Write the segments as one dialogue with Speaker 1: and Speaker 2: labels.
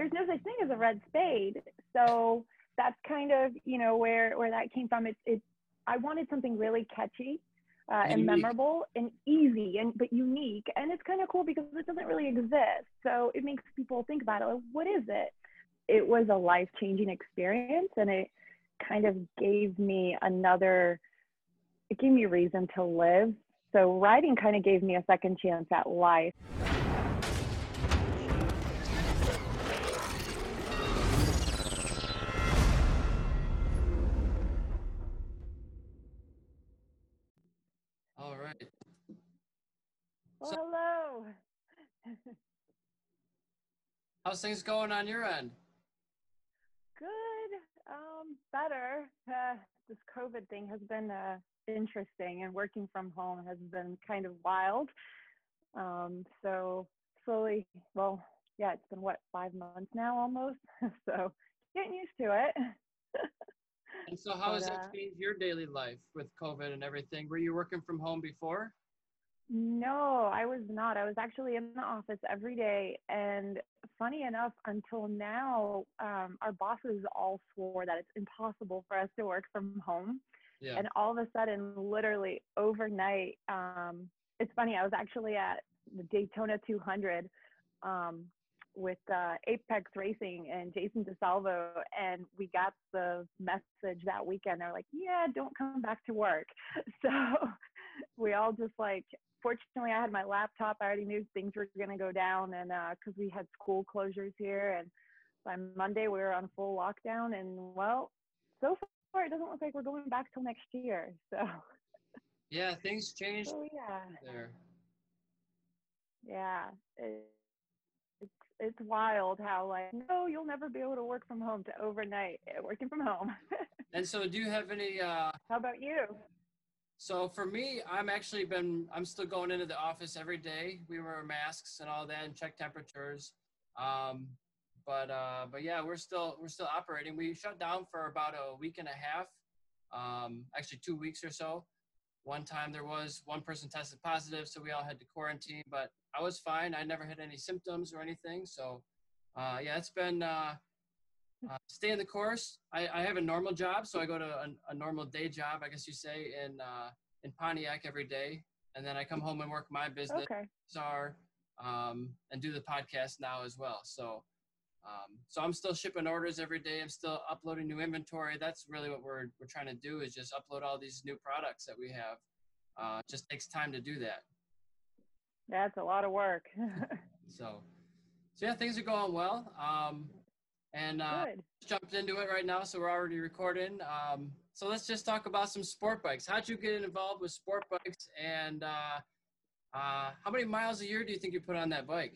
Speaker 1: there's no such thing as a red spade. So that's kind of you know where where that came from. It's it's I wanted something really catchy uh, and memorable and easy and but unique. And it's kind of cool because it doesn't really exist. So it makes people think about it like what is it? It was a life-changing experience and it kind of gave me another it gave me a reason to live. So writing kind of gave me a second chance at life Well, so, hello.
Speaker 2: how's things going on your end?
Speaker 1: Good. Um, better. Uh, this COVID thing has been uh, interesting, and working from home has been kind of wild. Um, so slowly, well, yeah, it's been what five months now almost. so getting used to it.
Speaker 2: and so, how but, has that uh, changed your daily life with COVID and everything? Were you working from home before?
Speaker 1: No, I was not. I was actually in the office every day. And funny enough, until now, um, our bosses all swore that it's impossible for us to work from home. Yeah. And all of a sudden, literally overnight, um, it's funny, I was actually at the Daytona 200 um, with uh, Apex Racing and Jason DiSalvo, and we got the message that weekend. They're like, "Yeah, don't come back to work." So we all just like fortunately, I had my laptop. I already knew things were going to go down, and because uh, we had school closures here, and by Monday we were on full lockdown. And well, so far it doesn't look like we're going back till next year. So.
Speaker 2: Yeah, things changed.
Speaker 1: Oh yeah.
Speaker 2: There.
Speaker 1: Yeah, it, it's it's wild how like no, you'll never be able to work from home to overnight working from home.
Speaker 2: and so, do you have any? uh
Speaker 1: How about you?
Speaker 2: So for me, I'm actually been I'm still going into the office every day. We wear masks and all that and check temperatures. Um, but uh, but yeah, we're still we're still operating. We shut down for about a week and a half, um, actually two weeks or so. One time there was one person tested positive, so we all had to quarantine. But I was fine. I never had any symptoms or anything. So uh, yeah, it's been uh, uh, stay in the course. I, I, have a normal job, so I go to a, a, normal day job, I guess you say, in uh, in Pontiac every day, and then I come home and work my business, okay. czar, um, and do the podcast now as well. So, um, so I'm still shipping orders every day. I'm still uploading new inventory. That's really what we're we're trying to do is just upload all these new products that we have. Uh, just takes time to do that.
Speaker 1: That's a lot of work.
Speaker 2: so, so yeah, things are going well. Um, and uh, jumped into it right now, so we're already recording. Um, so let's just talk about some sport bikes. How'd you get involved with sport bikes, and uh, uh, how many miles a year do you think you put on that bike?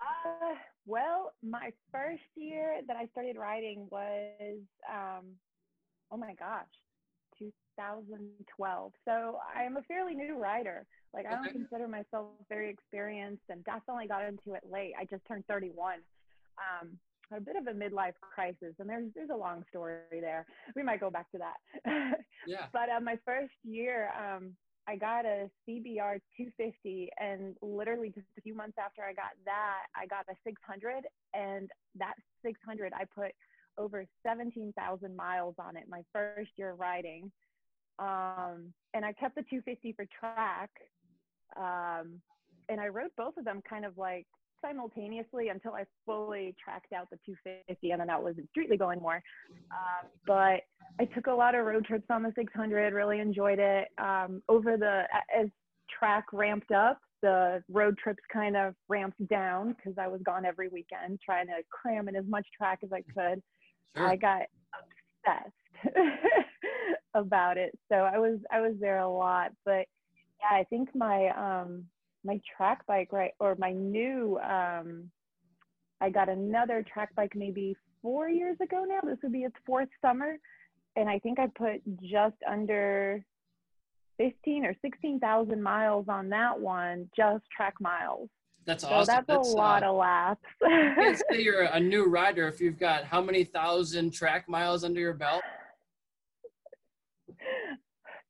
Speaker 1: Uh, well, my first year that I started riding was, um, oh my gosh, 2012. So I am a fairly new rider. Like I don't consider myself very experienced, and definitely got into it late. I just turned 31. Um, a bit of a midlife crisis, and there's there's a long story there. We might go back to that.
Speaker 2: yeah.
Speaker 1: But uh, my first year, um, I got a CBR 250, and literally just a few months after I got that, I got a 600, and that 600 I put over 17,000 miles on it my first year riding. Um, and I kept the 250 for track. Um, and I rode both of them kind of like simultaneously until I fully tracked out the 250 and then that was street legal anymore. Uh, but I took a lot of road trips on the 600, really enjoyed it. Um, over the, as track ramped up, the road trips kind of ramped down because I was gone every weekend trying to cram in as much track as I could. Sure. I got obsessed about it. So I was, I was there a lot, but yeah, I think my, um, my track bike right or my new um I got another track bike maybe four years ago now. This would be its fourth summer. And I think I put just under 15 or 16,000 miles on that one, just track miles.
Speaker 2: That's awesome.
Speaker 1: So that's, that's a lot uh, of laps.
Speaker 2: say you're a new rider if you've got how many thousand track miles under your belt?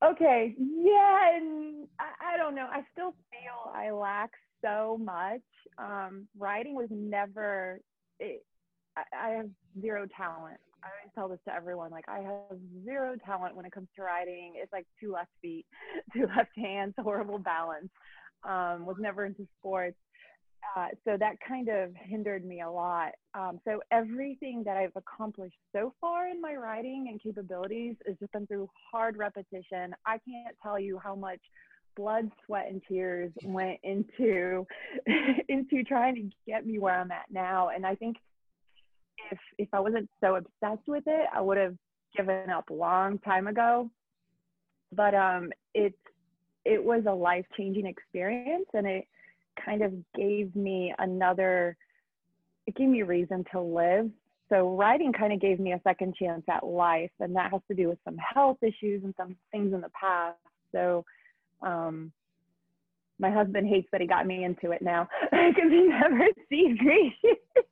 Speaker 1: Okay, yeah, and I, I don't know. I still feel I lack so much. Um, riding was never it, I, I have zero talent. I always tell this to everyone. Like I have zero talent when it comes to riding. It's like two left feet, two left hands, horrible balance. Um, was never into sports. Uh, so that kind of hindered me a lot. Um, so everything that I've accomplished so far in my riding and capabilities has just been through hard repetition. I can't tell you how much blood, sweat, and tears went into into trying to get me where I'm at now. And I think if if I wasn't so obsessed with it, I would have given up a long time ago. But um, it's it was a life changing experience, and it kind of gave me another. It gave me reason to live. So writing kind of gave me a second chance at life, and that has to do with some health issues and some things in the past. So um, my husband hates that he got me into it now because he never sees me.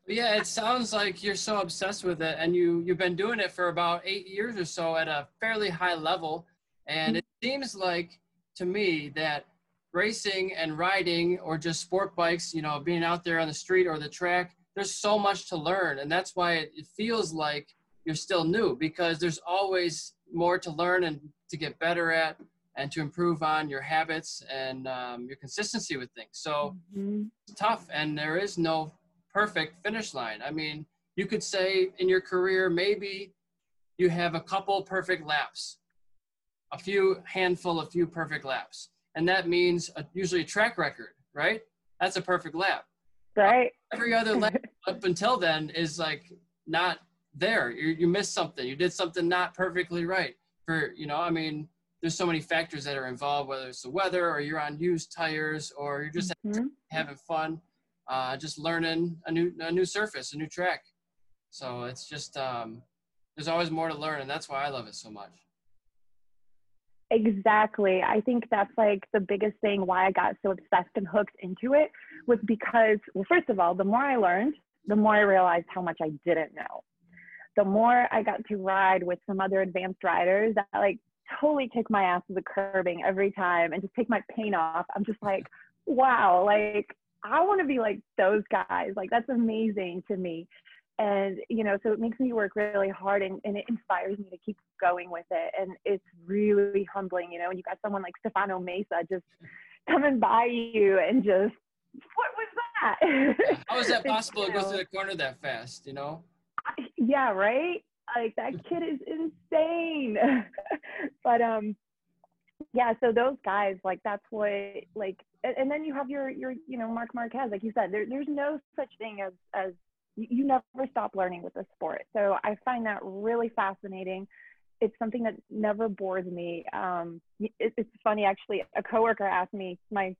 Speaker 2: yeah, it sounds like you're so obsessed with it, and you you've been doing it for about eight years or so at a fairly high level, and it seems like to me that racing and riding or just sport bikes, you know, being out there on the street or the track, there's so much to learn, and that's why it, feels like you're still new because there's always more to learn and to get better at and to improve on your habits and um, your consistency with things. So mm-hmm. it's tough, and there is no perfect finish line. I mean, you could say in your career, maybe you have a couple perfect laps, a few handful, a few perfect laps, and that means a, usually a track record, right? That's a perfect lap.
Speaker 1: Right.
Speaker 2: every other lap up until then is like not there. You you missed something. You did something not perfectly right. For you know, I mean, there's so many factors that are involved, whether it's the weather or you're on used tires or you're just mm-hmm. having fun, uh, just learning a new a new surface, a new track. So it's just um, there's always more to learn, and that's why I love it so much.
Speaker 1: Exactly. I think that's like the biggest thing why I got so obsessed and hooked into it was because, well, first of all, the more I learned, the more I realized how much I didn't know. The more I got to ride with some other advanced riders that like totally kick my ass with the curbing every time and just take my paint off. I'm just like, wow, like I want to be like those guys. Like that's amazing to me. And, you know, so it makes me work really hard and, and it inspires me to keep going with it. And it's really humbling, you know, and you got someone like Stefano Mesa just coming by you and just, what was that?
Speaker 2: How is that possible to go through the corner that fast, you know?
Speaker 1: Yeah, right? like that kid is insane but um yeah so those guys like that's what like and then you have your your you know Marc Marquez like you said there, there's no such thing as as you never stop learning with the sport so i find that really fascinating it's something that never bores me um it, it's funny actually a coworker asked me my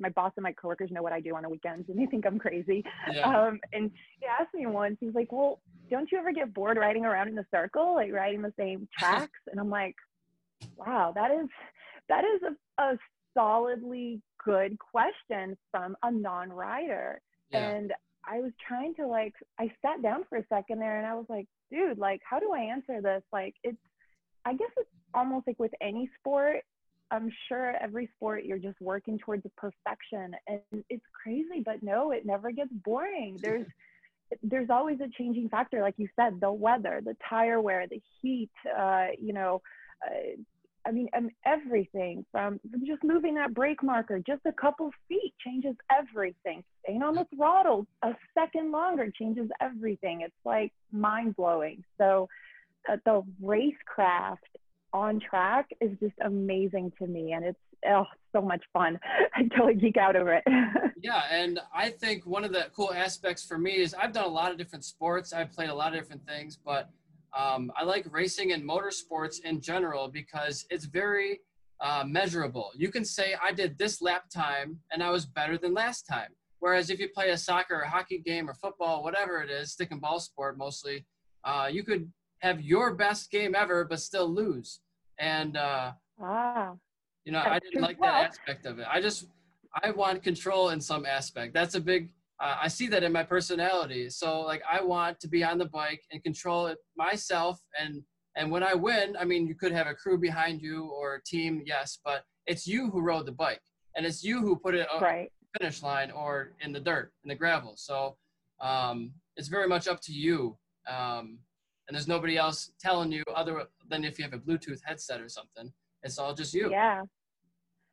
Speaker 1: my boss and my coworkers know what I do on the weekends and they think I'm crazy. Yeah. Um, and he asked me once, he's like, well, don't you ever get bored riding around in a circle, like riding the same tracks? and I'm like, wow, that is, that is a, a solidly good question from a non-rider. Yeah. And I was trying to like, I sat down for a second there and I was like, dude, like, how do I answer this? Like, it's, I guess it's almost like with any sport, I'm sure every sport you're just working towards perfection and it's crazy, but no, it never gets boring. There's there's always a changing factor, like you said, the weather, the tire wear, the heat, uh, you know, uh, I mean, um, everything from just moving that brake marker just a couple feet changes everything. Staying on the throttle a second longer changes everything. It's like mind blowing. So, uh, the racecraft on track is just amazing to me and it's oh so much fun i totally geek out over it
Speaker 2: yeah and i think one of the cool aspects for me is i've done a lot of different sports i've played a lot of different things but um, i like racing and motorsports in general because it's very uh, measurable you can say i did this lap time and i was better than last time whereas if you play a soccer or hockey game or football whatever it is stick and ball sport mostly uh, you could have your best game ever, but still lose. And uh, ah, you know, I didn't like that aspect of it. I just I want control in some aspect. That's a big. Uh, I see that in my personality. So like I want to be on the bike and control it myself. And and when I win, I mean, you could have a crew behind you or a team, yes, but it's you who rode the bike and it's you who put it on right. the finish line or in the dirt in the gravel. So um, it's very much up to you. Um, and there's nobody else telling you other than if you have a Bluetooth headset or something. It's all just you.
Speaker 1: Yeah,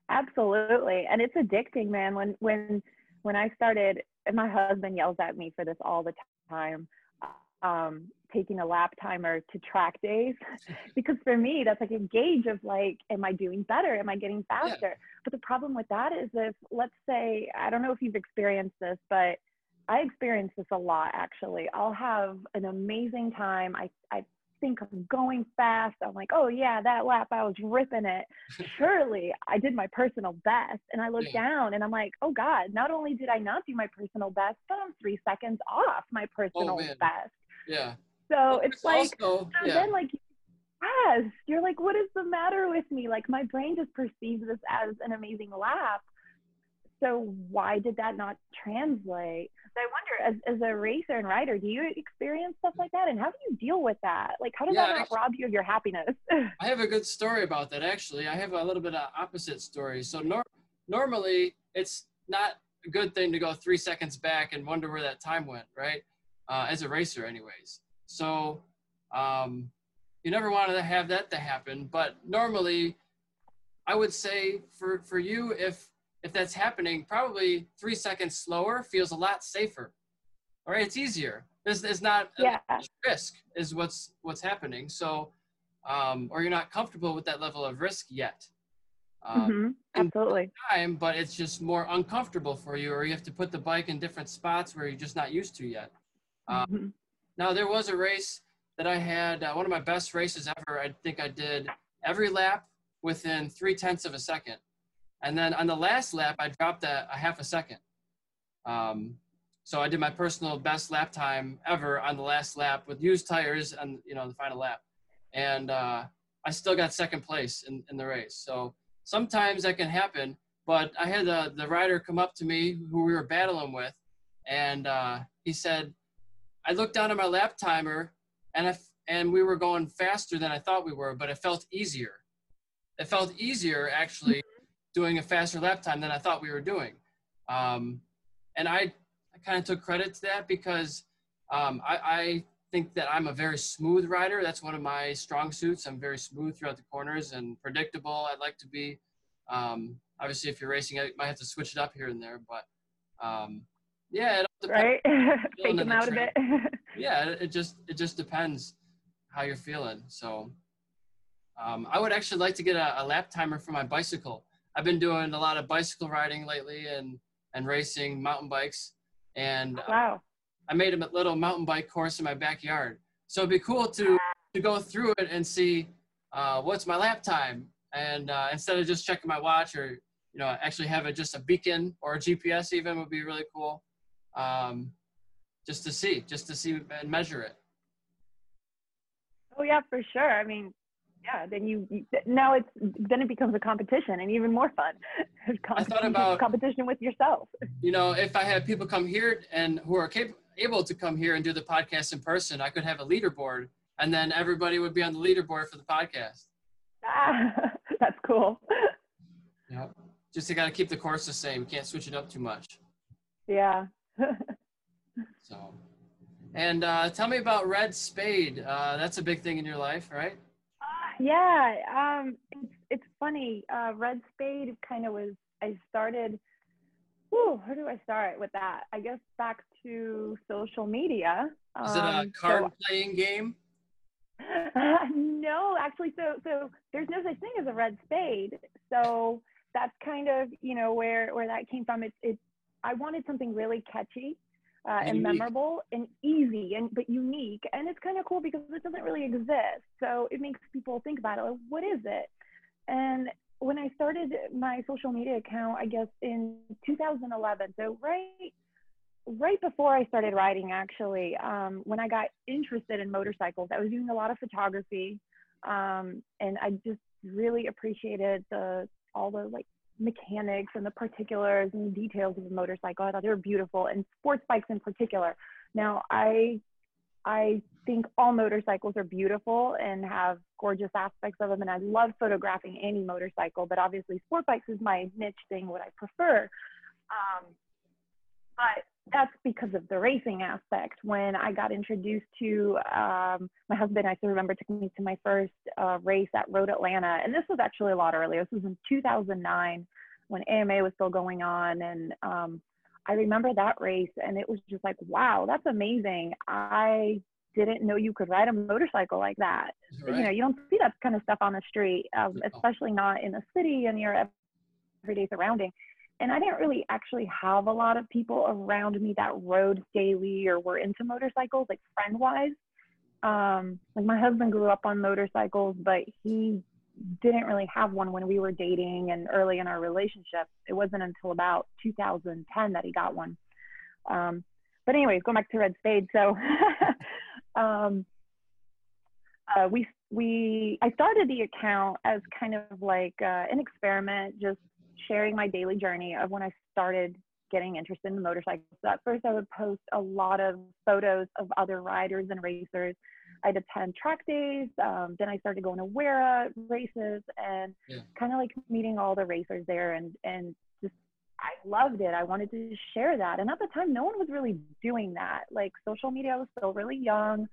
Speaker 1: absolutely. And it's addicting, man. When when when I started, and my husband yells at me for this all the time. Um, taking a lap timer to track days because for me that's like a gauge of like am i doing better am i getting faster yeah. but the problem with that is if let's say i don't know if you've experienced this but i experience this a lot actually i'll have an amazing time i i think i'm going fast i'm like oh yeah that lap i was ripping it surely i did my personal best and i look yeah. down and i'm like oh god not only did i not do my personal best but i'm three seconds off my oh, personal oh, best
Speaker 2: yeah
Speaker 1: so well, it's like, also, so yeah. then like, yes, you're like, what is the matter with me? Like my brain just perceives this as an amazing lap. So why did that not translate? I wonder, as, as a racer and rider, do you experience stuff like that? And how do you deal with that? Like, how does yeah, that not rob you of your happiness?
Speaker 2: I have a good story about that, actually. I have a little bit of opposite story. So nor- normally it's not a good thing to go three seconds back and wonder where that time went, right? Uh, as a racer anyways. So um, you never wanted to have that to happen. But normally, I would say for, for you, if if that's happening, probably three seconds slower feels a lot safer. All right, it's easier. It's, it's not
Speaker 1: yeah.
Speaker 2: risk is what's what's happening. So, um, or you're not comfortable with that level of risk yet.
Speaker 1: Um, mm-hmm. Absolutely.
Speaker 2: Time, but it's just more uncomfortable for you, or you have to put the bike in different spots where you're just not used to yet. Um, mm-hmm. Now there was a race that I had, uh, one of my best races ever. I think I did every lap within three tenths of a second. And then on the last lap, I dropped a, a half a second. Um, so I did my personal best lap time ever on the last lap with used tires and you know the final lap, and uh, I still got second place in, in the race. So sometimes that can happen. But I had the the rider come up to me who we were battling with, and uh, he said, I looked down at my lap timer and if and we were going faster than I thought we were, but it felt easier. It felt easier actually doing a faster lap time than I thought we were doing. Um, and I, I kind of took credit to that because um, I, I think that I'm a very smooth rider. That's one of my strong suits. I'm very smooth throughout the corners and predictable. I'd like to be. Um, obviously, if you're racing, I might have to switch it up here and there, but um, yeah,
Speaker 1: right? Fake them out a bit.
Speaker 2: yeah, it just it just depends how you're feeling. So um, I would actually like to get a, a, lap timer for my bicycle. I've been doing a lot of bicycle riding lately and and racing mountain bikes, and
Speaker 1: uh, wow.
Speaker 2: I made a little mountain bike course in my backyard. So it'd be cool to to go through it and see uh, what's my lap time, and uh, instead of just checking my watch or you know actually have it just a beacon or a GPS even would be really cool um, just to see, just to see and measure it.
Speaker 1: Oh yeah, for sure. I mean, yeah. Then you, you now it's then it becomes a competition and even more fun.
Speaker 2: I thought about
Speaker 1: competition with yourself.
Speaker 2: You know, if I had people come here and who are capable able to come here and do the podcast in person, I could have a leaderboard, and then everybody would be on the leaderboard for the podcast.
Speaker 1: Ah, that's cool.
Speaker 2: Yeah, just you got to keep the course the same. Can't switch it up too much.
Speaker 1: Yeah,
Speaker 2: so, and uh, tell me about Red Spade. Uh, that's a big thing in your life, right?
Speaker 1: Yeah, um, it's it's funny. Uh, Red Spade kind of was. I started. Whew, where do I start with that? I guess back to social media.
Speaker 2: Um, Is it a um, card so, playing game?
Speaker 1: Uh, no, actually, so so there's no such thing as a red spade. So that's kind of you know where where that came from. It's it's I wanted something really catchy uh, and memorable and easy and but unique. And it's kind of cool because it doesn't really exist. So it makes people think about it like what is it? And when i started my social media account i guess in 2011 so right right before i started riding actually um, when i got interested in motorcycles i was doing a lot of photography um, and i just really appreciated the all the like mechanics and the particulars and the details of a motorcycle. I thought they were beautiful and sports bikes in particular. Now I I think all motorcycles are beautiful and have gorgeous aspects of them and I love photographing any motorcycle, but obviously sport bikes is my niche thing, what I prefer. Um, but that's because of the racing aspect. When I got introduced to um, my husband, I still remember took me to my first uh, race at Road Atlanta, and this was actually a lot earlier. This was in 2009 when AMA was still going on, and um, I remember that race, and it was just like, wow, that's amazing. I didn't know you could ride a motorcycle like that. Right. You know, you don't see that kind of stuff on the street, um, especially not in the city and your everyday surrounding and I didn't really actually have a lot of people around me that rode daily or were into motorcycles, like friend wise. Um, like my husband grew up on motorcycles, but he didn't really have one when we were dating and early in our relationship. It wasn't until about 2010 that he got one. Um, but anyways, going back to Red Spade. So um, uh, we we I started the account as kind of like uh, an experiment, just sharing my daily journey of when I started getting interested in motorcycles. So at first, I would post a lot of photos of other riders and racers. I'd attend track days. Um, then I started going to WERA races and yeah. kind of like meeting all the racers there and and just I loved it. I wanted to share that. And at the time, no one was really doing that. Like social media was still really young.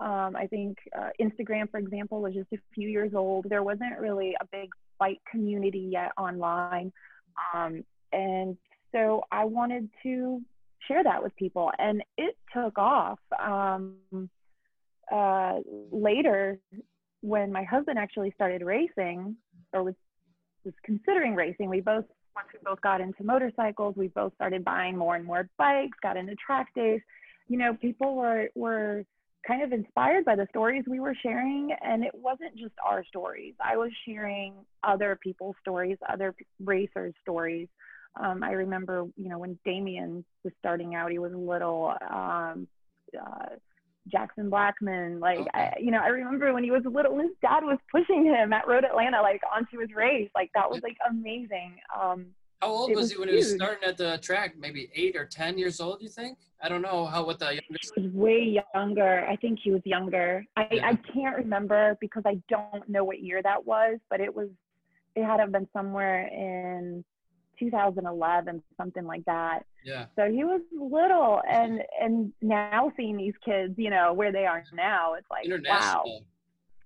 Speaker 1: Um, I think uh, Instagram, for example, was just a few years old. There wasn't really a big bike community yet online. Um, and so I wanted to share that with people, and it took off. Um, uh, later, when my husband actually started racing, or was was considering racing, we both once we both got into motorcycles, we both started buying more and more bikes, got into track days. You know, people were were kind of inspired by the stories we were sharing. And it wasn't just our stories, I was sharing other people's stories, other racers' stories. Um, I remember, you know, when Damien was starting out, he was little. Um, uh, Jackson Blackmon, like, okay. I, you know, I remember when he was little, his dad was pushing him at Road Atlanta, like onto his race. Like that was like amazing. Um,
Speaker 2: how old was, was, he when huge. he was starting at the track? Maybe eight or ten years old, you think? I don't know how what the youngest.
Speaker 1: He was way younger. I think he was younger. I, yeah. I can't remember because I don't know what year that was, but it was it had to have been somewhere in 2011, something like that.
Speaker 2: Yeah.
Speaker 1: So he was little, and and now seeing these kids, you know, where they are now, it's like wow,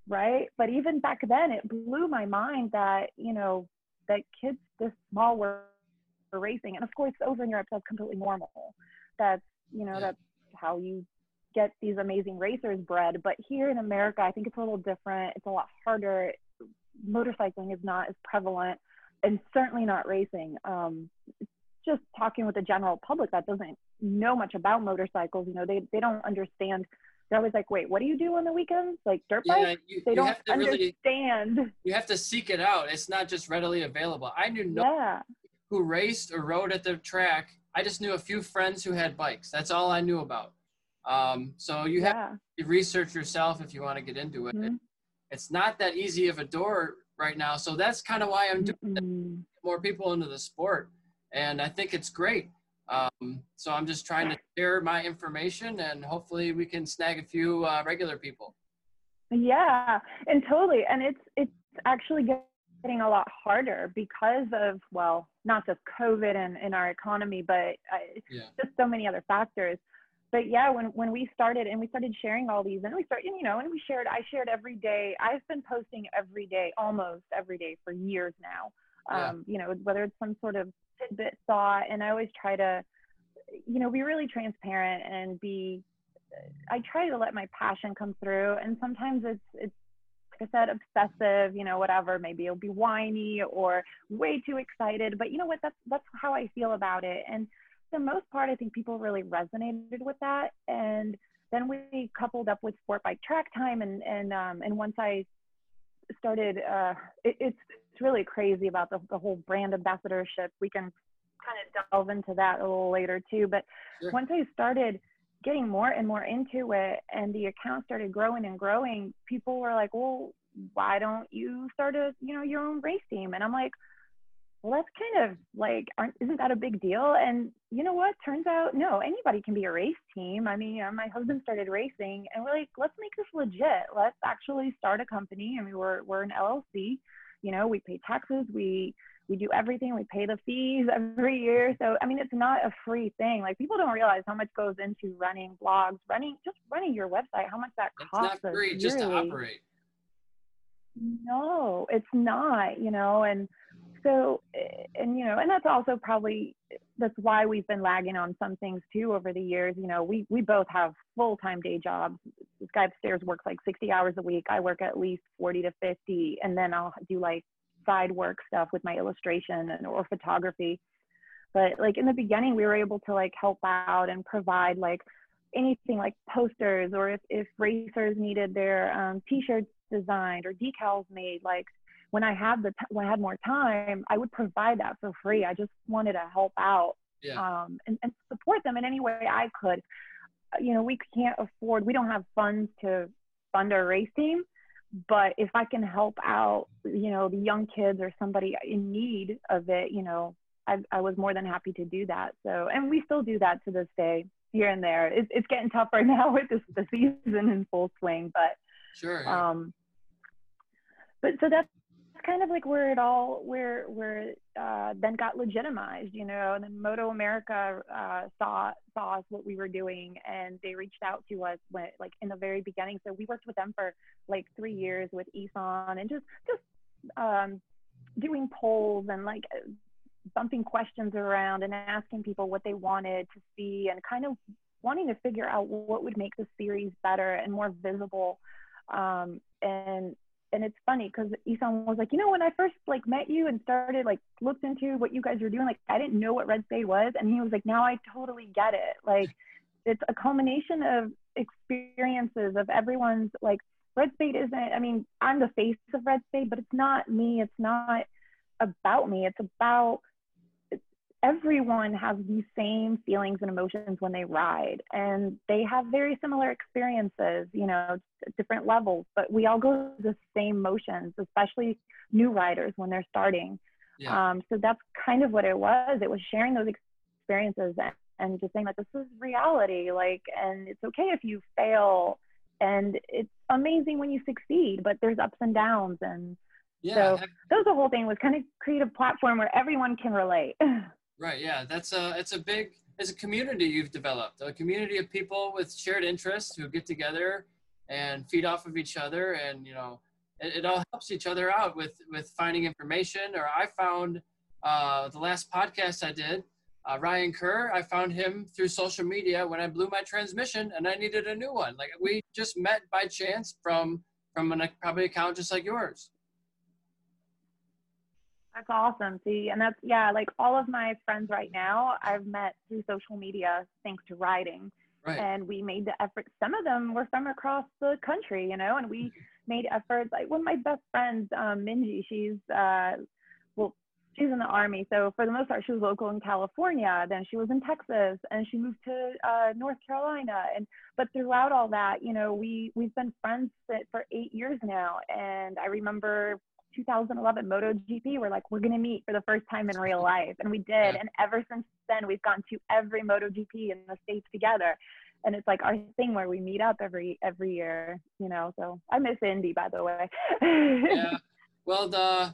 Speaker 1: right? But even back then, it blew my mind that you know that kids this small were, were racing. And of course, over in Europe, that's completely normal. That's, you know, yeah. that's how you get these amazing racers bred. But here in America, I think it's a little different. It's a lot harder. Motorcycling is not as prevalent and certainly not racing. Um, just talking with the general public that doesn't know much about motorcycles, you know, they, they don't understand they're always like, wait, what do you do on the weekends? Like dirt yeah, bikes? You, they you don't understand.
Speaker 2: Really, you have to seek it out. It's not just readily available. I knew no yeah. who raced or rode at the track. I just knew a few friends who had bikes. That's all I knew about. Um, so you have to research yourself if you want to get into it. Mm-hmm. It's not that easy of a door right now. So that's kind of why I'm doing mm-hmm. more people into the sport. And I think it's great. Um, so I'm just trying to share my information and hopefully we can snag a few uh, regular people.
Speaker 1: Yeah, and totally. And it's it's actually getting a lot harder because of well, not just COVID and in our economy, but uh, yeah. just so many other factors. But yeah, when when we started and we started sharing all these, and we started, you know, and we shared. I shared every day. I've been posting every day, almost every day for years now. Um, yeah. You know, whether it's some sort of tidbit thought and i always try to you know be really transparent and be i try to let my passion come through and sometimes it's it's i said obsessive you know whatever maybe it'll be whiny or way too excited but you know what that's that's how i feel about it and for the most part i think people really resonated with that and then we coupled up with sport bike track time and and um and once i started uh it, it's it's really crazy about the, the whole brand ambassadorship. We can kind of delve into that a little later too. But sure. once I started getting more and more into it and the account started growing and growing, people were like, well, why don't you start a, you know, your own race team? And I'm like, well, that's kind of like, aren't, isn't that a big deal? And you know what? Turns out, no, anybody can be a race team. I mean, you know, my husband started racing and we're like, let's make this legit. Let's actually start a company. I mean, we're, we're an LLC you know we pay taxes we we do everything. We pay the fees every year. So I mean, it's not a free thing. Like people don't realize how much goes into running blogs, running just running your website. How much that costs.
Speaker 2: It's not free just to operate.
Speaker 1: No, it's not. You know, and so and you know, and that's also probably that's why we've been lagging on some things too over the years. You know, we we both have full time day jobs. This guy upstairs works like 60 hours a week. I work at least 40 to 50, and then I'll do like side work stuff with my illustration and or photography. But like in the beginning, we were able to like help out and provide like anything like posters or if, if racers needed their um, t-shirts designed or decals made like when i had the t- when i had more time i would provide that for free i just wanted to help out yeah. um, and, and support them in any way i could you know we can't afford we don't have funds to fund our race team but if I can help out, you know, the young kids or somebody in need of it, you know, I, I was more than happy to do that. So, and we still do that to this day here and there. It's, it's getting tougher now with this, the season in full swing, but,
Speaker 2: sure.
Speaker 1: Yeah. Um, but so that's kind of like where it all where where uh, then got legitimized, you know. And then MotoAmerica uh, saw saw us what we were doing, and they reached out to us when like in the very beginning. So we worked with them for like three years with Isan, and just just um, doing polls and like bumping questions around and asking people what they wanted to see, and kind of wanting to figure out what would make the series better and more visible. Um, and and it's funny because Isan was like, you know, when I first like met you and started like looked into what you guys were doing, like I didn't know what Red Spade was, and he was like, now I totally get it. Like it's a culmination of experiences of everyone's like Red Spade isn't. I mean, I'm the face of Red Spade, but it's not me. It's not about me. It's about everyone has these same feelings and emotions when they ride and they have very similar experiences you know different levels but we all go through the same motions especially new riders when they're starting. Yeah. um, so that's kind of what it was. It was sharing those experiences and, and just saying that this is reality like and it's okay if you fail. And it's amazing when you succeed but there's ups and downs and yeah, so that was the whole thing was kind of create a platform where everyone can relate
Speaker 2: Right. Yeah. That's a it's a big it's a community you've developed a community of people with shared interests who get together and feed off of each other and you know it, it all helps each other out with with finding information or I found uh, the last podcast I did uh, Ryan Kerr I found him through social media when I blew my transmission and I needed a new one like we just met by chance from from an probably account just like yours.
Speaker 1: That's awesome. See, and that's yeah, like all of my friends right now, I've met through social media thanks to riding. Right. And we made the effort. Some of them were from across the country, you know, and we mm-hmm. made efforts. Like one of my best friends, um, Minji, she's uh, well, she's in the army. So for the most part, she was local in California. Then she was in Texas, and she moved to uh, North Carolina. And but throughout all that, you know, we we've been friends for eight years now. And I remember 2011 MotoGP, we're like, we're going to meet for the first time in real life. And we did. And ever since then, we've gone to every MotoGP in the States together. And it's like our thing where we meet up every every year, you know. So I miss Indy, by the way.
Speaker 2: yeah. Well, the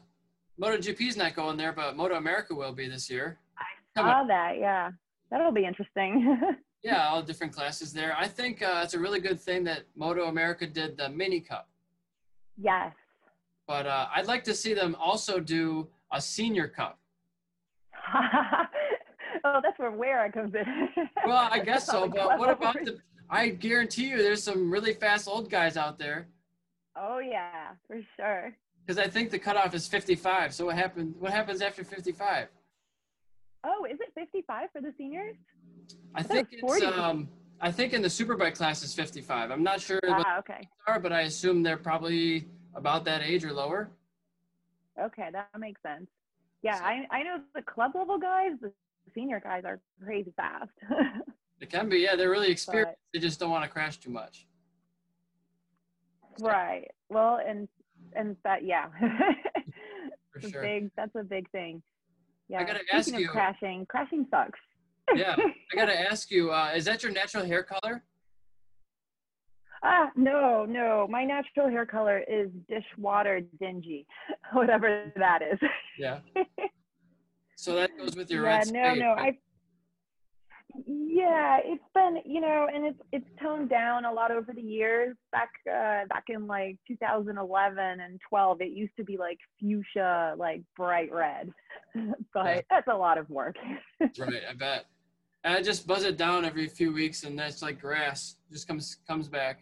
Speaker 2: MotoGP's not going there, but MotoAmerica will be this year.
Speaker 1: I saw that. Yeah, that'll be interesting.
Speaker 2: yeah, all different classes there. I think uh, it's a really good thing that MotoAmerica did the Mini Cup.
Speaker 1: Yes,
Speaker 2: but uh, I'd like to see them also do a senior cup.
Speaker 1: oh, that's where WERA comes in.
Speaker 2: well, I guess so. But what about the? I guarantee you, there's some really fast old guys out there.
Speaker 1: Oh yeah, for sure.
Speaker 2: Because I think the cutoff is 55. So what happens? What happens after 55?
Speaker 1: Oh, is it 55 for the seniors?
Speaker 2: I, I think it's um. I think in the superbike class is 55. I'm not sure.
Speaker 1: Ah, okay.
Speaker 2: Are, but I assume they're probably about that age or lower.
Speaker 1: Okay, that makes sense. Yeah, I, I know the club level guys, the senior guys are crazy fast.
Speaker 2: it can be, yeah. They're really experienced. But, they just don't want to crash too much.
Speaker 1: Right. Well, and and that yeah.
Speaker 2: For sure.
Speaker 1: Big. That's a big thing. Yeah.
Speaker 2: I gotta ask you.
Speaker 1: crashing. Crashing sucks.
Speaker 2: yeah, I gotta ask you. Uh, is that your natural hair color?
Speaker 1: Ah, no, no. My natural hair color is dishwater dingy, whatever that is.
Speaker 2: Yeah. So that goes with your
Speaker 1: yeah,
Speaker 2: red
Speaker 1: no, no,
Speaker 2: right?
Speaker 1: I. Yeah, it's been you know, and it's it's toned down a lot over the years. Back uh, back in like 2011 and 12, it used to be like fuchsia, like bright red, but
Speaker 2: Yeah.
Speaker 1: that's a lot of work.
Speaker 2: right, I bet. And I just buzz it down every few weeks, and that's like grass. Just comes comes back.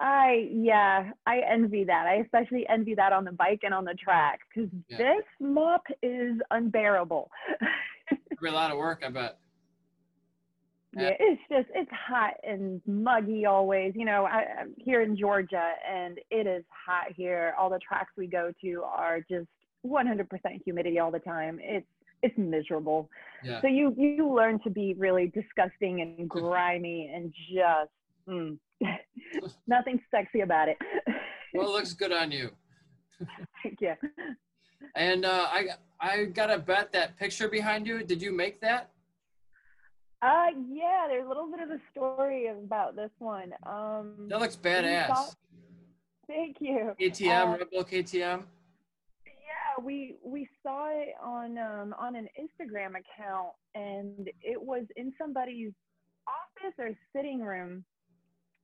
Speaker 1: I yeah, I envy that. I especially envy that on the bike and on the track because
Speaker 2: Yeah.
Speaker 1: this mop is unbearable.
Speaker 2: A lot of work, I bet. Yeah.
Speaker 1: yeah, it's just it's hot and muggy always. You know, I, I'm here in Georgia and it is hot here. All the tracks we go to are just 100% humidity all the time. It's it's miserable.
Speaker 2: Yeah.
Speaker 1: So you you learn to be really disgusting and grimy and just mm, nothing sexy about it.
Speaker 2: Well, it looks good on you.
Speaker 1: Thank you.
Speaker 2: And uh, I I gotta bet that picture behind you. Did you make that?
Speaker 1: Uh, yeah, there's a little bit of a story about this one. Um,
Speaker 2: That looks badass.
Speaker 1: saw- Thank you.
Speaker 2: KTM,
Speaker 1: Uh,
Speaker 2: Red Bull KTM.
Speaker 1: Yeah, we we saw it on um, on an Instagram account, and it was in somebody's office or sitting room.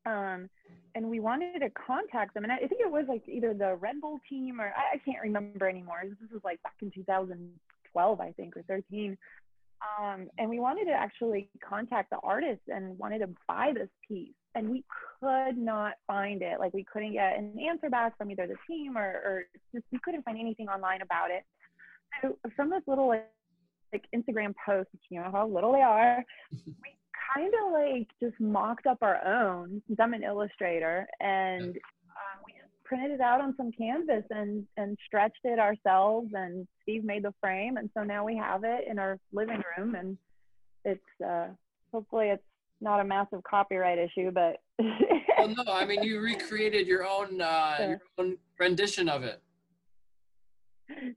Speaker 1: Um, and we wanted to contact them, and I, think it was like either the Red Bull team or I, I can't remember anymore. This was like back in 2012, I think, or 13. Um, and we wanted to actually contact the artist and wanted to buy this piece, and we could not find it. Like we couldn't get an answer back from either the team or, or just we couldn't find anything online about it. So from this little like, like Instagram post, you know how little they are, we kind of like just mocked up our own. Since I'm an illustrator, and um, we just printed it out on some canvas and and stretched it ourselves. And Steve made the frame, and so now we have it in our living room, and it's uh, hopefully it's not a massive copyright issue, but
Speaker 2: Well, no, I mean you recreated your own uh, your own rendition of it.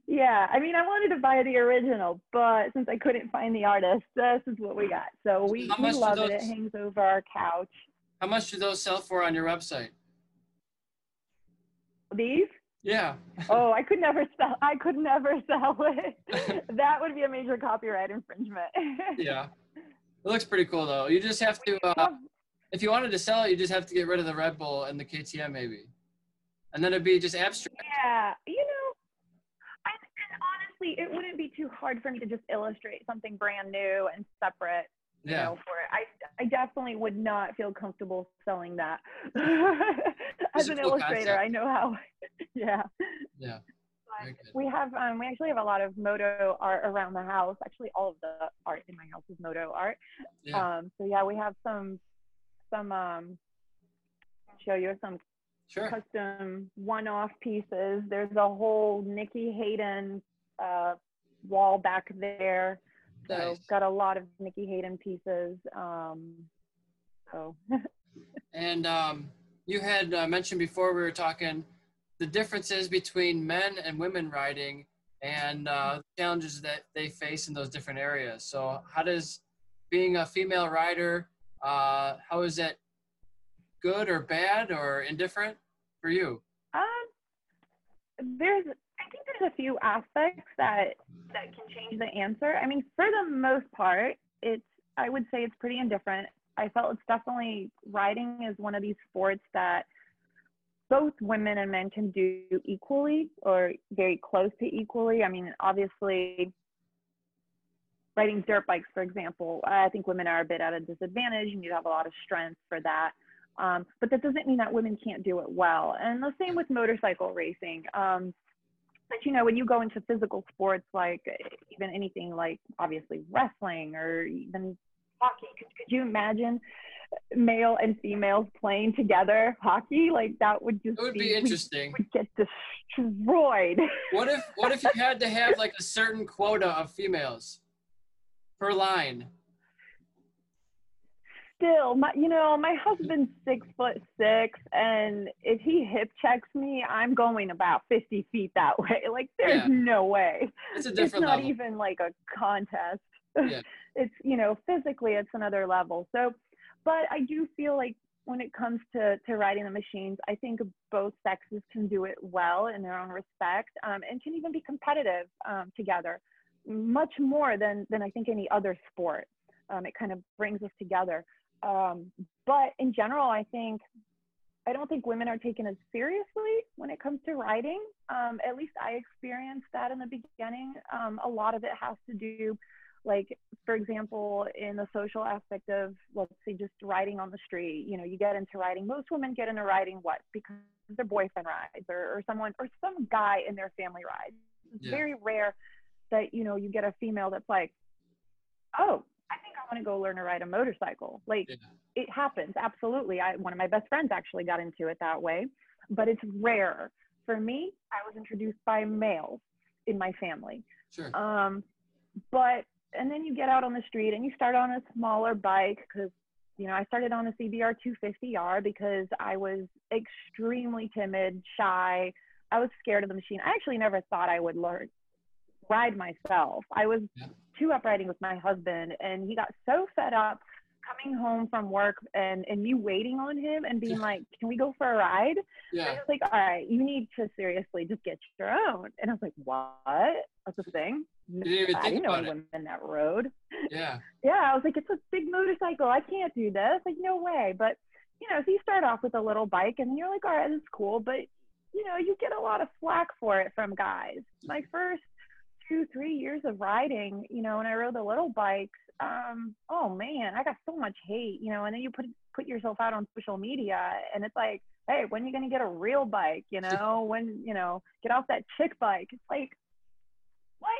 Speaker 1: Yeah, I mean, I wanted to buy the original, but since I couldn't find the artist, this is what we got. So we,
Speaker 2: How
Speaker 1: we love it. It hangs over our couch.
Speaker 2: How much do those sell for on your website?
Speaker 1: These?
Speaker 2: Yeah.
Speaker 1: Oh, I could never sell. I could never sell it. that would be a major copyright infringement.
Speaker 2: Yeah. It looks pretty cool though. You just have to, uh, if you wanted to sell it, you just have to get rid of the Red Bull and the KTM maybe, and then it'd be just abstract.
Speaker 1: Yeah, you know, honestly, it wouldn't be too hard for me to just illustrate something brand new and separate. You
Speaker 2: Yeah.
Speaker 1: know, for it. I I definitely would not feel comfortable selling that. As an illustrator,
Speaker 2: concept.
Speaker 1: I know how. yeah.
Speaker 2: Yeah.
Speaker 1: But
Speaker 2: Very good.
Speaker 1: we have um we actually have a lot of moto art around the house. Actually, all of the art in my house is moto art.
Speaker 2: Yeah.
Speaker 1: Um, so yeah, we have some some um show you some
Speaker 2: Sure.
Speaker 1: custom one-off pieces. There's a whole Nicky Hayden uh, wall back there. So
Speaker 2: Nice.
Speaker 1: got a lot of Nicky Hayden pieces. Um, so
Speaker 2: And um, you had uh, mentioned before we were talking the differences between men and women riding and uh, challenges that they face in those different areas. So, how does being a female rider, uh, how is that good or bad or indifferent for you?
Speaker 1: um, there's think there's a few aspects that that can change the answer. I mean, for the most part, it's I would say it's pretty indifferent. I felt it's definitely riding is one of these sports that both women and men can do equally or very close to equally. I mean, obviously, riding dirt bikes, for example, I think women are a bit at a disadvantage. You need to have a lot of strength for that. Um, but that doesn't mean that women can't do it well. And the same with motorcycle racing. Um, but you know, when you go into physical sports like even anything like obviously wrestling or even hockey, could, could you imagine male and females playing together hockey? Like that would just
Speaker 2: It would be
Speaker 1: we-
Speaker 2: interesting.
Speaker 1: Would get destroyed.
Speaker 2: What if what if you had to have like a certain quota of females per line?
Speaker 1: Still, my you know, my husband's six foot six, and if he hip checks me, I'm going about fifty feet that way. Like there's
Speaker 2: Yeah.
Speaker 1: no way.
Speaker 2: It's a different it's
Speaker 1: not
Speaker 2: level.
Speaker 1: even like a contest.
Speaker 2: Yeah.
Speaker 1: it's you know physically it's another level. So, but I do feel like when it comes to to riding the machines, I think both sexes can do it well in their own respect, um, and can even be competitive um, together. much more than than I think any other sport. Um, it kind of brings us together. Um, but in general, I think I don't think women are taken as seriously when it comes to riding. Um, at least I experienced that in the beginning. Um, a lot of it has to do, like, for example, in the social aspect of, let's say, just riding on the street. You know, you get into riding. Most women get into riding what? Because their boyfriend rides or, or someone or some guy in their family rides. It's yeah. very rare that, you know, you get a female that's like, oh, I think I want to go learn to ride a motorcycle. Like, yeah. it happens absolutely. I one of my best friends actually got into it that way but it's rare. For me i was introduced by males in my family.
Speaker 2: Sure.
Speaker 1: Um but and then you get out on the street and you start on a smaller bike because you know i started on a cbr 250r because i was extremely timid shy. I was scared of the machine. I actually never thought i would learn ride myself. I was yeah. Two up riding with my husband and he got so fed up coming home from work and and me waiting on him and being like, "Can we go for a ride?"
Speaker 2: Yeah.
Speaker 1: I was like, "All right, you need to seriously just get your own." And I was like, "What? That's a thing?"
Speaker 2: You didn't even
Speaker 1: I didn't know women in that road.
Speaker 2: Yeah.
Speaker 1: yeah, I was like, "It's a big motorcycle. I can't do this." Like, no way. But you know, so you start off with a little bike, and you're like, "All right, this is cool," but you know, you get a lot of flack for it from guys. My first two, three years of riding, you know, and I rode the little bikes, um, oh man, I got so much hate, you know, and then you put put yourself out on social media and it's like, hey, when are you gonna get a real bike? You know, when, you know, get off that chick bike. It's like, what?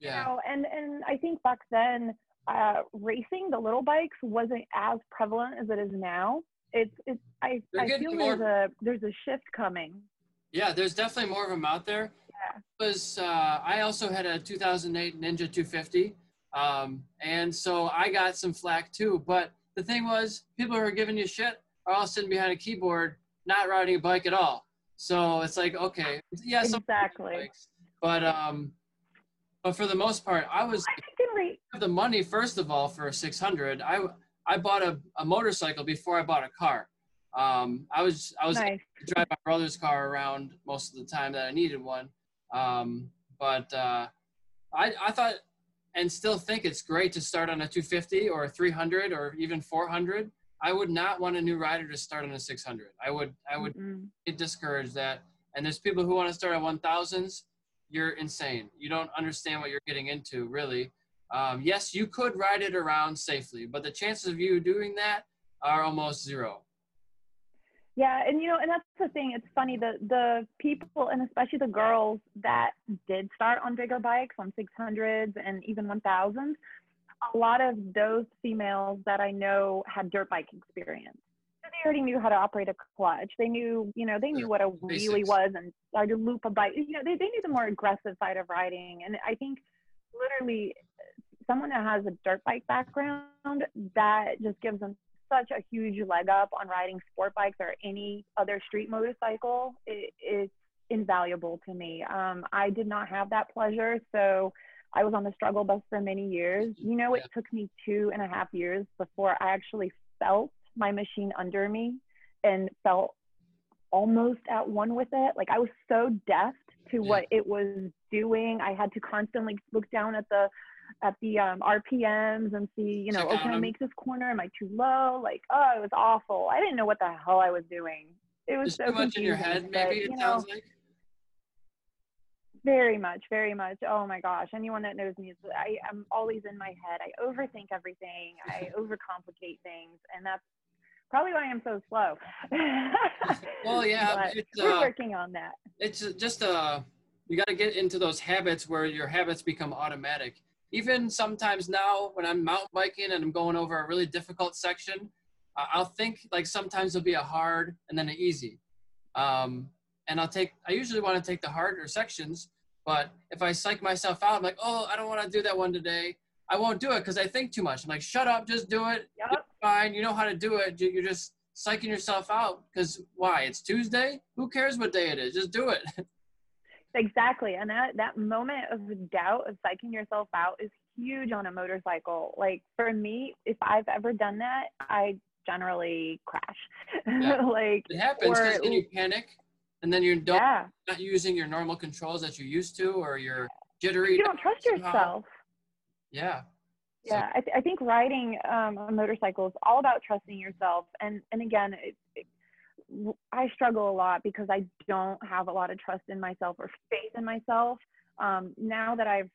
Speaker 2: Yeah.
Speaker 1: You know, and and I think back then, uh, racing the little bikes wasn't as prevalent as it is now. It's it's I, I feel more... there's a there's a shift coming.
Speaker 2: Yeah, there's definitely more of them out there.
Speaker 1: Yeah.
Speaker 2: Was uh, I also had a 2008 Ninja 250 um, and so I got some flack too. But the thing was, people who are giving you shit are all sitting behind a keyboard, not riding a bike at all. So it's like, okay, yeah,
Speaker 1: exactly.
Speaker 2: Bikes, but um, but for the most part, I was
Speaker 1: I
Speaker 2: the money first of all for a 600. I I bought a, a motorcycle before I bought a car. Um, I was I was
Speaker 1: nice.
Speaker 2: drive my brother's car around most of the time that I needed one. Um, but uh, I I thought and still think it's great to start on a 250 or a 300 or even 400 i would not want a new rider to start on a 600 i would i would mm-hmm. discourage that and there's people who want to start at 1000s you're insane. You don't understand what you're getting into really. Um, yes you could ride it around safely but the chances of you doing that are almost zero
Speaker 1: yeah, and you know, and that's the thing. It's funny the the people and especially the girls that did start on bigger bikes, on 600s and even 1000s. A lot of those females that I know had dirt bike experience. So they already knew how to operate a clutch. They knew, you know, they knew what a wheelie was and how to loop a bike. You know, they, they knew the more aggressive side of riding. And I think literally someone that has a dirt bike background, that just gives them such a huge leg up on riding sport bikes or any other street motorcycle. It, it's invaluable to me. Um, I did not have that pleasure, so I was on the struggle bus for many years. You know, it took me two and a half years before I actually felt my machine under me and felt almost at one with it. Like I was so deft to what it was doing. I had to constantly look down at the at the um, RPMs and see, you know, oh, can I make this corner? Am I too low? Like, oh, it was awful. I didn't know what the hell I was doing. It was
Speaker 2: Just
Speaker 1: so
Speaker 2: much in your head, maybe it sounds know, like.
Speaker 1: Very much, very much. Oh my gosh. Anyone that knows me is I am always in my head. I overthink everything. I overcomplicate things, and that's probably why I'm so slow.
Speaker 2: well, yeah,
Speaker 1: we're uh, working on that.
Speaker 2: It's just uh, you got to get into those habits where your habits become automatic even sometimes now when I'm mountain biking and I'm going over a really difficult section, I'll think like sometimes there'll be a hard and then an easy. Um, and I'll take, I usually want to take the harder sections, but if I psych myself out, I'm like, oh, I don't want to do that one today. I won't do it because I think too much. I'm like, shut up, just do it.
Speaker 1: Yep.
Speaker 2: fine. You know how to do it. You're just psyching yourself out because why? It's Tuesday. Who cares what day it is? Just do it.
Speaker 1: Exactly. And that, that moment of doubt of psyching yourself out is huge on a motorcycle. Like for me, if I've ever done that, I generally crash. Yeah. like
Speaker 2: it happens because then you panic and then you're yeah. not using your normal controls that you're used to or you're jittery.
Speaker 1: You don't trust
Speaker 2: somehow.
Speaker 1: yourself.
Speaker 2: Yeah. So-
Speaker 1: Yeah, I, th- I think riding um, a motorcycle is all about trusting yourself. And and again, it, it, I struggle a lot because I don't have a lot of trust in myself or faith in myself. Um, now that I've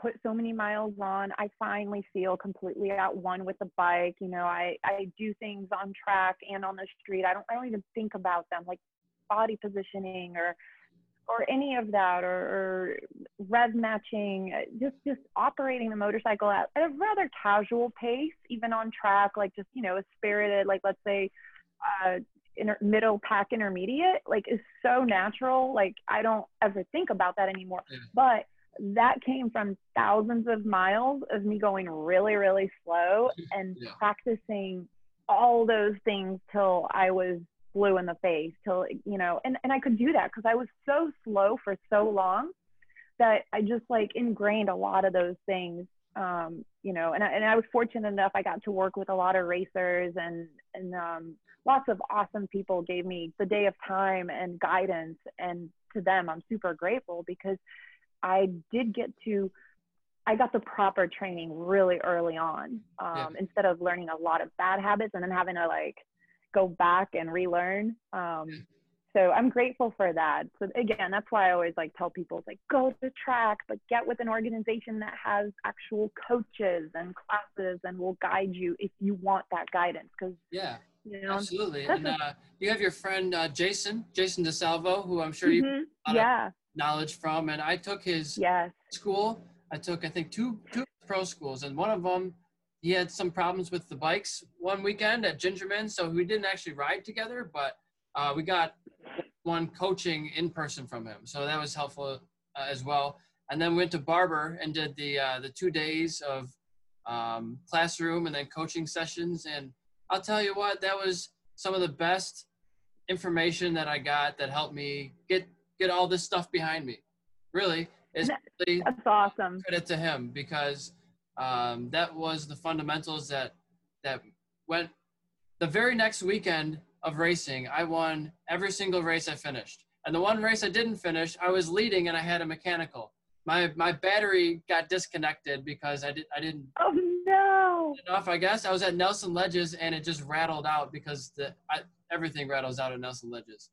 Speaker 1: put so many miles on, I finally feel completely at one with the bike. You know, I I do things on track and on the street. I don't I don't even think about them like body positioning or or any of that or, or rev matching uh, just just operating the motorcycle at, at a rather casual pace even on track like just you know a spirited like let's say uh inter- middle pack intermediate like is so natural like i don't ever think about that anymore
Speaker 2: Yeah.
Speaker 1: but that came from thousands of miles of me going really really slow and
Speaker 2: Yeah.
Speaker 1: practicing all those things till i was blue in the face till you know and, and i could do that because i was so slow for so long that i just like ingrained a lot of those things um you know and I, and I was fortunate enough i got to work with a lot of racers and and um lots of awesome people gave me the day of time and guidance and to them i'm super grateful because i did get to I got the proper training really early on um,
Speaker 2: Yeah.
Speaker 1: instead of learning a lot of bad habits and then having to like go back and relearn. Um. So I'm grateful for that. So again, that's why I always like tell people like go to track, but get with an organization that has actual coaches and classes and will guide you if you want that guidance. Because
Speaker 2: Yeah.
Speaker 1: you know,
Speaker 2: Absolutely. And uh, you have your friend uh, Jason, Jason DiSalvo, who I'm sure you
Speaker 1: Mhm.
Speaker 2: lot of-
Speaker 1: yeah,
Speaker 2: knowledge from. And I took his
Speaker 1: yes,
Speaker 2: school. I took, I think, two two pro schools, and one of them, he had some problems with the bikes one weekend at Gingerman, so we didn't actually ride together, but uh, we got one coaching in person from him, so that was helpful uh, as well. And then went to Barber and did the uh, the two days of um, classroom and then coaching sessions, and I'll tell you what, that was some of the best information that I got that helped me get get all this stuff behind me. Really, it's really
Speaker 1: that's awesome.
Speaker 2: credit to him because um, that was the fundamentals that that went the very next weekend of racing i won every single race i finished. And the one race i didn't finish i was leading and i had a mechanical. My my battery got disconnected because i did i didn't
Speaker 1: Oh no.
Speaker 2: enough i guess. I was at nelson ledges and it just rattled out because the I, everything rattles out at nelson ledges.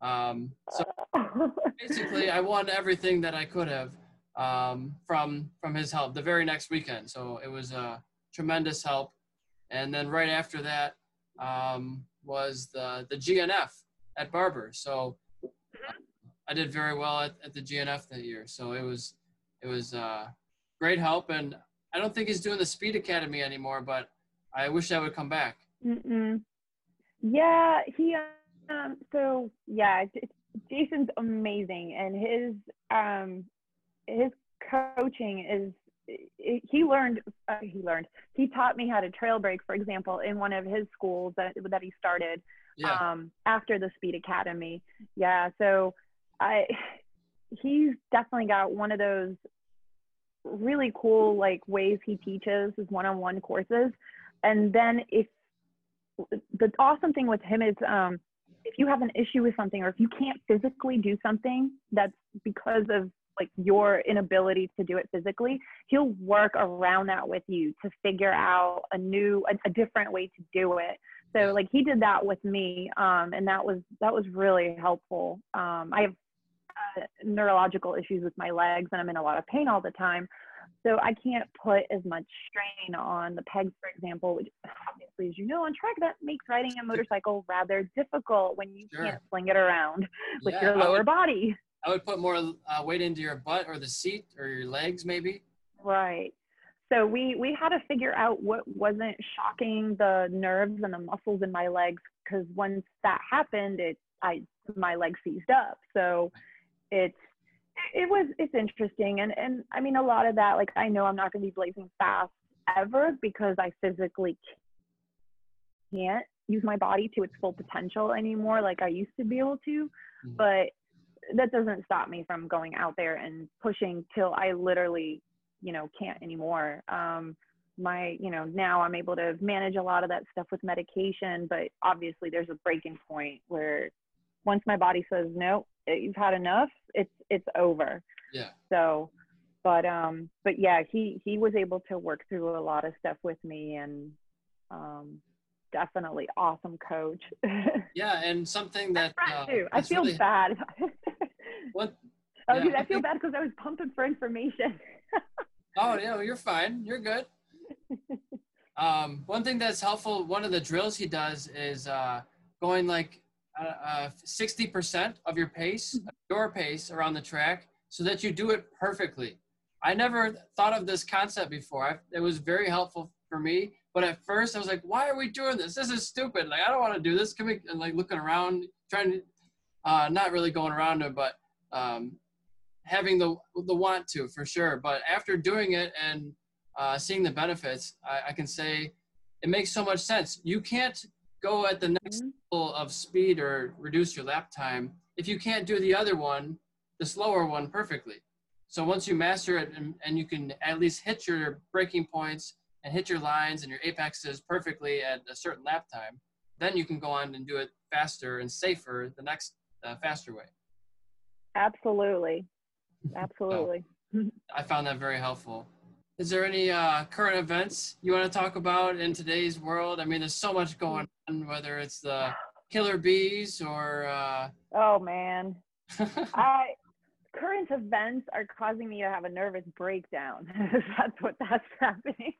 Speaker 2: Um, so basically i won everything that i could have um, from from his help the very next weekend. So it was a tremendous help. And then right after that um, was the the gnf at barber. So uh, i did very well at, at the gnf that year. So it was it was uh, great help. And i don't think he's doing the speed academy anymore but i wish that would come back.
Speaker 1: Mm-mm. Yeah, he um so yeah, Jason's amazing. And his um his coaching is he learned uh, he learned. He taught me how to trail brake for example in one of his schools that that he started
Speaker 2: yeah.
Speaker 1: um after the speed academy. Yeah so i he's definitely got one of those really cool like ways he teaches his one-on-one courses. And then if the awesome thing with him is um if you have an issue with something or if you can't physically do something that's because of like your inability to do it physically he'll work around that with you to figure out a new a, a different way to do it. So like he did that with me um and that was that was really helpful. Um i have uh, neurological issues with my legs and i'm in a lot of pain all the time. So i can't put as much strain on the pegs for example which obviously as you know on track that makes riding a motorcycle rather difficult when you
Speaker 2: Sure.
Speaker 1: can't sling it around with
Speaker 2: Yeah,
Speaker 1: your lower
Speaker 2: would-
Speaker 1: body
Speaker 2: I would put more uh, weight into your butt or the seat or your legs, maybe.
Speaker 1: Right. So we we had to figure out what wasn't shocking the nerves and the muscles in my legs because once that happened, it I my legs seized up. So it's it was it's interesting and and I mean a lot of that like I know I'm not going to be blazing fast ever because I physically can't use my body to its full potential anymore like I used to be able to,
Speaker 2: Mhm.
Speaker 1: but that doesn't stop me from going out there and pushing till I literally, you know, can't anymore. Um, my, you know, now I'm able to manage a lot of that stuff with medication, but obviously there's a breaking point where once my body says no, you've had enough, it's it's over.
Speaker 2: Yeah.
Speaker 1: So, but um but yeah he he was able to work through a lot of stuff with me and um definitely awesome coach
Speaker 2: yeah and something that
Speaker 1: uh, too. i feel really, bad
Speaker 2: what
Speaker 1: oh, yeah, i feel bad because i was pumping for information
Speaker 2: oh yeah well, you're fine you're good um one thing that's helpful one of the drills he does is uh going like uh, 60% uh, of your pace your pace around the track so that you do it perfectly I never thought of this concept before. I, it was very helpful for me. But at first, I was like, "Why are we doing this? This is stupid. Like, I don't want to do this." Can we and like looking around, trying to, uh, not really going around it, but um, having the the want to for sure. But after doing it and uh, seeing the benefits, I, I can say it makes so much sense. You can't go at the next mm-hmm. level of speed or reduce your lap time if you can't do the other one, the slower one, perfectly. So once you master it and, and you can at least hit your braking points and hit your lines and your apexes perfectly at a certain lap time, then you can go on and do it faster and safer the next uh, faster way.
Speaker 1: Absolutely. Absolutely.
Speaker 2: so, I found that very helpful. Is there any uh, current events you want to talk about in today's world? I mean, there's so much going on, whether it's the killer bees or. Uh...
Speaker 1: Oh, man. I current events are causing me to have a nervous breakdown. that's what that's happening.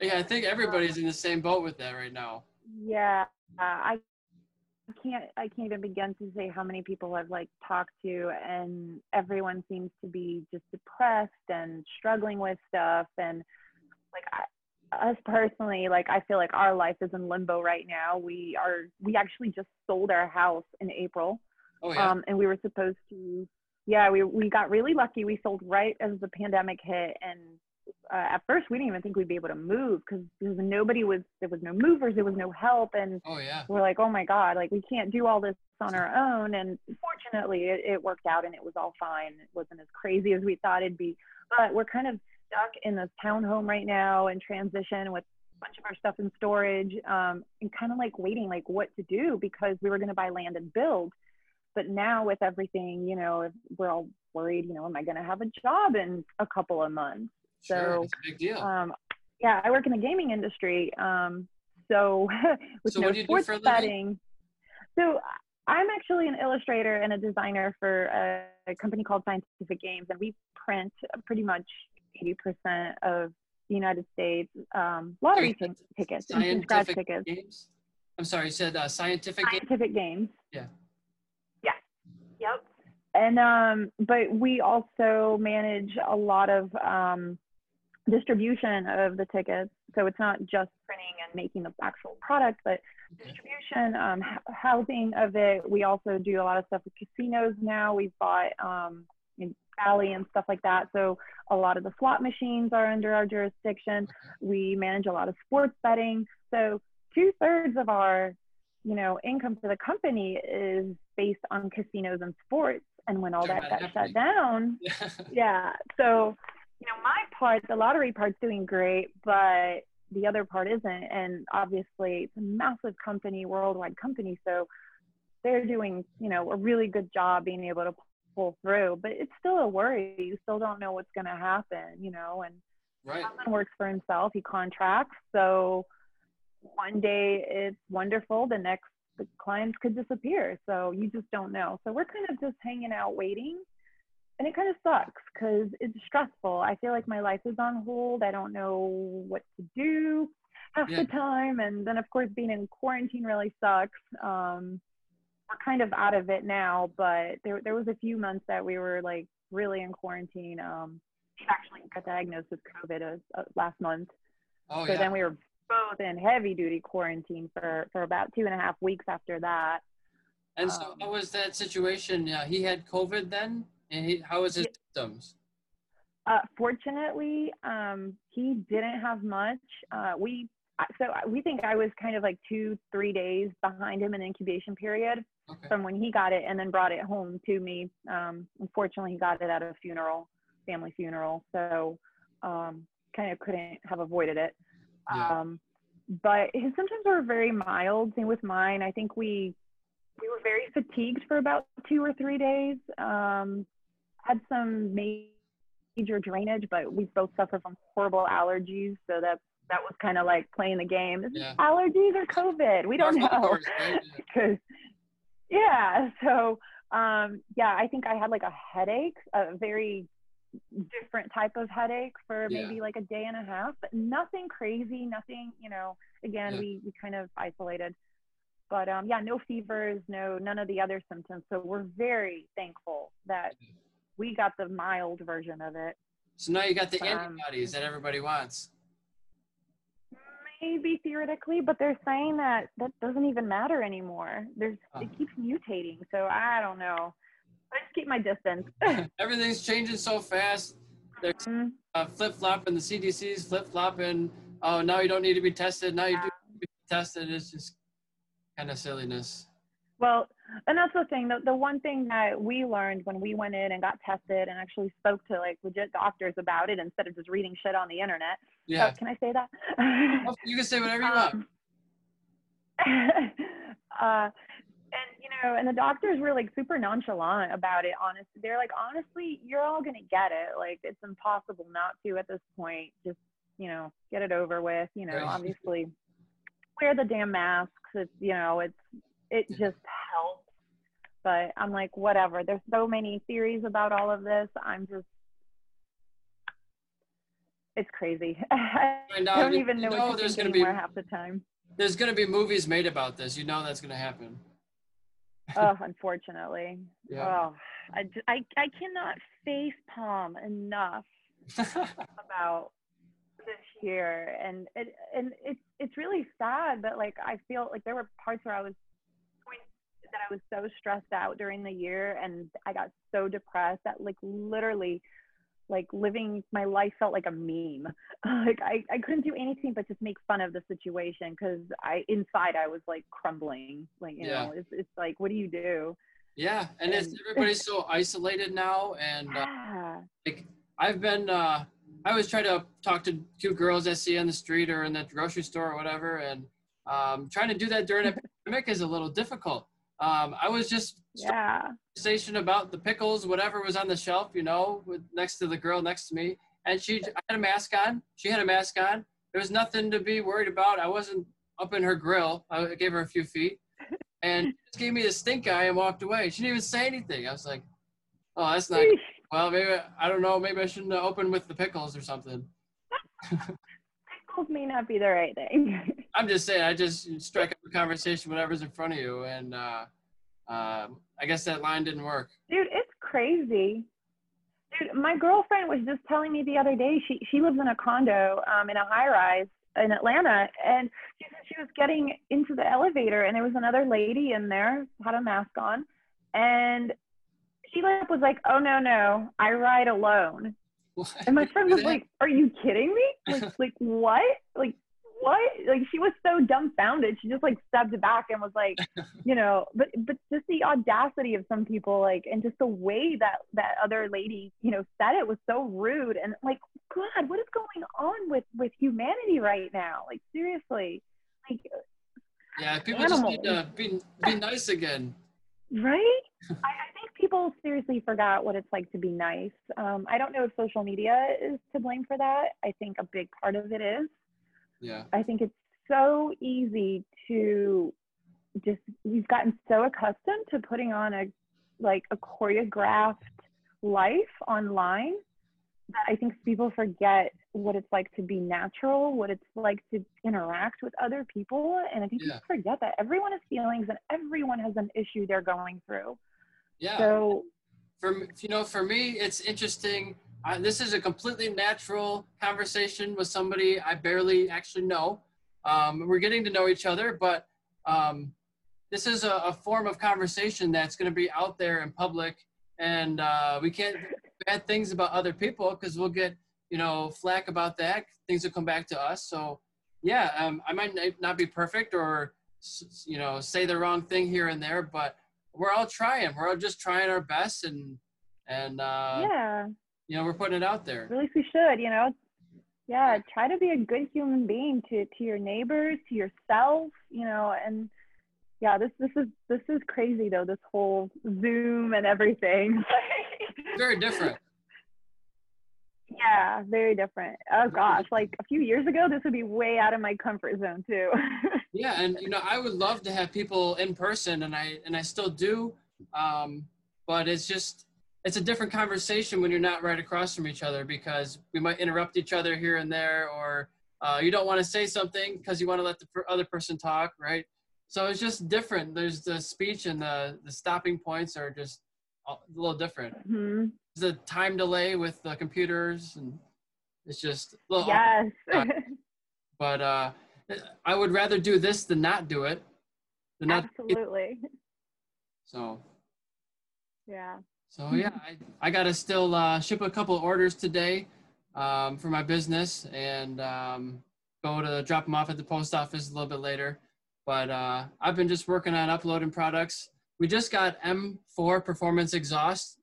Speaker 2: Yeah, I think everybody's in the same boat with that right now.
Speaker 1: Yeah, uh, I can't. I can't even begin to say how many people I've like talked to, and everyone seems to be just depressed and struggling with stuff. And like I, us personally, like I feel like our life is in limbo right now. We are. We actually just sold our house in April.
Speaker 2: Oh, yeah.
Speaker 1: Um, and we were supposed to yeah, we we got really lucky. We sold right as the pandemic hit, and uh, at first we didn't even think we'd be able to move because nobody was there was no movers, there was no help, and
Speaker 2: oh yeah,
Speaker 1: we're like, oh my god, like we can't do all this on our own. And fortunately, it, it worked out, and it was all fine. It wasn't as crazy as we thought it'd be, but we're kind of stuck in this townhome right now and transition with a bunch of our stuff in storage um, and kind of like waiting like what to do because we were going to buy land and build but now with everything, you know, we're all worried, you know, am I going to have a job in a couple of months?
Speaker 2: Sure, so, big deal.
Speaker 1: Um, yeah, I work in the gaming industry. Um, so with
Speaker 2: so
Speaker 1: no
Speaker 2: sports betting.
Speaker 1: So I'm actually an illustrator and a designer for a, a, company called Scientific Games, and we print pretty much 80% of the United States um, lottery tickets and scratch tickets.
Speaker 2: Games? I'm sorry, you said uh, scientific.
Speaker 1: Scientific games.
Speaker 2: Yeah. Yeah.
Speaker 1: Yep. And um, but we also manage a lot of um, distribution of the tickets. So it's not just printing and making the actual product, but distribution, um, housing of it. We also do a lot of stuff with casinos now. We've bought um, in Bally and stuff like that. So a lot of the slot machines are under our jurisdiction. We manage a lot of sports betting. So two thirds of our you know, income for the company is based on casinos and sports. And when all that got shut down, yeah. So, you know, my part, the lottery part's doing great, but the other part isn't. And obviously, it's a massive company, worldwide company. So they're doing, you know, a really good job being able to pull through. But it's still a worry. You still don't know what's going to happen, you know. And
Speaker 2: right.
Speaker 1: works for himself. He contracts. So one day it's wonderful, the next the clients could disappear. So you just don't know. So we're kind of just hanging out waiting. And it kind of sucks because it's stressful. I feel like my life is on hold. I don't know what to do half yeah. the time. And then, of course, being in quarantine really sucks. Um, we're kind of out of it now, but there, there was a few months that we were like really in quarantine. Um, actually got diagnosed with COVID uh, uh, last month.
Speaker 2: Oh,
Speaker 1: so
Speaker 2: yeah.
Speaker 1: then we were both in heavy duty quarantine for, for about two and a half weeks after that.
Speaker 2: And so, um, how was that situation? Uh, he had COVID then, and he, how was his
Speaker 1: yeah.
Speaker 2: symptoms?
Speaker 1: Uh, fortunately, um, he didn't have much. Uh, we so we think I was kind of like two, three days behind him in incubation period
Speaker 2: okay.
Speaker 1: from when he got it and then brought it home to me. Um, unfortunately, he got it at a funeral, family funeral, so um, kind of couldn't have avoided it.
Speaker 2: Yeah.
Speaker 1: Um, but his symptoms were very mild. Same with mine. I think we we were very fatigued for about two or three days. Um, had some major drainage, but we both suffer from horrible allergies, so that that was kind of like playing the game. Is
Speaker 2: Yeah.
Speaker 1: allergies or COVID? We don't know. Because yeah, so um, yeah, I think I had like a headache, a very different type of headache for
Speaker 2: Yeah.
Speaker 1: maybe like a day and a half, but nothing crazy, nothing, you know, again,
Speaker 2: Yeah.
Speaker 1: we, we kind of isolated. But um, yeah, no fevers, no, none of the other symptoms. So we're very thankful that we got the mild version of it.
Speaker 2: So now you got the
Speaker 1: Um,
Speaker 2: antibodies that everybody wants.
Speaker 1: Maybe theoretically, but they're saying that that doesn't even matter anymore. There's
Speaker 2: Oh.
Speaker 1: it keeps mutating, so I don't know. I just keep my distance.
Speaker 2: Everything's changing so fast. They're
Speaker 1: Mm,
Speaker 2: uh, flip flopping. The CDC's flip flopping. Oh, now you don't need to be tested. Now you do need to be tested. It's just kind of silliness.
Speaker 1: well, and that's the thing. The, the one thing that we learned when we went in and got tested and actually spoke to like legit doctors about it instead of just reading shit on the internet.
Speaker 2: Yeah.
Speaker 1: Oh, can I say that?
Speaker 2: Oh, you can say whatever you want.
Speaker 1: Um, uh, and you know, and the doctors were like super nonchalant about it. Honestly, they're like, honestly, you're all gonna get it. Like, it's impossible not to at this point. Just you know, get it over with. You know,
Speaker 2: Right.
Speaker 1: obviously, wear the damn masks. It's you know, it's it just helps. But I'm like, whatever. There's so many theories about all of this. I'm just. It's crazy. I don't even
Speaker 2: you
Speaker 1: know,
Speaker 2: know
Speaker 1: what to
Speaker 2: there's
Speaker 1: think
Speaker 2: gonna be-
Speaker 1: anymore half the time.
Speaker 2: There's gonna be movies made about this. You know that's gonna happen.
Speaker 1: oh, unfortunately.
Speaker 2: Yeah.
Speaker 1: Oh, I cannot face palm enough about this year, and it and it's it's really sad. But like I feel like there were parts where I was that I was so stressed out during the year, and I got so depressed that like literally. Like living my life felt like a meme. Like I, I couldn't do anything but just make fun of the situation because I inside I was like crumbling. Like you
Speaker 2: Yeah.
Speaker 1: know, it's it's like what do you do?
Speaker 2: yeah, and it's everybody's so isolated now, and uh, like I've been uh I always try to talk to cute girls I see on the street or in the grocery store or whatever and um trying to do that during a pandemic is a little difficult. Um I was just
Speaker 1: Yeah.
Speaker 2: conversation about the pickles, whatever was on the shelf, you know, with next to the girl next to me. And she I had a mask on. She had a mask on. There was nothing to be worried about. I wasn't up in her grill. I gave her a few feet. And she just gave me the stink eye and walked away. She didn't even say anything. I was like, oh, that's not well, maybe I don't know. Maybe I shouldn't open with the pickles or something.
Speaker 1: Pickles may not be the right thing.
Speaker 2: I'm just saying. I just strike up a conversation, whatever's in front of you, and uh, uh, I guess that line didn't work.
Speaker 1: Dude, it's crazy. Dude, my girlfriend was just telling me the other day she she lives in a condo um, in a high rise in Atlanta, and she said she was getting into the elevator, and there was another lady in there had a mask on, and she was like, "Oh no no, I ride alone." And my friend was like, "Are you kidding me? Like, like what? Like what? Like she was so dumbfounded. She just like stepped back and was like, you know, but but just the audacity of some people, like, and just the way that that other lady, you know, said it was so rude. And like, God, what is going on with with humanity right now? Like seriously, like,
Speaker 2: yeah, people just need to be be nice again.
Speaker 1: Right? I, I think people seriously forgot what it's like to be nice. Um, I don't know if social media is to blame for that. I think a big part of it is.
Speaker 2: Yeah,
Speaker 1: I think it's so easy to just we've gotten so accustomed to putting on a like a choreographed life online that I think people forget what it's like to be natural, what it's like to interact with other people. And I think
Speaker 2: Yeah.
Speaker 1: people forget that everyone has feelings and everyone has an issue they're going through.
Speaker 2: yeah.
Speaker 1: So
Speaker 2: for you know for me it's interesting I, this is a completely natural conversation with somebody i barely actually know um, we're getting to know each other but um, this is a, a form of conversation that's going to be out there in public and uh, we can't bad things about other people because we'll get you know flack about that things will come back to us. So yeah um, i might not be perfect or you know say the wrong thing here and there but we're all trying. We're all just trying our best and and uh,
Speaker 1: yeah,
Speaker 2: you know we're putting it out there.
Speaker 1: At least we should, you know. Yeah, try to be a good human being to to your neighbors, to yourself, you know, and yeah, this this is this is crazy though, this whole Zoom and everything.
Speaker 2: very different
Speaker 1: Yeah, very different. Oh gosh, like a few years ago, this would be way out of my comfort zone too.
Speaker 2: yeah, and you know, I would love to have people in person, and I and I still do, um, but it's just it's a different conversation when you're not right across from each other because we might interrupt each other here and there, or uh, you don't want to say something because you want to let the other person talk, right? So it's just different. There's the speech and the the stopping points are just a little different.
Speaker 1: Mm-hmm.
Speaker 2: A time delay with the computers, and it's just a little
Speaker 1: yes.
Speaker 2: but uh, I would rather do this than not do it.
Speaker 1: Than not Absolutely.
Speaker 2: So.
Speaker 1: Yeah.
Speaker 2: So yeah, I, I got to still uh, ship a couple orders today um, for my business and um, go to drop them off at the post office a little bit later. But uh, I've been just working on uploading products. We just got M4 Performance Exhaust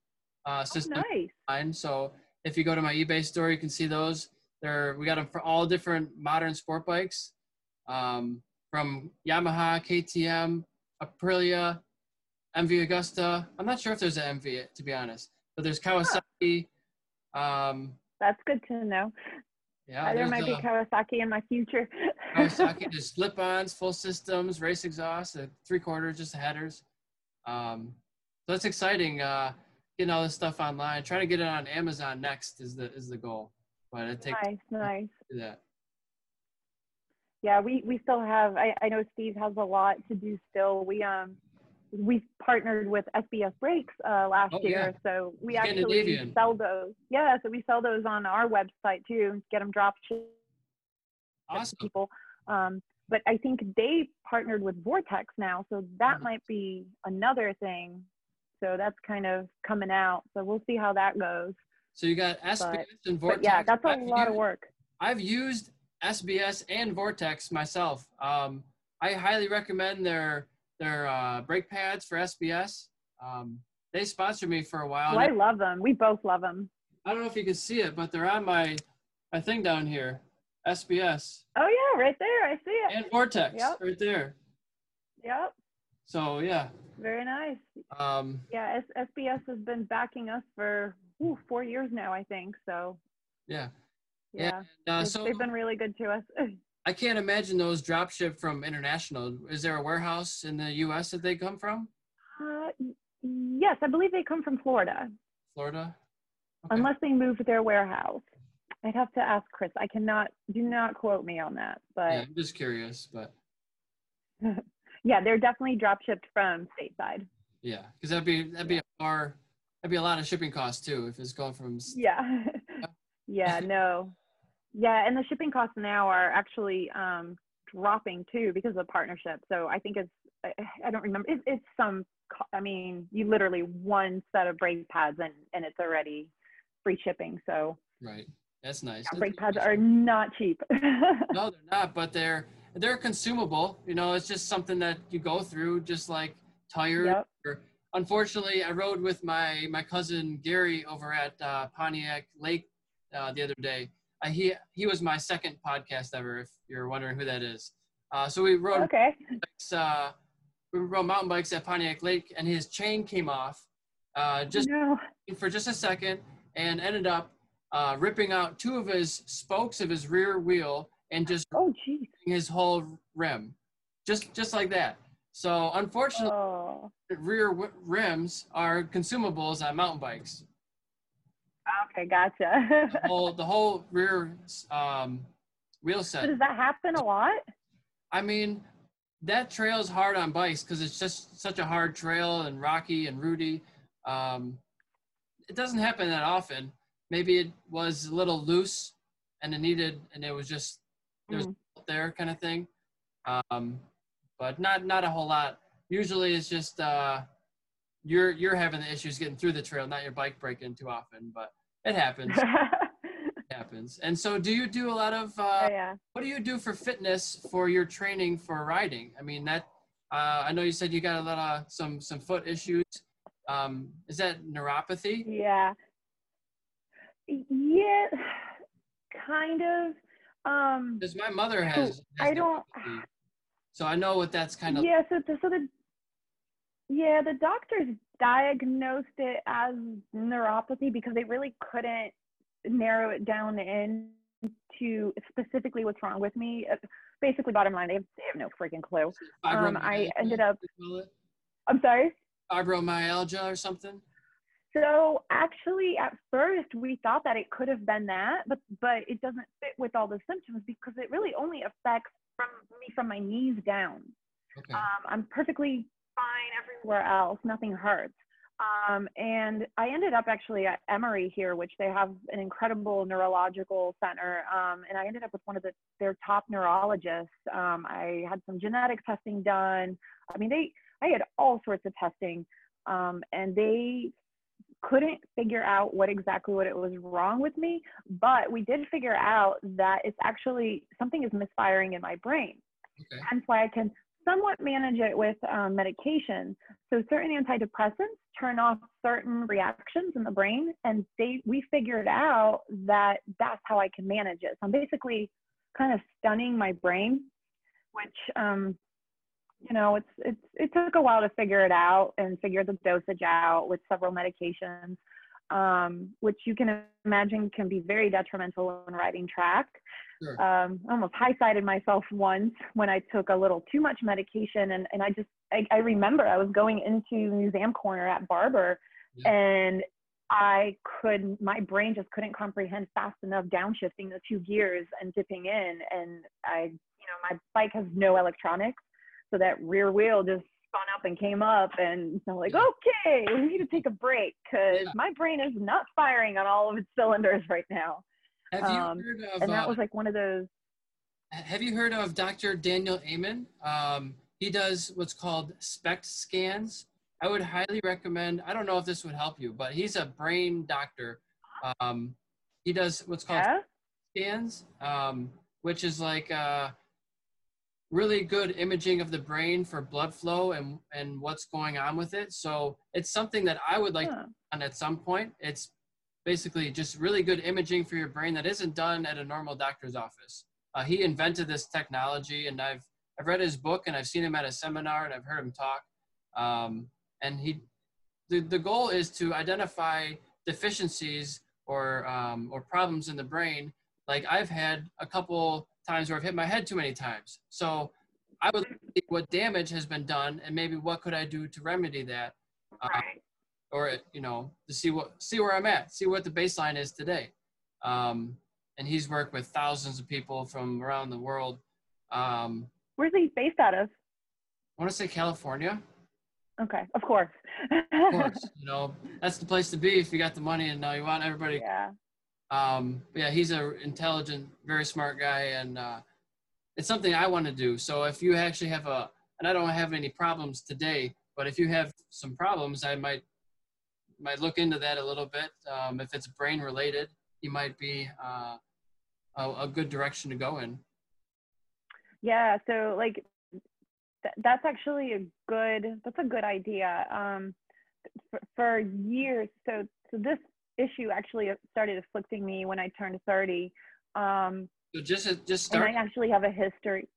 Speaker 2: uh,
Speaker 1: oh,
Speaker 2: system.
Speaker 1: Oh, nice.
Speaker 2: So if you go to my eBay store, you can see those. They're, we got them for all different modern sport bikes um, from Yamaha, KTM, Aprilia, MV Agusta. I'm not sure if there's an MV to be honest, but there's Kawasaki. Um,
Speaker 1: That's good to know.
Speaker 2: Yeah,
Speaker 1: there might be Kawasaki in my future.
Speaker 2: Kawasaki, there's slip-ons, full systems, race exhaust, three quarters, just headers. Um, so that's exciting. Uh, getting all this stuff online. Trying to get it on Amazon next is the is the goal, but it takes
Speaker 1: nice, nice.
Speaker 2: Do that.
Speaker 1: Yeah, we we still have. I I know Steve has a lot to do still. We um we partnered with SBS Brakes uh, last
Speaker 2: oh,
Speaker 1: year,
Speaker 2: yeah.
Speaker 1: so we actually sell those. Yeah, so we sell those on our website too. Get them drop shipped
Speaker 2: awesome.
Speaker 1: people. Um, but I think they partnered with Vortex now, so that
Speaker 2: mm-hmm.
Speaker 1: might be another thing. So that's kind of coming out. So we'll see how that goes.
Speaker 2: So you got SBS but, and Vortex.
Speaker 1: yeah, that's a
Speaker 2: I've
Speaker 1: lot
Speaker 2: used,
Speaker 1: of work.
Speaker 2: I've used SBS and Vortex myself. Um, I highly recommend their their uh, brake pads for SBS. Um, they sponsored me for a while.
Speaker 1: Well, I love them. We both love them.
Speaker 2: I don't know if you can see it, but they're on my my thing down here. SBS.
Speaker 1: Oh yeah, right there. I see it.
Speaker 2: And Vortex, yep. right there.
Speaker 1: Yep.
Speaker 2: So yeah.
Speaker 1: Very nice.
Speaker 2: Um,
Speaker 1: yeah, S- SBS has been backing us for ooh, four years now, I think. So.
Speaker 2: Yeah.
Speaker 1: Yeah. And, uh, so they've been really good to us.
Speaker 2: I can't imagine those drop ship from international. Is there a warehouse in the U.S. that they come from?
Speaker 1: Uh, yes, I believe they come from Florida.
Speaker 2: Florida.
Speaker 1: Okay. Unless they moved their warehouse. I'd have to ask Chris. I cannot. Do not quote me on that. But
Speaker 2: yeah, I'm just curious. But
Speaker 1: yeah, they're definitely drop shipped from stateside.
Speaker 2: Yeah, because that'd be that'd be a far that'd be a lot of shipping costs too if it's going from.
Speaker 1: Yeah. yeah. No. Yeah, and the shipping costs now are actually um, dropping too because of the partnership. So I think it's I, I don't remember it, it's some I mean you literally one set of brake pads and and it's already free shipping. So
Speaker 2: right, that's nice.
Speaker 1: brake pads are not cheap.
Speaker 2: no, they're not, but they're they're consumable. You know, it's just something that you go through, just like tires.
Speaker 1: Yep.
Speaker 2: Or, unfortunately, I rode with my my cousin Gary over at uh, Pontiac Lake uh, the other day uh, he he was my second podcast ever. If you're wondering who that is, uh, so we rode
Speaker 1: okay.
Speaker 2: Bikes, uh, we rode mountain bikes at Pontiac Lake, and his chain came off uh, just
Speaker 1: no.
Speaker 2: for just a second, and ended up uh, ripping out two of his spokes of his rear wheel and just
Speaker 1: oh geez.
Speaker 2: his whole rim, just just like that. So unfortunately,
Speaker 1: oh.
Speaker 2: rear w- rims are consumables on mountain bikes.
Speaker 1: Okay, gotcha.
Speaker 2: the whole the whole rear um, wheel set.
Speaker 1: So does that happen a lot?
Speaker 2: I mean, that trail is hard on bikes because it's just such a hard trail and rocky and rooty. Um, it doesn't happen that often. Maybe it was a little loose and it needed, and it was just there's mm. there kind of thing. Um, but not not a whole lot. Usually, it's just uh, you're you're having the issues getting through the trail, not your bike breaking too often. But it happens. it happens. And so, do you do a lot of? Uh,
Speaker 1: oh, yeah.
Speaker 2: What do you do for fitness for your training for riding? I mean, that uh, I know you said you got a lot of some some foot issues. Um, is that neuropathy?
Speaker 1: Yeah. Yeah, kind of. Um,
Speaker 2: because my mother has. has
Speaker 1: I don't.
Speaker 2: So I know what that's kind of.
Speaker 1: Yeah. So the, so the. Yeah, the doctors diagnosed it as neuropathy because they really couldn't narrow it down in to specifically what's wrong with me. Uh, basically, bottom line, they have, they have no freaking clue. Um, I ended up. I'm sorry.
Speaker 2: Fibromyalgia or something.
Speaker 1: So actually, at first, we thought that it could have been that, but but it doesn't fit with all the symptoms because it really only affects from me from my knees down. Okay. Um, I'm perfectly fine everywhere else. Nothing hurts. Um, and I ended up actually at Emory here, which they have an incredible neurological center. Um, and I ended up with one of the, their top neurologists. Um, I had some genetic testing done. I mean, they, I had all sorts of testing, um, and they couldn't figure out what exactly what it was wrong with me. But we did figure out that it's actually something is misfiring in my brain. Okay. Hence why I can somewhat manage it with um, medication. So certain antidepressants turn off certain reactions in the brain, and they we figured out that that's how I can manage it. So I'm basically kind of stunning my brain, which um, you know it's it's it took a while to figure it out and figure the dosage out with several medications. Um, which you can imagine can be very detrimental when riding track. Sure. Um, I almost high-sided myself once when I took a little too much medication, and and I just I, I remember I was going into Museum Corner at Barber, yeah. and I could my brain just couldn't comprehend fast enough downshifting the two gears and dipping in, and I you know my bike has no electronics, so that rear wheel just spun up and came up and I'm like, okay, we need to take a break because yeah. my brain is not firing on all of its cylinders right now.
Speaker 2: Have you um, heard of?
Speaker 1: And that uh, was like one of those.
Speaker 2: Have you heard of Dr. Daniel Amen? Um, he does what's called SPECT scans. I would highly recommend. I don't know if this would help you, but he's a brain doctor. Um, he does what's called yeah? scans, um, which is like uh, really good imaging of the brain for blood flow and and what's going on with it. So it's something that I would like huh. on at some point. It's basically just really good imaging for your brain that isn't done at a normal doctor's office. Uh, he invented this technology, and I've I've read his book and I've seen him at a seminar and I've heard him talk. Um, and he, the, the goal is to identify deficiencies or um, or problems in the brain. Like I've had a couple times where I've hit my head too many times. So I would see what damage has been done and maybe what could I do to remedy that. Uh, or you know to see what see where I'm at, see what the baseline is today. Um, and he's worked with thousands of people from around the world. Um,
Speaker 1: Where's he based out of?
Speaker 2: I want to say California.
Speaker 1: Okay, of course.
Speaker 2: of course, you know that's the place to be if you got the money and uh, you want everybody.
Speaker 1: Yeah.
Speaker 2: Um, yeah, he's an intelligent, very smart guy, and uh, it's something I want to do. So if you actually have a, and I don't have any problems today, but if you have some problems, I might might look into that a little bit. Um, if it's brain related, you might be uh, a, a, good direction to go in.
Speaker 1: Yeah. So like, th- that's actually a good. That's a good idea. Um, for, for years. So so this issue actually started afflicting me when I turned 30. Um,
Speaker 2: so just just start.
Speaker 1: And I actually have a history.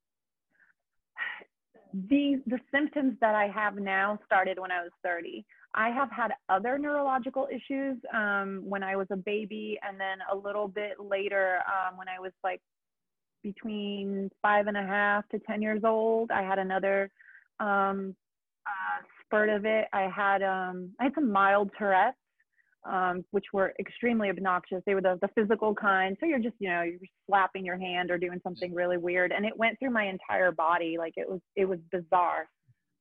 Speaker 1: The the symptoms that I have now started when I was 30. I have had other neurological issues um, when I was a baby, and then a little bit later um, when I was like between five and a half to 10 years old. I had another um, uh, spurt of it. I had um, I had some mild Tourette's, um, which were extremely obnoxious. They were the, the physical kind. So you're just, you know, you're slapping your hand or doing something really weird. And it went through my entire body. Like it was, it was bizarre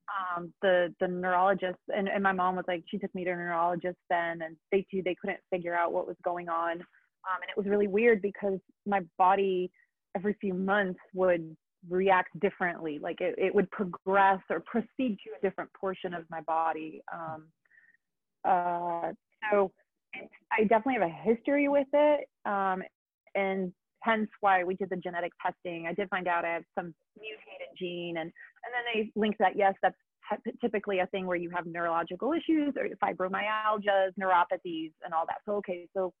Speaker 1: um, the the neurologist and, and my mom was like she took me to a neurologist then and they too they couldn't figure out what was going on um, and it was really weird because my body every few months would react differently like it, it would progress or proceed to a different portion of my body um, uh, so i definitely have a history with it um, and hence why we did the genetic testing. I did find out I have some mutated gene, and and then they linked that yes, that's typically a thing where you have neurological issues or fibromyalgias, neuropathies, and all that. So okay, so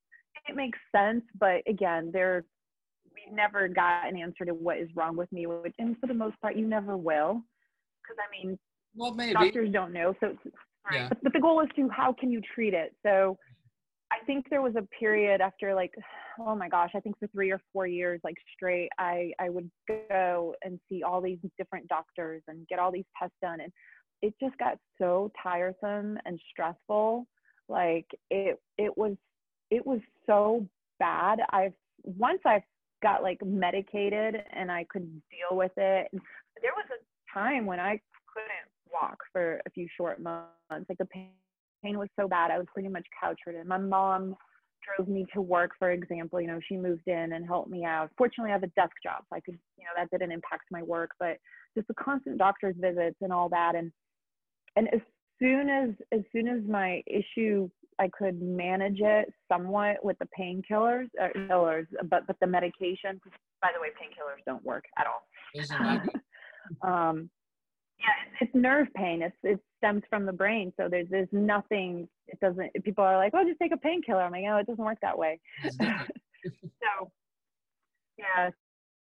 Speaker 1: it makes sense, but again, there we never got an answer to what is wrong with me, which, and for the most part, you never will, because I mean,
Speaker 2: well, maybe
Speaker 1: doctors don't know. So, yeah. but, but the goal is to how can you treat it? So I think there was a period after like oh my gosh i think for three or four years like straight i i would go and see all these different doctors and get all these tests done and it just got so tiresome and stressful like it it was it was so bad i've once i got like medicated and i couldn't deal with it there was a time when i couldn't walk for a few short months like the pain was so bad, I was pretty much couch ridden. My mom drove me to work, for example. You know, she moved in and helped me out. Fortunately, I have a desk job, so I could, you know, that didn't impact my work. But just the constant doctor's visits and all that, and and as soon as as soon as my issue, I could manage it somewhat with the painkillers, uh, killers, but but the medication. By the way, painkillers don't work at all. um, yeah, it's, it's nerve pain. It's it stems from the brain. So there's there's nothing. It doesn't. People are like, oh, just take a painkiller. I'm like, no, it doesn't work that way. so yeah.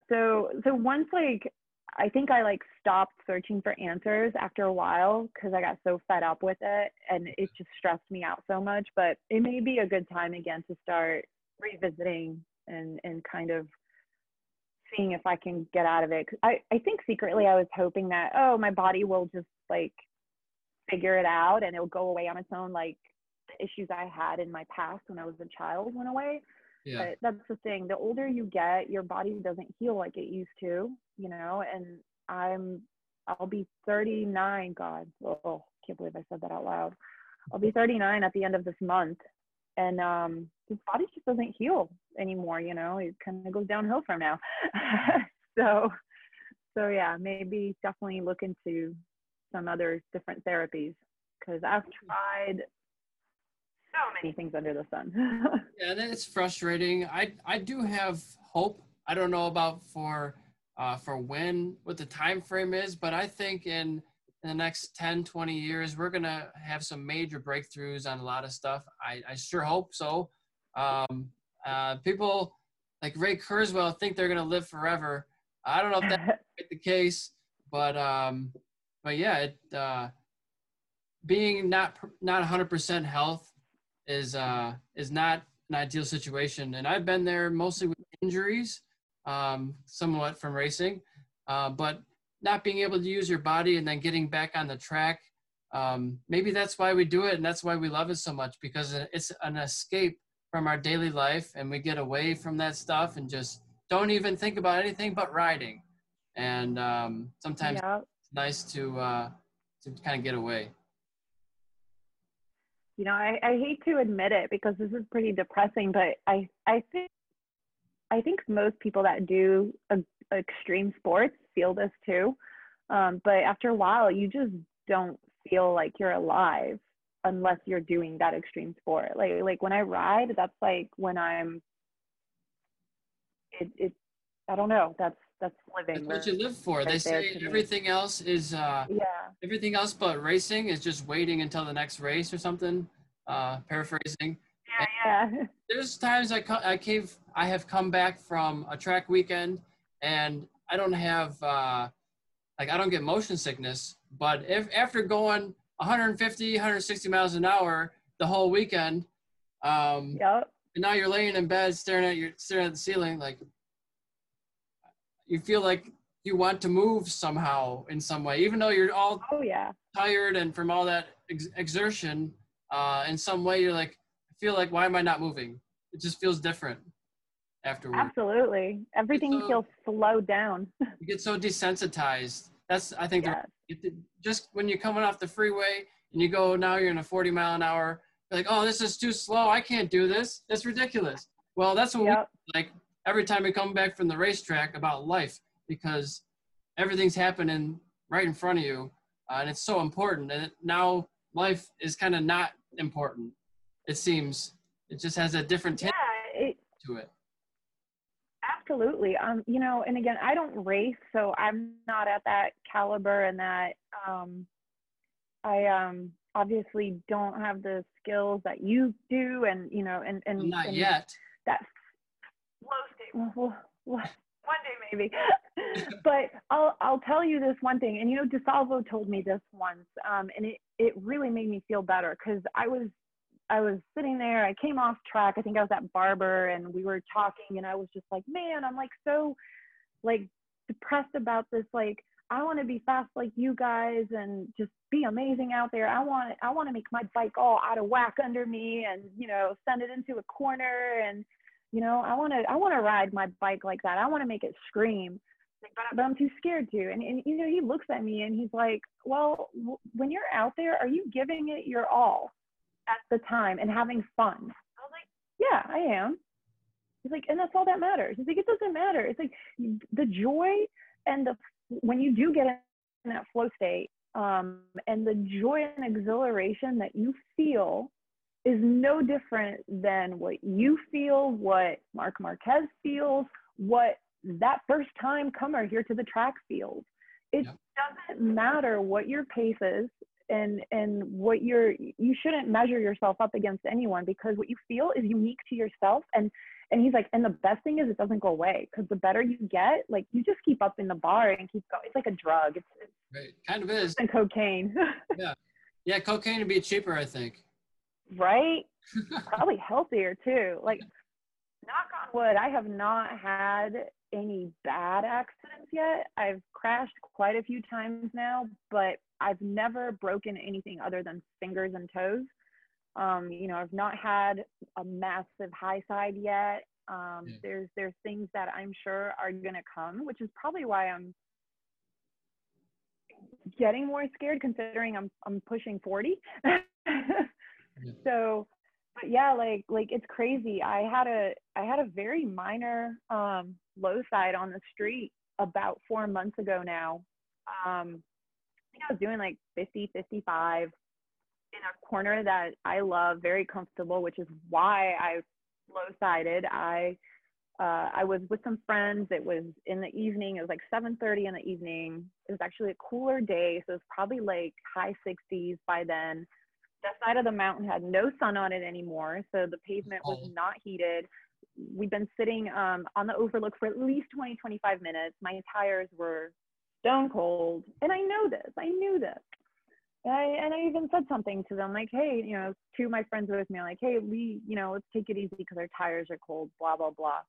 Speaker 1: So so once like I think I like stopped searching for answers after a while because I got so fed up with it and it just stressed me out so much. But it may be a good time again to start revisiting and and kind of seeing if I can get out of it. I, I think secretly I was hoping that, oh, my body will just like figure it out and it'll go away on its own. Like the issues I had in my past when I was a child went away. Yeah. But that's the thing. The older you get, your body doesn't heal like it used to, you know, and I'm, I'll be 39. God, oh, I can't believe I said that out loud. I'll be 39 at the end of this month and um, his body just doesn't heal anymore. You know, it kind of goes downhill from now. so, so yeah, maybe definitely look into some other different therapies because I've tried so many things under the sun.
Speaker 2: yeah, it's frustrating. I I do have hope. I don't know about for uh, for when what the time frame is, but I think in in the next 10, 20 years, we're going to have some major breakthroughs on a lot of stuff. I, I sure hope so. Um, uh, people like Ray Kurzweil think they're going to live forever. I don't know if that's the case, but, um, but yeah, it, uh, being not, not 100% health is, uh, is not an ideal situation. And I've been there mostly with injuries, um, somewhat from racing. Uh, but not being able to use your body and then getting back on the track. Um, maybe that's why we do it and that's why we love it so much because it's an escape from our daily life and we get away from that stuff and just don't even think about anything but riding. And um, sometimes yeah. it's nice to uh, to kind of get away.
Speaker 1: You know, I, I hate to admit it because this is pretty depressing, but I I think I think most people that do a, extreme sports feel this too. Um, but after a while, you just don't feel like you're alive unless you're doing that extreme sport. Like like when I ride, that's like when I'm. It it, I don't know. That's that's living.
Speaker 2: That's what you live for. Right they say everything me. else is. Uh,
Speaker 1: yeah.
Speaker 2: Everything else but racing is just waiting until the next race or something. Uh, paraphrasing.
Speaker 1: Yeah, yeah.
Speaker 2: There's times I I came I have come back from a track weekend and I don't have uh, like I don't get motion sickness. But if after going 150, 160 miles an hour the whole weekend, um,
Speaker 1: yep.
Speaker 2: and now you're laying in bed staring at your staring at the ceiling, like you feel like you want to move somehow in some way, even though you're all
Speaker 1: oh yeah
Speaker 2: tired and from all that ex- exertion. Uh, in some way, you're like, I feel like why am I not moving? It just feels different afterwards.
Speaker 1: Absolutely. Everything so, feels slowed down.
Speaker 2: you get so desensitized. That's I think the, just when you're coming off the freeway and you go now you're in a 40 mile an hour, you're like, oh, this is too slow. I can't do this. It's ridiculous. Well, that's what yep. we like every time we come back from the racetrack about life because everything's happening right in front of you, uh, and it's so important. And it, now life is kind of not important. It seems it just has a different
Speaker 1: yeah, it,
Speaker 2: to it.
Speaker 1: Absolutely. Um, you know, and again, I don't race, so I'm not at that caliber and that um I um obviously don't have the skills that you do and you know and and
Speaker 2: not
Speaker 1: and
Speaker 2: yet.
Speaker 1: That one day maybe. but I'll I'll tell you this one thing, and you know, DiSalvo told me this once, um, and it it really made me feel better because I was I was sitting there. I came off track. I think I was at Barber, and we were talking, and I was just like, man, I'm like so like depressed about this. Like, I want to be fast like you guys and just be amazing out there. I want I want to make my bike all out of whack under me, and you know, send it into a corner, and you know, I want to I want to ride my bike like that. I want to make it scream but I'm too scared to. And, and, you know, he looks at me and he's like, well, w- when you're out there, are you giving it your all at the time and having fun? I was like, yeah, I am. He's like, and that's all that matters. He's like, it doesn't matter. It's like the joy and the, when you do get in that flow state um, and the joy and exhilaration that you feel is no different than what you feel, what Marc Marquez feels, what that first time comer here to the track field. It yep. doesn't matter what your pace is and and what you're you shouldn't measure yourself up against anyone because what you feel is unique to yourself. And and he's like and the best thing is it doesn't go away because the better you get like you just keep up in the bar and keep going. It's like a drug. It's, it's
Speaker 2: right. Kind of is.
Speaker 1: and cocaine.
Speaker 2: Yeah. Yeah cocaine would be cheaper i think.
Speaker 1: Right? Probably healthier too. Like knock on wood i have not had any bad accidents yet. I've crashed quite a few times now, but I've never broken anything other than fingers and toes. Um, you know, I've not had a massive high side yet. Um, yeah. There's there's things that I'm sure are gonna come, which is probably why I'm getting more scared considering I'm I'm pushing 40. yeah. So but yeah, like like it's crazy. I had a I had a very minor um, low side on the street about four months ago now. Um, think I was doing like 50, 55 in a corner that I love, very comfortable, which is why I low sided. I uh, I was with some friends. It was in the evening. It was like 7:30 in the evening. It was actually a cooler day, so it was probably like high 60s by then the side of the mountain had no sun on it anymore, so the pavement was oh. not heated. We've been sitting um, on the overlook for at least 20, 25 minutes. My tires were stone cold, and I know this. I knew this. And I, and I even said something to them like, hey, you know, two of my friends with me, like, hey, we, you know, let's take it easy because our tires are cold, blah, blah, blah.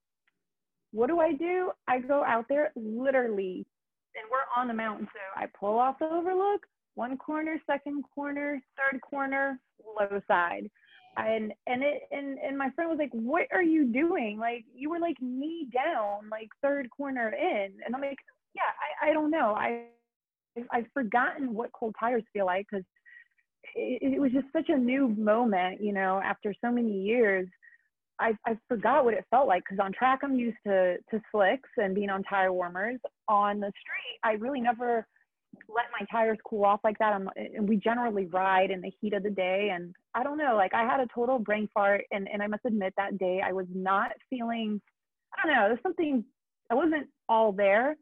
Speaker 1: What do I do? I go out there literally, and we're on the mountain. So I pull off the overlook, one corner, second corner, third corner, low side. And and it and and my friend was like, "What are you doing? Like you were like knee down, like third corner in." And I'm like, "Yeah, I I don't know. I I've forgotten what cold tires feel like because it, it was just such a new moment, you know, after so many years. I, I forgot what it felt like because on track I'm used to to slicks and being on tire warmers. On the street, I really never let my tires cool off like that. I'm, and we generally ride in the heat of the day. And I don't know, like I had a total brain fart. And, and I must admit that day I was not feeling, I don't know, there's something, I wasn't all there.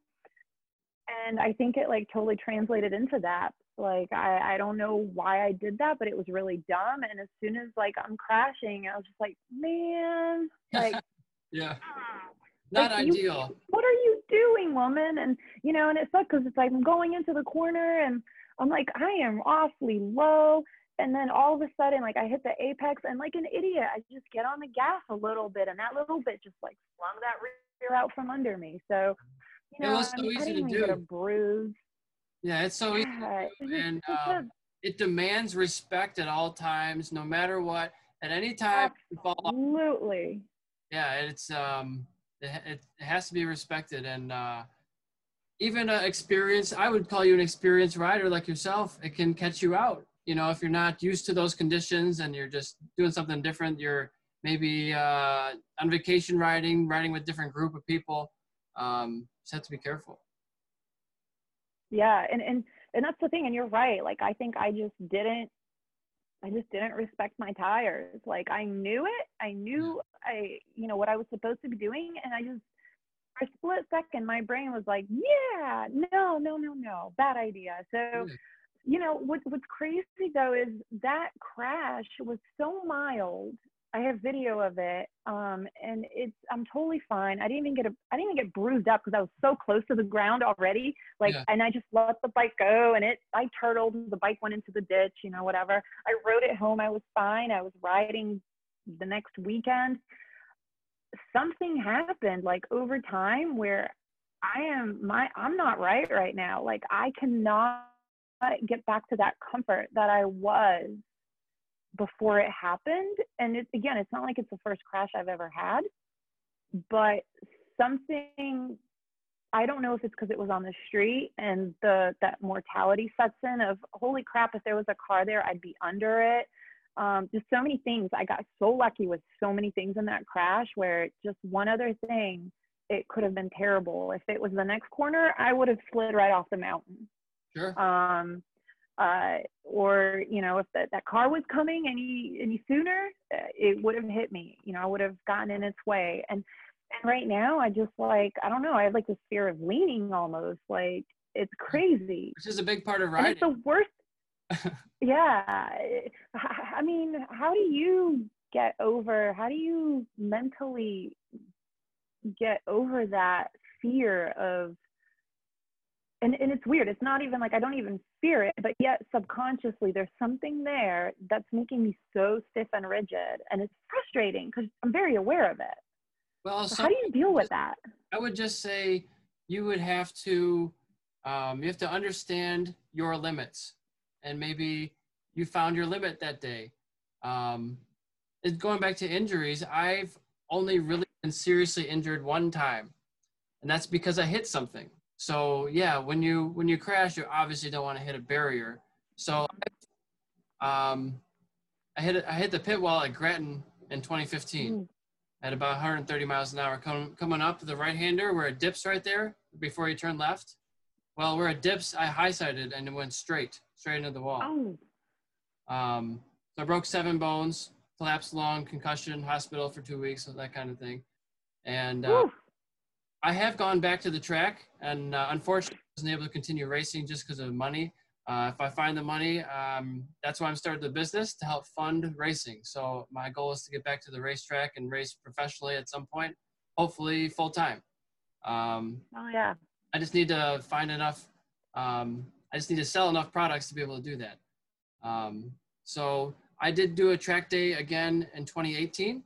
Speaker 1: And I think it like totally translated into that. Like I, I don't know why I did that, but it was really dumb. And as soon as like I'm crashing, I was just like, man, like,
Speaker 2: yeah. Hmm not like, ideal.
Speaker 1: You, what are you doing, woman? And you know, and it sucks because it's like I'm going into the corner and I'm like, I am awfully low. And then all of a sudden, like I hit the apex and like an idiot, I just get on the gas a little bit, and that little bit just like flung that rear out from under me. So, you know,
Speaker 2: it was so easy to do.
Speaker 1: A bruise.
Speaker 2: Yeah, it's so yeah, easy, and uh, it demands respect at all times, no matter what. At any time,
Speaker 1: absolutely.
Speaker 2: Yeah, it's um, it, it has to be respected and uh, even an experience i would call you an experienced rider like yourself it can catch you out you know if you're not used to those conditions and you're just doing something different you're maybe uh, on vacation riding riding with different group of people um, just have to be careful
Speaker 1: yeah and and and that's the thing and you're right like i think i just didn't I just didn't respect my tires. Like I knew it. I knew I, you know, what I was supposed to be doing. And I just, for a split second, my brain was like, yeah, no, no, no, no, bad idea. So, you know, what, what's crazy though is that crash was so mild. I have video of it, um, and it's I'm totally fine. I didn't even get a I didn't even get bruised up because I was so close to the ground already. Like, yeah. and I just let the bike go, and it I turtled. The bike went into the ditch, you know, whatever. I rode it home. I was fine. I was riding the next weekend. Something happened like over time where I am my I'm not right right now. Like I cannot get back to that comfort that I was before it happened. And it, again, it's not like it's the first crash I've ever had, but something I don't know if it's because it was on the street and the that mortality sets in of holy crap, if there was a car there, I'd be under it. Um, just so many things. I got so lucky with so many things in that crash where just one other thing, it could have been terrible. If it was the next corner, I would have slid right off the mountain.
Speaker 2: Sure.
Speaker 1: Um, uh, or you know if that, that car was coming any any sooner uh, it would have hit me you know i would have gotten in its way. And and right now i just like i don't know i have like this fear of leaning almost like it's crazy.
Speaker 2: Which is a big part of riding
Speaker 1: it's the worst yeah i mean how do you get over how do you mentally get over that fear of and, and it's weird. It's not even like I don't even fear it, but yet subconsciously there's something there that's making me so stiff and rigid. And it's frustrating because I'm very aware of it.
Speaker 2: Well,
Speaker 1: so how do you deal with that?
Speaker 2: I would just say you would have to um, you have to understand your limits and maybe you found your limit that day. Um, going back to injuries, I've only really been seriously injured one time, and that's because I hit something. So yeah, when you when you crash, you obviously don't want to hit a barrier. So um, I hit I hit the pit wall at Grattan in 2015 mm. at about 130 miles an hour, com- coming up the right hander where it dips right there before you turn left. Well, where it dips, I high sided and it went straight straight into the wall.
Speaker 1: Oh.
Speaker 2: Um, so I broke seven bones, collapsed lung, concussion, hospital for two weeks, that kind of thing. And uh, I have gone back to the track, and uh, unfortunately, I wasn't able to continue racing just because of money. Uh, if I find the money, um, that's why I'm starting the business to help fund racing. So my goal is to get back to the racetrack and race professionally at some point, hopefully full time. Um,
Speaker 1: oh yeah.
Speaker 2: I just need to find enough. Um, I just need to sell enough products to be able to do that. Um, so I did do a track day again in 2018,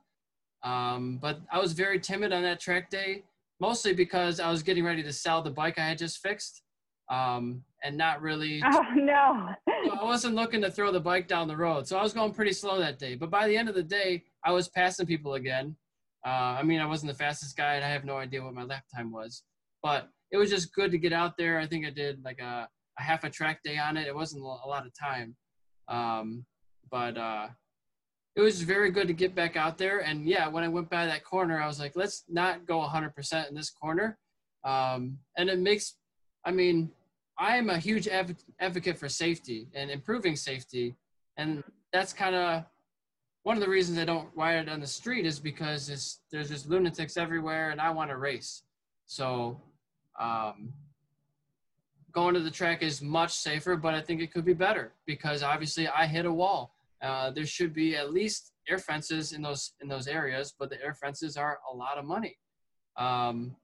Speaker 2: um, but I was very timid on that track day mostly because I was getting ready to sell the bike I had just fixed, um, and not really.
Speaker 1: Oh no!
Speaker 2: I wasn't looking to throw the bike down the road, so I was going pretty slow that day. But by the end of the day, I was passing people again. Uh, I mean, I wasn't the fastest guy, and I have no idea what my lap time was, but it was just good to get out there. I think I did like a, a half a track day on it. It wasn't a lot of time, um, but uh, it was very good to get back out there. And yeah, when I went by that corner, I was like, let's not go 100% in this corner. Um, and it makes, I mean, I am a huge adv- advocate for safety and improving safety. And that's kind of one of the reasons I don't ride it on the street is because there's just lunatics everywhere and I want to race. So um, going to the track is much safer, but I think it could be better because obviously I hit a wall uh, there should be at least air fences in those in those areas, but the air fences are a lot of money. Um,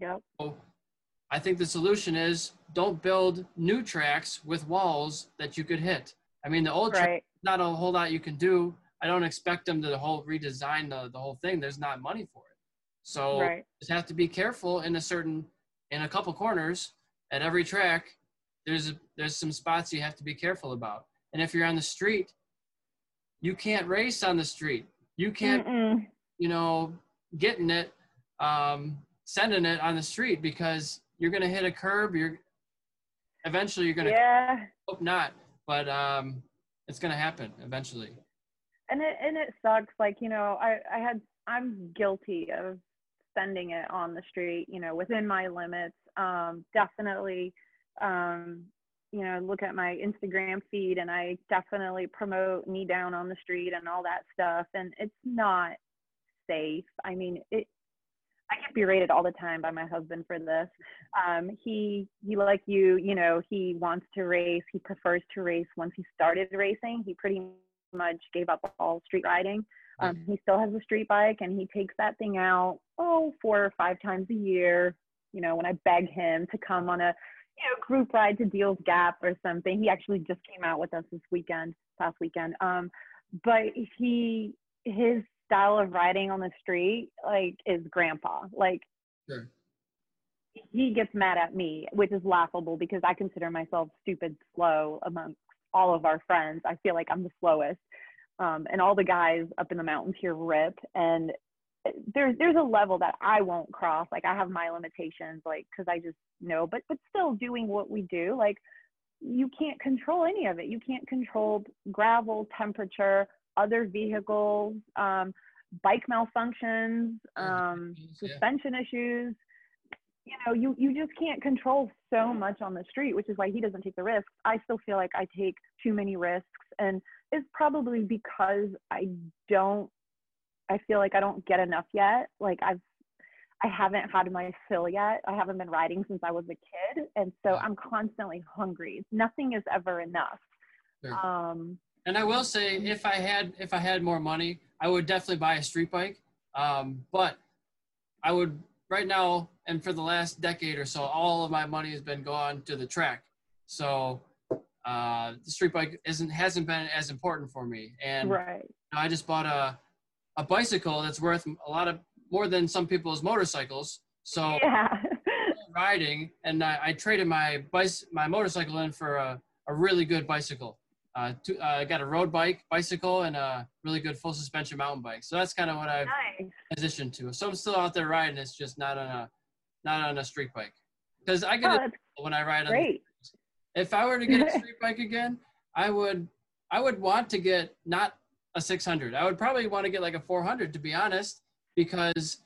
Speaker 1: yep.
Speaker 2: So I think the solution is don't build new tracks with walls that you could hit. I mean, the old
Speaker 1: right.
Speaker 2: track, not a whole lot you can do. I don't expect them to the whole redesign the, the whole thing. There's not money for it. So
Speaker 1: right.
Speaker 2: just have to be careful in a certain in a couple corners at every track. There's there's some spots you have to be careful about. And if you're on the street, you can't race on the street. You can't, Mm-mm. you know, getting it, um, sending it on the street because you're gonna hit a curb. You're eventually you're gonna.
Speaker 1: Yeah.
Speaker 2: Hope not, but um, it's gonna happen eventually.
Speaker 1: And it and it sucks. Like you know, I I had I'm guilty of sending it on the street. You know, within my limits. Um, definitely um, you know look at my instagram feed and i definitely promote knee down on the street and all that stuff and it's not safe. I mean it i get berated all the time by my husband for this. Um, he he like you you know he wants to race. He prefers to race. Once he started racing he pretty much gave up all street riding. Um, he still has a street bike and he takes that thing out, oh, four or five times a year. You know, when I beg him to come on a, you know, group ride to Deals Gap or something. He actually just came out with us this weekend, past weekend. Um, but he, his style of riding on the street, like, is grandpa. Like,
Speaker 2: Sure.
Speaker 1: he gets mad at me, which is laughable because I consider myself stupid slow amongst all of our friends. I feel like I'm the slowest. Um, and all the guys up in the mountains here rip. And there's there's a level that I won't cross. Like I have my limitations, like because I just know. But but still doing what we do, like you can't control any of it. You can't control gravel, temperature, other vehicles, um, bike malfunctions, um,
Speaker 2: Yeah.
Speaker 1: suspension issues. You know, you you just can't control so much on the street, which is why he doesn't take the risks. I still feel like I take too many risks, and it's probably because I don't. I feel like I don't get enough yet. Like I've, I haven't had my fill yet. I haven't been riding since I was a kid, and so. I'm constantly hungry. Nothing is ever enough.
Speaker 2: Sure.
Speaker 1: Um,
Speaker 2: And I will say, if I had if I had more money, I would definitely buy a street bike. Um, but I would right now, and for the last decade or so, all of my money has been gone to the track. So uh, the street bike isn't hasn't been as important for me. And
Speaker 1: right.
Speaker 2: I just bought a a bicycle that's worth a lot of more than some people's motorcycles. So
Speaker 1: Yeah.
Speaker 2: riding, and I, I traded my bice, my motorcycle in for a, a really good bicycle. Uh, uh, I got a road bike, bicycle, and a really good full suspension mountain bike. So that's kind of what I've
Speaker 1: nice.
Speaker 2: transitioned to. So I'm still out there riding. It's just not on a not on a street bike because I get
Speaker 1: Oh,
Speaker 2: when I ride on.
Speaker 1: great.
Speaker 2: If I were to get a street bike again, I would I would want to get not a 600. I would probably want to get like a 400 to be honest, because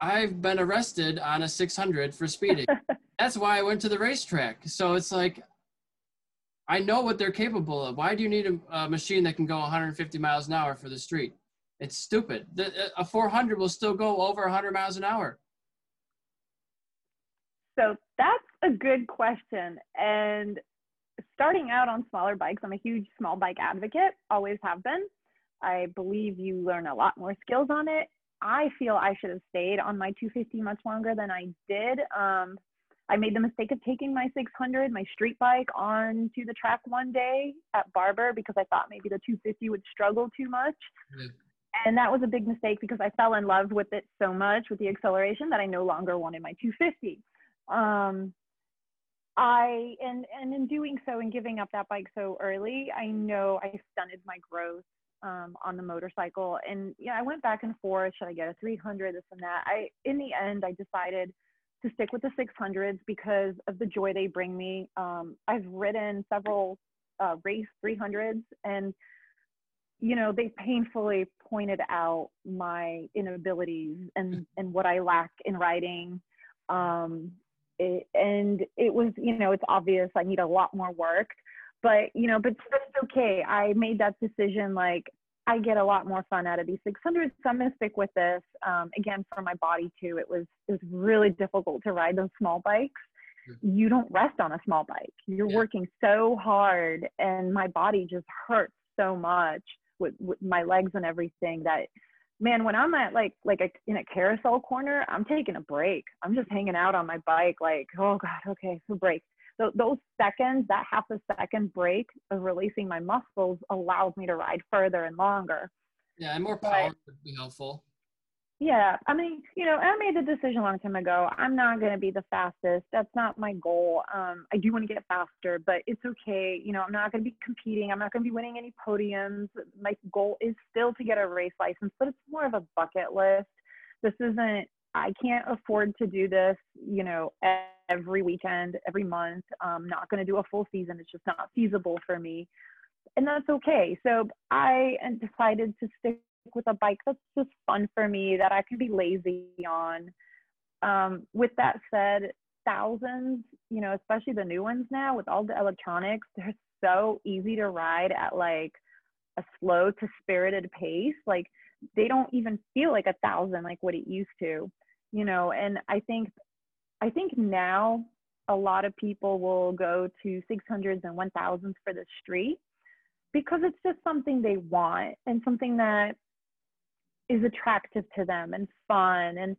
Speaker 2: I've been arrested on a 600 for speeding. That's why I went to the racetrack. So it's like I know what they're capable of. Why do you need a, a machine that can go 150 miles an hour for the street? It's stupid. The, a 400 will still go over 100 miles an hour.
Speaker 1: So that's a good question. And starting out on smaller bikes, I'm a huge small bike advocate, always have been. I believe you learn a lot more skills on it. I feel I should have stayed on my 250 much longer than I did. Um, I made the mistake of taking my 600, my street bike, onto the track one day at Barber because I thought maybe the 250 would struggle too much.
Speaker 2: Yeah.
Speaker 1: And that was a big mistake because I fell in love with it so much with the acceleration that I no longer wanted my 250 um i and and in doing so and giving up that bike so early i know i stunted my growth um on the motorcycle. And yeah i went back and forth should i get a 300 this and that. I in the end i decided to stick with the 600s because of the joy they bring me. Um i've ridden several uh, race 300s and you know they painfully pointed out my inabilities and and what i lack in riding. Um it, and it was you know it's obvious i need a lot more work but you know but it's okay i made that decision like i get a lot more fun out of these 600s so i'm going to stick with this um, again for my body too it was it was really difficult to ride those small bikes you don't rest on a small bike you're
Speaker 2: Yeah.
Speaker 1: working so hard and my body just hurts so much with, with my legs and everything that man, when I'm at like like a, in a carousel corner, I'm taking a break. I'm just hanging out on my bike, like, oh god, okay, so break. So those seconds, that half a second break of releasing my muscles allows me to ride further and longer.
Speaker 2: Yeah, and more
Speaker 1: But-
Speaker 2: power would be helpful.
Speaker 1: Yeah, I mean, you know, I made the decision a long time ago. I'm not going to be the fastest. That's not my goal. Um, I do want to get faster, but it's okay. You know, I'm not going to be competing. I'm not going to be winning any podiums. My goal is still to get a race license, but it's more of a bucket list. This isn't. I can't afford to do this. You know, every weekend, every month. I'm not going to do a full season. It's just not feasible for me, and that's okay. So I decided to stick with a bike that's just fun for me that I can be lazy on. Um, with that said, thousands, you know, especially the new ones now with all the electronics, they're so easy to ride at like a slow to spirited pace. Like they don't even feel like a thousand like what it used to, you know. And I think, I think now a lot of people will go to 600s and 1000s for the street because it's just something they want and something that is attractive to them and fun and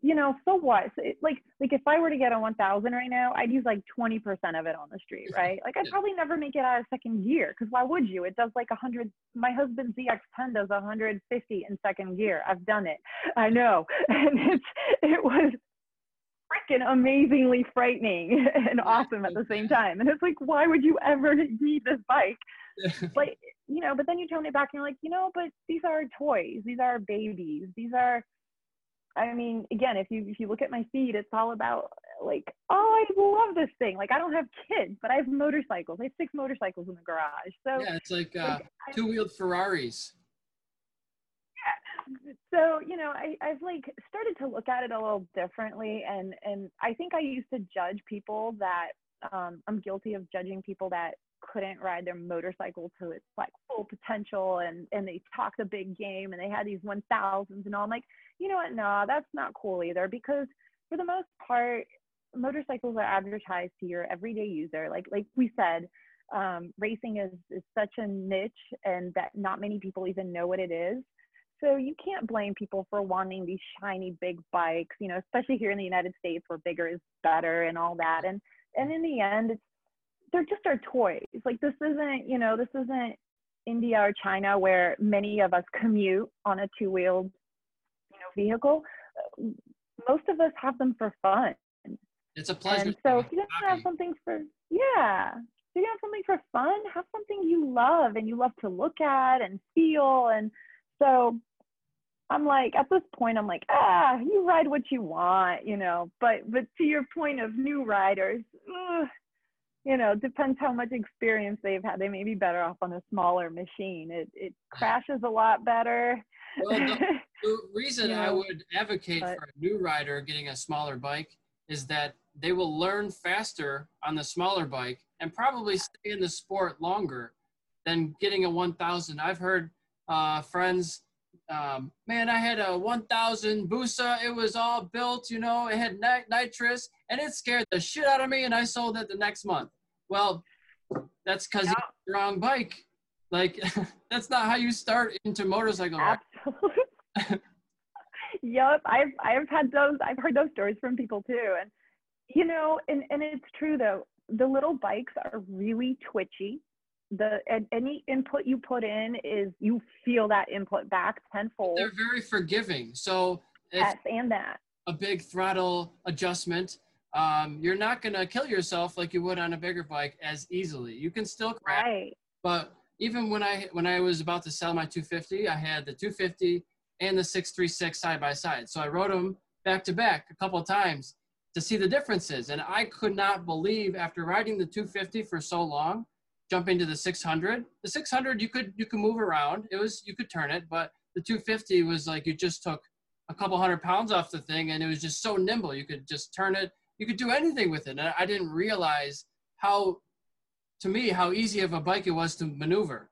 Speaker 1: you know, so what? So it, like, like if I were to get a 1000 right now, I'd use like 20% of it on the street, right? Like I'd probably never make it out of second gear because why would you? It does like a 100. My husband's ZX10 does 150 in second gear. I've done it. I know, and it's it was freaking amazingly frightening and awesome at the same time. And it's like, why would you ever need this bike? like, you know, but then you tone it back and you're like, you know, but these are toys. These are babies. These are I mean, again, if you if you look at my feed, it's all about like, oh, I love this thing. Like, I don't have kids, but I have motorcycles. I have six motorcycles in the garage. So
Speaker 2: yeah, it's like, uh, like two-wheeled Ferraris.
Speaker 1: Yeah. So you know, I I've like started to look at it a little differently, and and I think I used to judge people that um, I'm guilty of judging people that couldn't ride their motorcycle to its like full potential and and they talked a big game and they had these 1000s and all. I'm like you know what? No that's not cool either because for the most part motorcycles are advertised to your everyday user. Like like we said um, racing is, is such a niche and that not many people even know what it is. So you can't blame people for wanting these shiny big bikes you know especially here in the united states where bigger is better and all that. And and in the end it's they're just our toys. Like this isn't, you know, this isn't India or China where many of us commute on a two-wheeled, you know, vehicle. Most of us have them for fun.
Speaker 2: It's a pleasure.
Speaker 1: And so if you don't have something for, yeah, if you have something for fun, have something you love and you love to look at and feel. And so I'm like, at this point, I'm like, ah, you ride what you want, you know. But but to your point of new riders, ugh, you know, depends how much experience they've had. They may be better off on a smaller machine. It it crashes a lot better.
Speaker 2: Well, the, the reason I would advocate but, for a new rider getting a smaller bike is that they will learn faster on the smaller bike and probably stay in the sport longer than getting a 1000. I've heard uh, friends, um, man, I had a 1000 Busa. It was all built, you know, it had nit- nitrous and it scared the shit out of me and I sold it the next month. Well, that's because yeah. you the wrong bike. Like that's not how you start into motorcycle.
Speaker 1: Absolutely. yep, I've I've had those. I've heard those stories from people too, and you know, and and it's true though. The little bikes are really twitchy. The and any input you put in is you feel that input back tenfold.
Speaker 2: They're very forgiving. So
Speaker 1: yes, and that
Speaker 2: a big throttle adjustment um, you're not going to kill yourself like you would on a bigger bike as easily. You can still crash, right. but even when I when I was about to sell my 250, I had the 250 and the 636 side by side. So I rode them back to back a couple times to see the differences, and I could not believe after riding the 250 for so long, jumping to the 600. The 600 you could you could move around. It was you could turn it, but the 250 was like you just took a couple hundred pounds off the thing, and it was just so nimble. You could just turn it you could do anything with it. And I didn't realize how, to me, how easy of a bike it was to maneuver.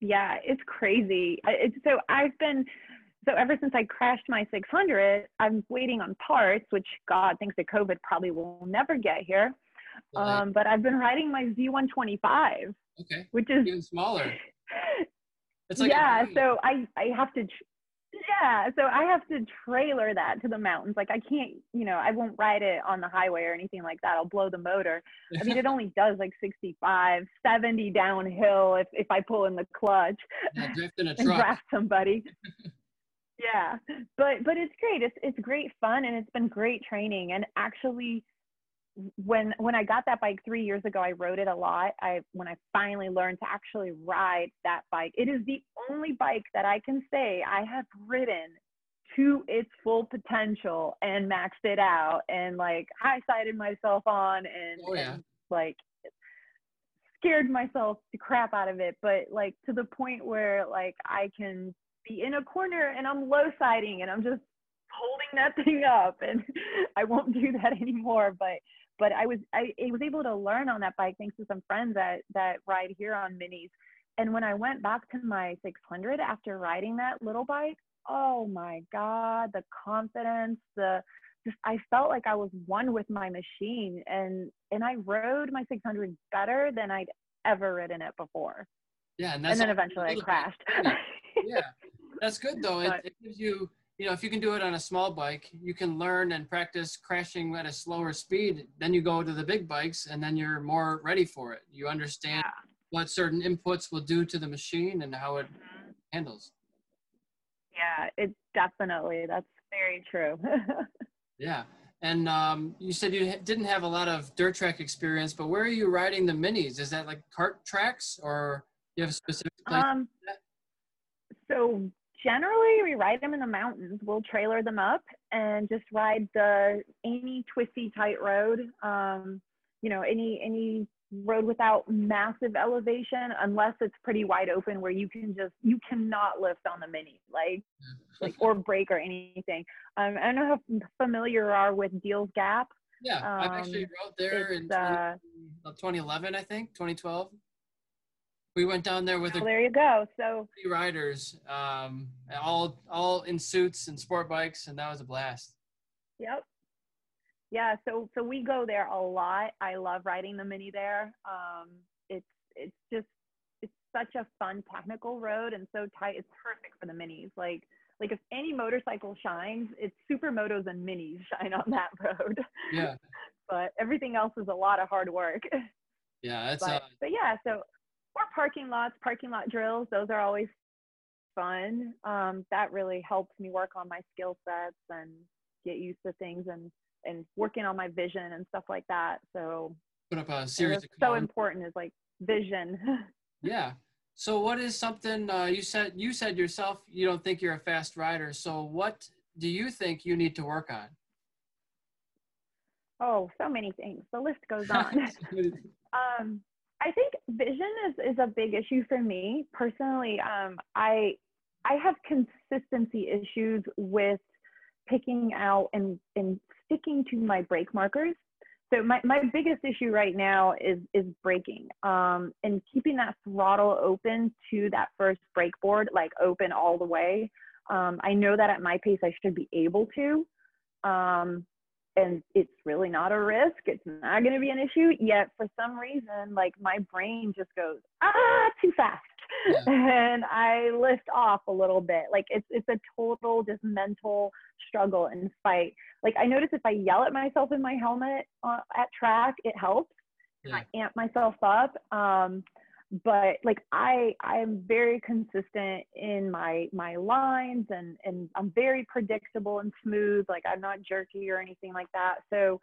Speaker 1: Yeah, it's crazy. It's, so I've been, so ever since I crashed my 600, I'm waiting on parts, which God, thanks to COVID, probably will never get here. Um, but I've been riding my Z125.
Speaker 2: Okay.
Speaker 1: Which is
Speaker 2: even smaller.
Speaker 1: It's like yeah, so I I have to yeah so i have to trailer that to the mountains like i can't you know i won't ride it on the highway or anything like that i'll blow the motor i mean it only does like 65 70 downhill if, if i pull in the clutch
Speaker 2: yeah, a
Speaker 1: truck. and draft somebody yeah but but it's great it's it's great fun and it's been great training and actually when when I got that bike three years ago, I rode it a lot. I when I finally learned to actually ride that bike, it is the only bike that I can say I have ridden to its full potential and maxed it out and like high sided myself on and,
Speaker 2: oh, yeah.
Speaker 1: and like scared myself the crap out of it, but like to the point where like I can be in a corner and I'm low siding and I'm just holding that thing up and I won't do that anymore. But but I was I, I was able to learn on that bike thanks to some friends that that ride here on minis. And when I went back to my 600 after riding that little bike, oh my god, the confidence, the just I felt like I was one with my machine, and and I rode my 600 better than I'd ever ridden it before.
Speaker 2: Yeah, and,
Speaker 1: and then eventually I crashed.
Speaker 2: yeah, That's good though. It,
Speaker 1: But-
Speaker 2: it gives you, you know, if you can do it on a small bike, you can learn and practice crashing at a slower speed. Then you go to the big bikes and then you're more ready for it. You understand
Speaker 1: Yeah.
Speaker 2: what certain inputs will do to the machine and how it
Speaker 1: Mhm.
Speaker 2: handles.
Speaker 1: Yeah, it definitely. That's very true.
Speaker 2: Yeah. And um, you said you didn't have a lot of dirt track experience, but where are you riding the minis? Is that like cart tracks or you have a specific place?
Speaker 1: um, so generally, we ride them in the mountains. We'll trailer them up and just ride the any twisty tight road. Um, you know, any any road without massive elevation, unless it's pretty wide open where you can just you cannot lift on the mini, like like or brake or anything. Um, I don't know how familiar you are with Deals Gap.
Speaker 2: yeah, I've actually
Speaker 1: um,
Speaker 2: rode there in
Speaker 1: It's, uh,
Speaker 2: 2011, I think, 2012. We went down there with a
Speaker 1: there you go. So
Speaker 2: few riders, um, all all in suits and sport bikes, and that was a blast.
Speaker 1: Yep. Yeah, so so we go there a lot. I love riding the mini there. Um, it's it's just it's such a fun technical road and so tight. It's perfect for the minis. Like like if any motorcycle shines, it's supermotos and minis shine on that road.
Speaker 2: Yeah,
Speaker 1: but everything else is a lot of hard work.
Speaker 2: yeah, it's
Speaker 1: but,
Speaker 2: uh,
Speaker 1: but yeah, so or parking lots, parking lot drills, those are always fun. Um, that really helps me work on my skill sets and get used to things and and working on my vision and stuff like that. So
Speaker 2: put up a series of
Speaker 1: so important is like vision.
Speaker 2: Yeah. So what is something uh, you said you said yourself you don't think you're a fast rider. So what do you think you need to work on?
Speaker 1: oh, so many things. The list goes on. um, I think vision is, is a big issue for me personally. Um, I I have consistency issues with picking out and, and sticking to my brake markers. So my, my biggest issue right now is is braking um, and keeping that throttle open to that first brake board, like open all the way. Um, I know that at my pace I should be able to. Um, and it's really not a risk. It's not going to be an issue. Yet for some reason, like my brain just goes ah too fast,
Speaker 2: Yeah.
Speaker 1: and I lift off a little bit. Like it's it's a total just mental struggle and fight. Like I notice if I yell at myself in my helmet uh, at track, it helps.
Speaker 2: Yeah.
Speaker 1: I amp myself up. Um, but like I I am very consistent in my my lines and and I'm very predictable and smooth. Like I'm not jerky or anything like that. So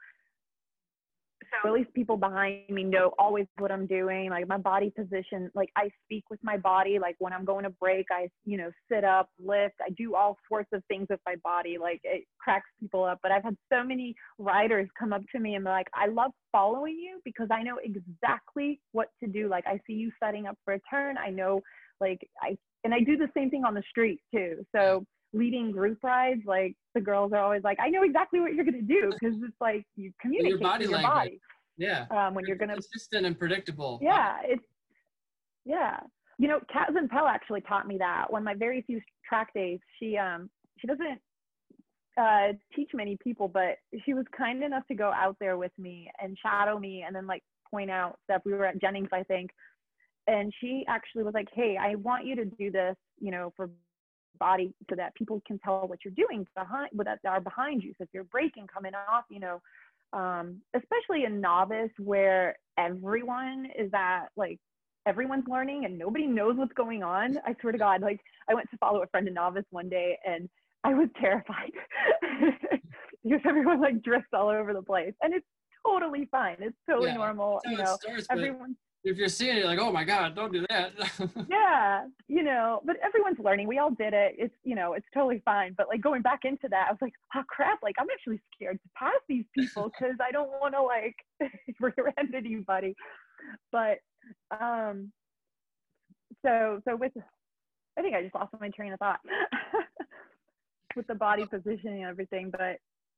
Speaker 1: so at least people behind me know always what I'm doing. Like my body position, like I speak with my body. Like when I'm going to brake, I, you know, sit up, lift. I do all sorts of things with my body. Like it cracks people up. But I've had so many riders come up to me and be like, I love following you because I know exactly what to do. Like I see you setting up for a turn. I know, like I, and I do the same thing on the street too. So leading group rides, like the girls are always like, I know exactly what you're gonna do because it's like you communicate
Speaker 2: body
Speaker 1: with your
Speaker 2: language.
Speaker 1: body
Speaker 2: Yeah.
Speaker 1: um, when you're gonna.
Speaker 2: consistent and predictable.
Speaker 1: Yeah, it's yeah. You know, Kat Zimpel actually taught me that. One of my very few track days, she um she doesn't uh, teach many people, but she was kind enough to go out there with me and shadow me and then like point out stuff. We were at Jennings, I think, and she actually was like, "Hey, I want you to do this, you know, for body so that people can tell what you're doing behind that are behind you. So if you're braking coming off, you know, um, especially a novice where everyone is at like everyone's learning and nobody knows what's going on. I swear to God, like I went to follow a friend a novice one day and I was terrified because everyone like drifts all over the place and it's totally fine. It's totally
Speaker 2: Yeah,
Speaker 1: normal. You know,
Speaker 2: starts,
Speaker 1: everyone
Speaker 2: if you're seeing it, you're like, oh my God, don't do that.
Speaker 1: yeah, you know, but everyone's learning. We all did it. It's, you know, it's totally fine. But like going back into that, I was like, oh crap, like I'm actually scared to pass these people because I don't want to like rear-end anybody. But um, so so with, I think I just lost my train of thought with the body positioning and everything. But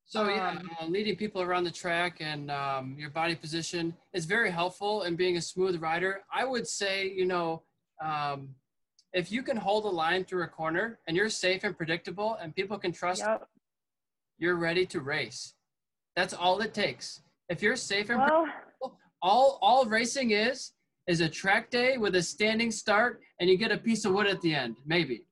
Speaker 2: So yeah,
Speaker 1: Um,
Speaker 2: uh, leading people around the track and um, your body position is very helpful in being a smooth rider. I would say, you know, um, if you can hold a line through a corner and you're safe and predictable, and people can trust
Speaker 1: yep.
Speaker 2: you're ready to race. That's all it takes. If you're safe and
Speaker 1: Well,
Speaker 2: all all racing is is a track day with a standing start, and you get a piece of wood at the end, maybe.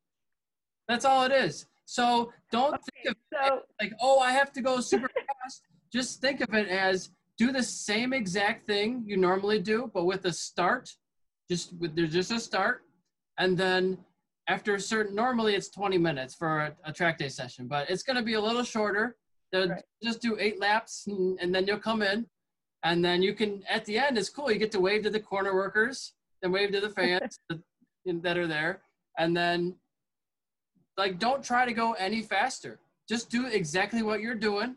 Speaker 2: That's all it is. So don't
Speaker 1: Okay,
Speaker 2: think of
Speaker 1: so
Speaker 2: like, oh, I have to go super fast. Just think of it as do the same exact thing you normally do, but with a start. Just with there's just a start, and then after a certain normally it's 20 minutes for a, a track day session, but it's going to be a little shorter.
Speaker 1: Right.
Speaker 2: Just do eight laps, and, and then you'll come in, and then you can at the end it's cool. You get to wave to the corner workers, then wave to the fans that- that are there, and then like don't try to go any faster. Just do exactly what you're doing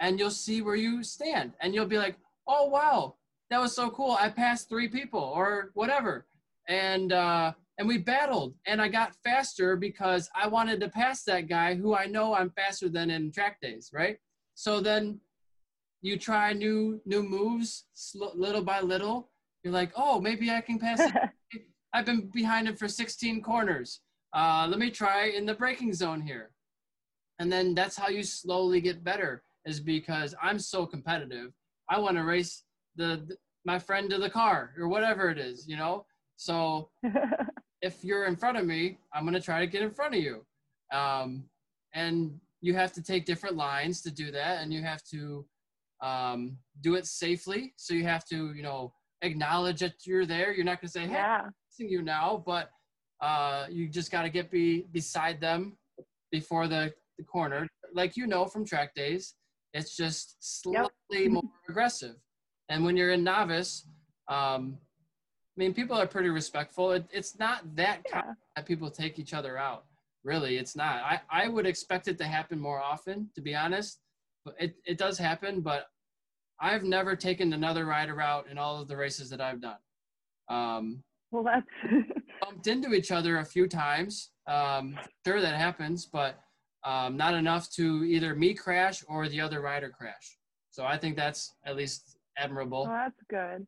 Speaker 2: and you'll see where you stand. And you'll be like oh wow that was so cool. I passed three people or whatever. And uh and we battled and i got faster because i wanted to pass that guy who i know i'm faster than in track days right? So then you try new new moves sl- little by little. You're like oh maybe i can pass I've been behind him for 16 corners. Uh, let me try in the braking zone here. And then that's how you slowly get better is because I'm so competitive. I want to race the, the my friend to the car or whatever it is, you know? So if you're in front of me, I'm going to try to get in front of you. Um, and you have to take different lines to do that. And you have to um, do it safely. So you have to, you know, acknowledge that you're there. You're not going to say, hey,
Speaker 1: yeah.
Speaker 2: passing you now, but uh, you just got to get be beside them before the, the corner. Like you know from track days, it's just slightly more aggressive. And when you're in novice, um, I mean, people are pretty respectful. It, it's not that
Speaker 1: Yeah.
Speaker 2: that people take each other out. Really, it's not. I, I would expect it to happen more often, to be honest. But it, it does happen, but I've never taken another rider out in all of the races that I've done. Um,
Speaker 1: Well, that's
Speaker 2: bumped into each other a few times. Um, sure, that happens, but um, not enough to either me crash or the other rider crash. So I think that's at least admirable.
Speaker 1: well, that's good.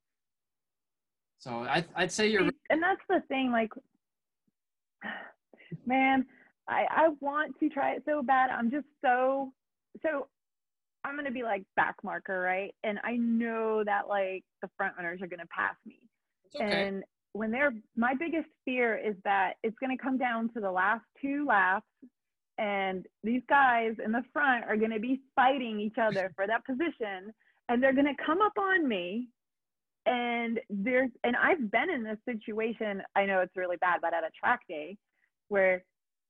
Speaker 2: So I, I'd say you're.
Speaker 1: and that's the thing like man i i want to try it so bad i'm just so so i'm going to be like back marker right and i know that like the front runners are going to pass me
Speaker 2: okay.
Speaker 1: and when they're my biggest fear is that it's going to come down to the last two laps and these guys in the front are going to be fighting each other for that position and they're going to come up on me and there's and i've been in this situation i know it's really bad but at a track day where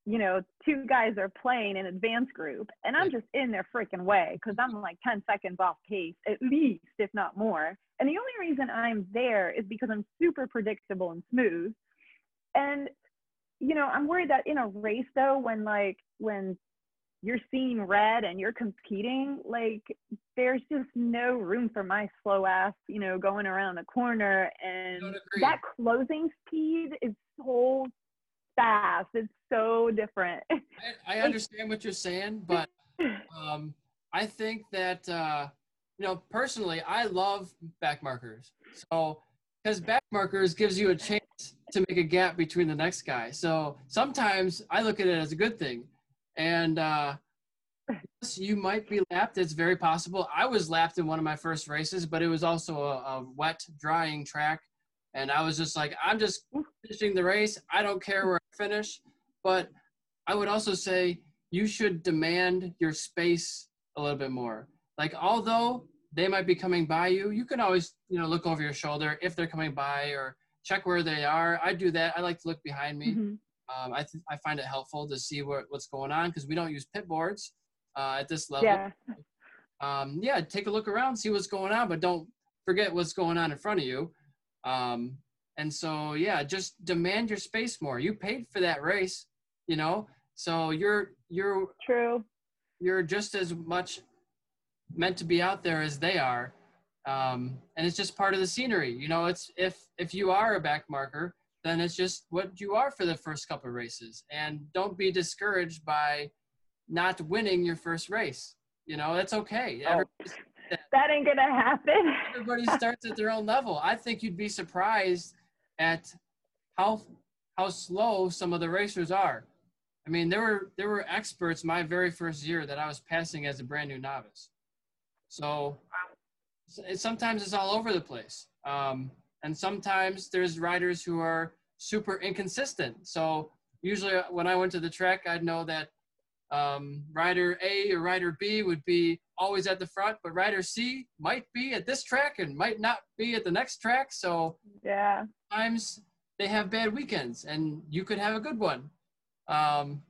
Speaker 1: you know two guys are playing an advanced group and i'm just in their freaking way because i'm like 10 seconds off pace at least if not more. And the only reason i'm there is because i'm super predictable and smooth. And you know i'm worried that in a race though when like when you're seeing red and you're competing like there's just no room for my slow ass you know going around the corner. And that closing speed is so fast it's so different
Speaker 2: I, I understand what you're saying, but um, I think that uh, you know personally, I love back markers. So because back markers gives you a chance to make a gap between the next guy. So sometimes I look at it as a good thing, and uh, you might be lapped. It's very possible. I was lapped in one of my first races, but it was also a, a wet, drying track, and I was just like, I'm just finishing the race. I don't care where I finish, but I would also say you should demand your space a little bit more. Like, although they might be coming by you, you can always, you know, look over your shoulder if they're coming by or check where they are. I do that. I like to look behind me.
Speaker 1: Mhm.
Speaker 2: Um, I, th- I find it helpful to see what, what's going on because we don't use pit boards uh, at this level.
Speaker 1: yeah
Speaker 2: Um, yeah, take a look around, see what's going on, but don't forget what's going on in front of you. Um, and so, yeah, just demand your space more. You paid for that race, you know, so you're you're
Speaker 1: true.
Speaker 2: you're just as much meant to be out there as they are. Um, and it's just part of the scenery you know? It's if if you are a back marker then it's just what you are for the first couple of races. And don't be discouraged by not winning your first race you know? That's okay.
Speaker 1: Oh.
Speaker 2: Everybody's-
Speaker 1: that ain't gonna happen.
Speaker 2: Everybody starts at their own level. I think you'd be surprised at how how slow some of the racers are. I mean there were there were experts my very first year that i was passing as a brand new novice. So sometimes it's all over the place. Um, and sometimes there's riders who are super inconsistent. So usually uh, when I went to the track, I'd know that um, rider A or rider B would be always at the front, but rider C might be at this track and might not be at the next track. So
Speaker 1: yeah,
Speaker 2: times they have bad weekends, and you could have a good one. Um,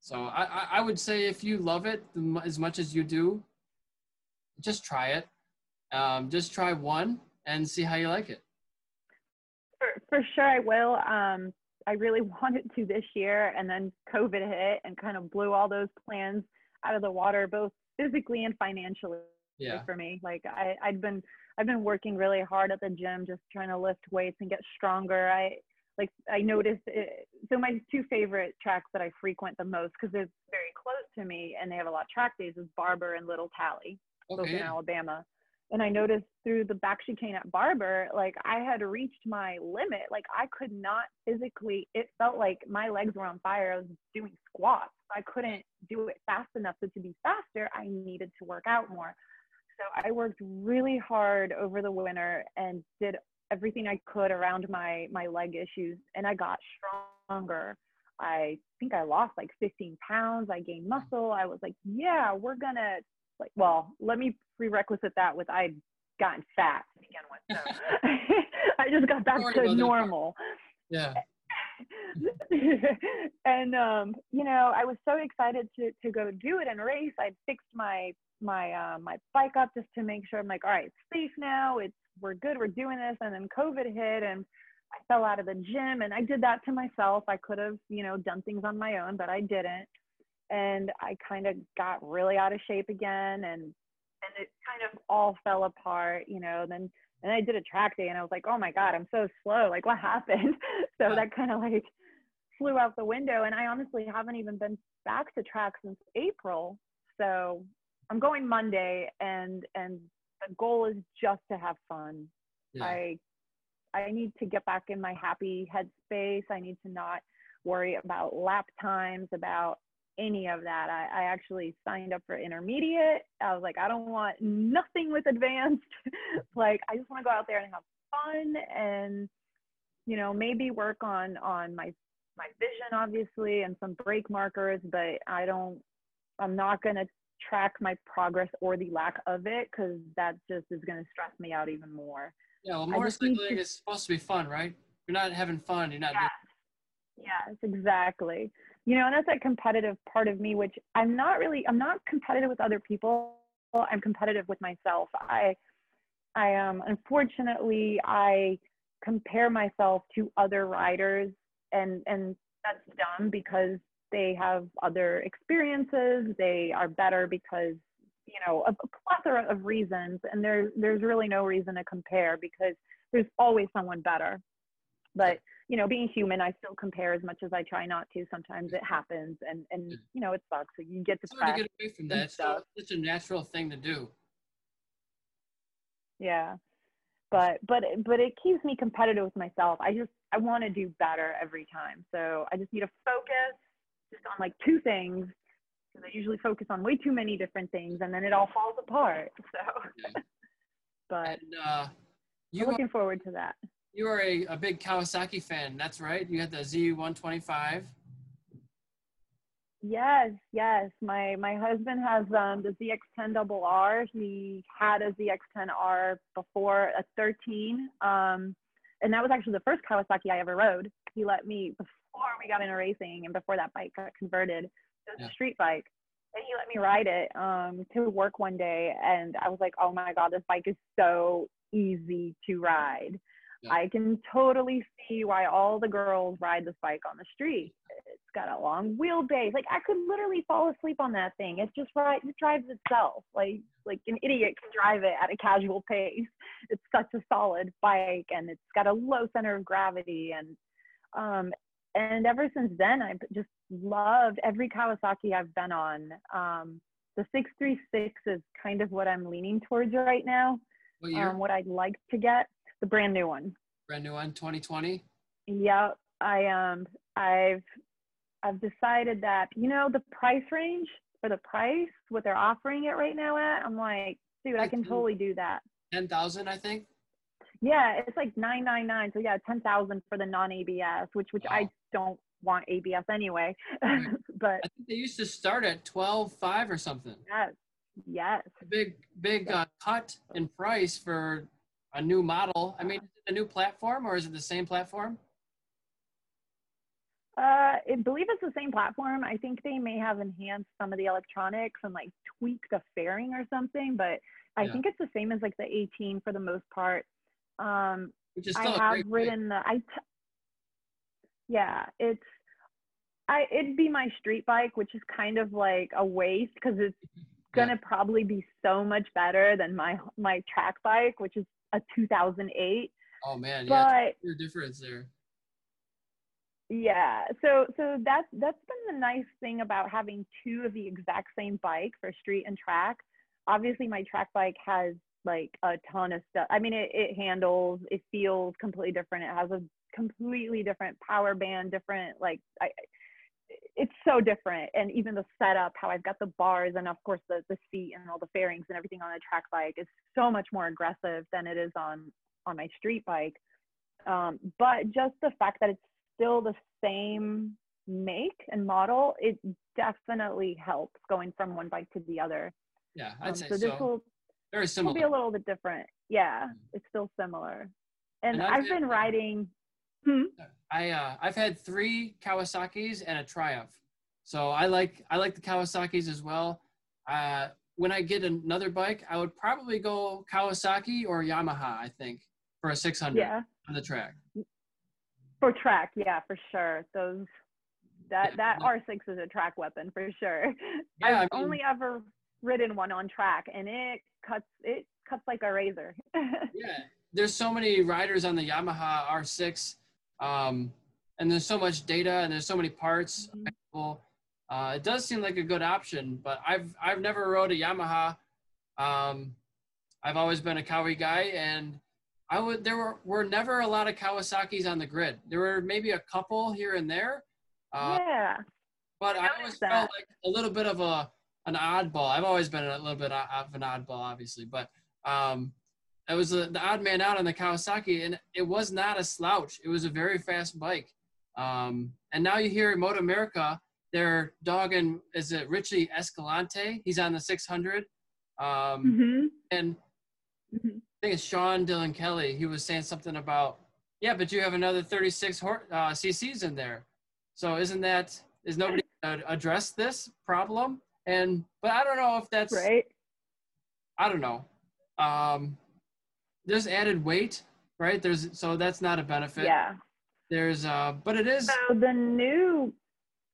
Speaker 2: so I, I would say if you love it as much as you do, just try it. Um, just try one and see how you like it.
Speaker 1: For, for sure, I will. Um, I really wanted to this year, and then COVID hit and kind of blew all those plans out of the water, both physically and financially
Speaker 2: yeah.
Speaker 1: for me. Like I, I'd been I've been working really hard at the gym, just trying to lift weights and get stronger. I like I noticed it, so my two favorite tracks that I frequent the most because they're very close to me and they have a lot of track days is Barber and Little Tally, okay. both in Alabama. And I noticed through the back chicane at Barber, like I had reached my limit. Like I could not physically, it felt like my legs were on fire. I was doing squats. I couldn't do it fast enough. So to be faster, I needed to work out more. So I worked really hard over the winter and did everything I could around my my leg issues, and I got stronger. I think I lost like 15 pounds. I gained mm. muscle. I was like, yeah, we're gonna like. Well, let me prerequisite that with I'd gotten fat to begin with. So I just got back to normal.
Speaker 2: Yeah.
Speaker 1: and um, you know, I was so excited to to go do it and race. I fixed my my uh, my bike up just to make sure I'm like, all right, it's safe now. It's we're good. We're doing this. And then COVID hit, and I fell out of the gym, and I did that to myself. I could have, you know, done things on my own, but I didn't. And I kind of got really out of shape again, and and it kind of all fell apart, you know. Then and I did a track day, and I was like, oh my god, I'm so slow. Like, what happened? so that kind of like flew out the window, and I honestly haven't even been back to track since April. So I'm going Monday, and and the goal is just to have fun. Yeah. I I need to get back in my happy headspace. I need to not worry about lap times, about any of that. I, I actually signed up for intermediate. I was like, I don't want nothing with advanced. like I just want to go out there and have fun and you know maybe work on on my my vision obviously and some brake markers but i don't i'm not going to track my progress or the lack of it because that just is going to stress me out even more.
Speaker 2: Yeah, well, motorcycling to... is supposed to be fun, right? You're not having fun. You're not.
Speaker 1: Yes. yes, exactly. You know, and that's that competitive part of me, which I'm not really. I'm not competitive with other people. I'm competitive with myself. I, I um, unfortunately, I compare myself to other riders, and and that's dumb because they have other experiences they are better because you know a, a plethora of reasons and there's there's really no reason to compare because there's always someone better but you know being human i still compare as much as i try not to. Sometimes it happens and and you know it sucks. So you get depressed
Speaker 2: to get away from that. it's such a natural thing to do.
Speaker 1: Yeah. But but but it keeps me competitive with myself. I just i want to do better every time. So i just need to focus just on like two things. Because I usually focus on way too many different things and then it all falls apart. So, but and, uh, you I'm looking are, forward to that.
Speaker 2: You are a, a big Kawasaki fan. That's right. You had the Z125.
Speaker 1: Yes, yes. My my husband has um, the ZX10RR. He had a ZX10R before a 13, um, and that was actually the first Kawasaki I ever rode. He let me before we got into racing and before that bike got converted. It was yeah. a street bike. And he let me ride it um, to work one day. And I was like, oh my God, this bike is so easy to ride. Yeah. I can totally see why all the girls ride this bike on the street. It's got a long wheelbase. Like I could literally fall asleep on that thing. It's just right. It drives itself. Like like an idiot can drive it at a casual pace. It's such a solid bike, and it's got a low center of gravity. And um, and ever since then, I've just loved every Kawasaki I've been on. Um, the 636 is kind of what I'm leaning towards right now.
Speaker 2: What?
Speaker 1: Um, what I'd like to get, the brand new one.
Speaker 2: Brand new one, 2020.
Speaker 1: Yep. I um, I've I've decided that you know the price range for the price, what they're offering it right now at. I'm like, dude, I can totally do that.
Speaker 2: Ten thousand, I think.
Speaker 1: Yeah, it's like nine nine nine. So yeah, ten thousand for the non ABS, which which I don't want ABS anyway.
Speaker 2: Right.
Speaker 1: but
Speaker 2: I think they used to start at twelve five or something.
Speaker 1: yes, yes.
Speaker 2: A big big uh, cut in price for a new model. I mean, is it a new platform or is it the same platform?
Speaker 1: Uh, I believe it's the same platform. I think they may have enhanced some of the electronics and like tweaked the fairing or something, but I
Speaker 2: Yeah.
Speaker 1: think it's the same as like the 18 for the most part. Um,
Speaker 2: Which is
Speaker 1: I have ridden the I. T- yeah, it's I. It'd be my street bike, which is kind of like a waste because it's gonna probably be so much better than my my track bike, which is a 2008.
Speaker 2: Oh man, yeah,
Speaker 1: But
Speaker 2: clear difference there.
Speaker 1: yeah, so so that's that's been the nice thing about having two of the exact same bike for street and track. Obviously, my track bike has like a ton of stuff. I mean, it, it handles, it feels completely different. It has a completely different power band, different like I. It's so different, and even the setup, how I've got the bars, and of course the the seat and all the fairings and everything on a track bike is so much more aggressive than it is on on my street bike. Um, but just the fact that it's still the same make and model, it definitely helps going from one bike to the other.
Speaker 2: Yeah, I'd
Speaker 1: Um,
Speaker 2: say
Speaker 1: so
Speaker 2: so.
Speaker 1: this will,
Speaker 2: Very
Speaker 1: will be a little bit different. Yeah,
Speaker 2: Mm.
Speaker 1: it's still similar. And,
Speaker 2: And I've
Speaker 1: I've been riding. Hmm?
Speaker 2: I uh, I've had three Kawasaki's and a Triumph, so I like I like the Kawasaki's as well. Uh, when I get another bike, I would probably go Kawasaki or Yamaha. I think for a 600
Speaker 1: Yeah,
Speaker 2: on the track.
Speaker 1: for track. Yeah, for sure. Those that that
Speaker 2: like-
Speaker 1: R6 is a track weapon for sure.
Speaker 2: Yeah,
Speaker 1: I've
Speaker 2: I mean-
Speaker 1: only ever ridden one on track, and it cuts it cuts like a razor.
Speaker 2: Yeah, there's so many riders on the Yamaha R6, um, and there's so much data and there's so many parts
Speaker 1: Mhm.
Speaker 2: available. Uh, it does seem like a good option, but I've I've never rode a Yamaha. Um, I've always been a Kawi guy, and I would there were were never a lot of Kawasaki's on the grid. There were maybe a couple here and there, uh,
Speaker 1: yeah.
Speaker 2: but
Speaker 1: I
Speaker 2: I always
Speaker 1: noticed
Speaker 2: felt like a little bit of a an oddball. I've always been a little bit of an oddball, obviously, but um, I was the the odd man out on the Kawasaki, and it was not a slouch. It was a very fast bike. Um, and now you hear MotoAmerica, they're dogging. Is it Richie Escalante? He's on the 600. Um,
Speaker 1: hmm
Speaker 2: and
Speaker 1: hmm
Speaker 2: I think it's Sean Dylan Kelly. He was saying something about, yeah, but you have another 36 hor- uh, CCs in there. So isn't that is nobody uh, addressed this problem? And but I don't know if that's
Speaker 1: Right.
Speaker 2: I don't know. Um, there's added weight, right? There's so that's not a benefit.
Speaker 1: Yeah.
Speaker 2: There's uh, but it is
Speaker 1: So the new,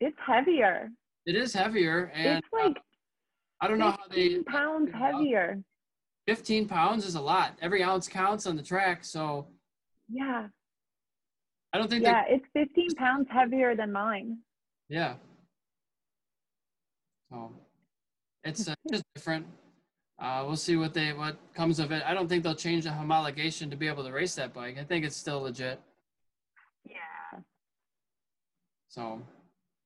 Speaker 1: it's heavier.
Speaker 2: it is heavier, and
Speaker 1: it's like
Speaker 2: uh, I don't know how they
Speaker 1: 15 pounds heavier.
Speaker 2: 15 pounds is a lot. Every ounce counts on the track, so
Speaker 1: Yeah.
Speaker 2: I don't think
Speaker 1: Yeah. It's 15 pounds heavier than mine.
Speaker 2: yeah. So it's uh, just different. Uh, we'll see what they what comes of it. I don't think they'll change the homologation to be able to race that bike. I think it's still legit.
Speaker 1: Yeah.
Speaker 2: So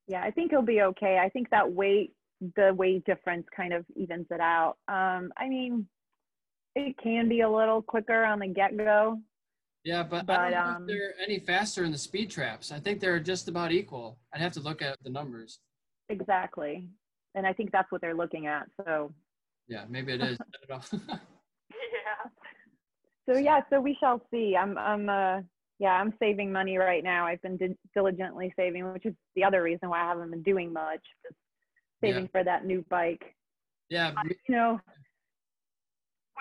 Speaker 1: Yeah. I think he'll be okay. I think that weight, the weight difference kind of evens it out. Um, I mean, it can be a little quicker on the get go.
Speaker 2: yeah, but, I don't
Speaker 1: um,
Speaker 2: if they're any faster in the speed traps. I think they're just about equal. I'd have to look at the numbers.
Speaker 1: Exactly. And I think that's what they're looking at. So,
Speaker 2: Yeah, maybe it is. I don't know.
Speaker 1: yeah. So yeah, so we shall see. I'm I'm uh yeah, I'm saving money right now. I've been di- diligently saving, which is the other reason why I haven't been doing much. Just saving for that new bike.
Speaker 2: yeah, me-
Speaker 1: You know,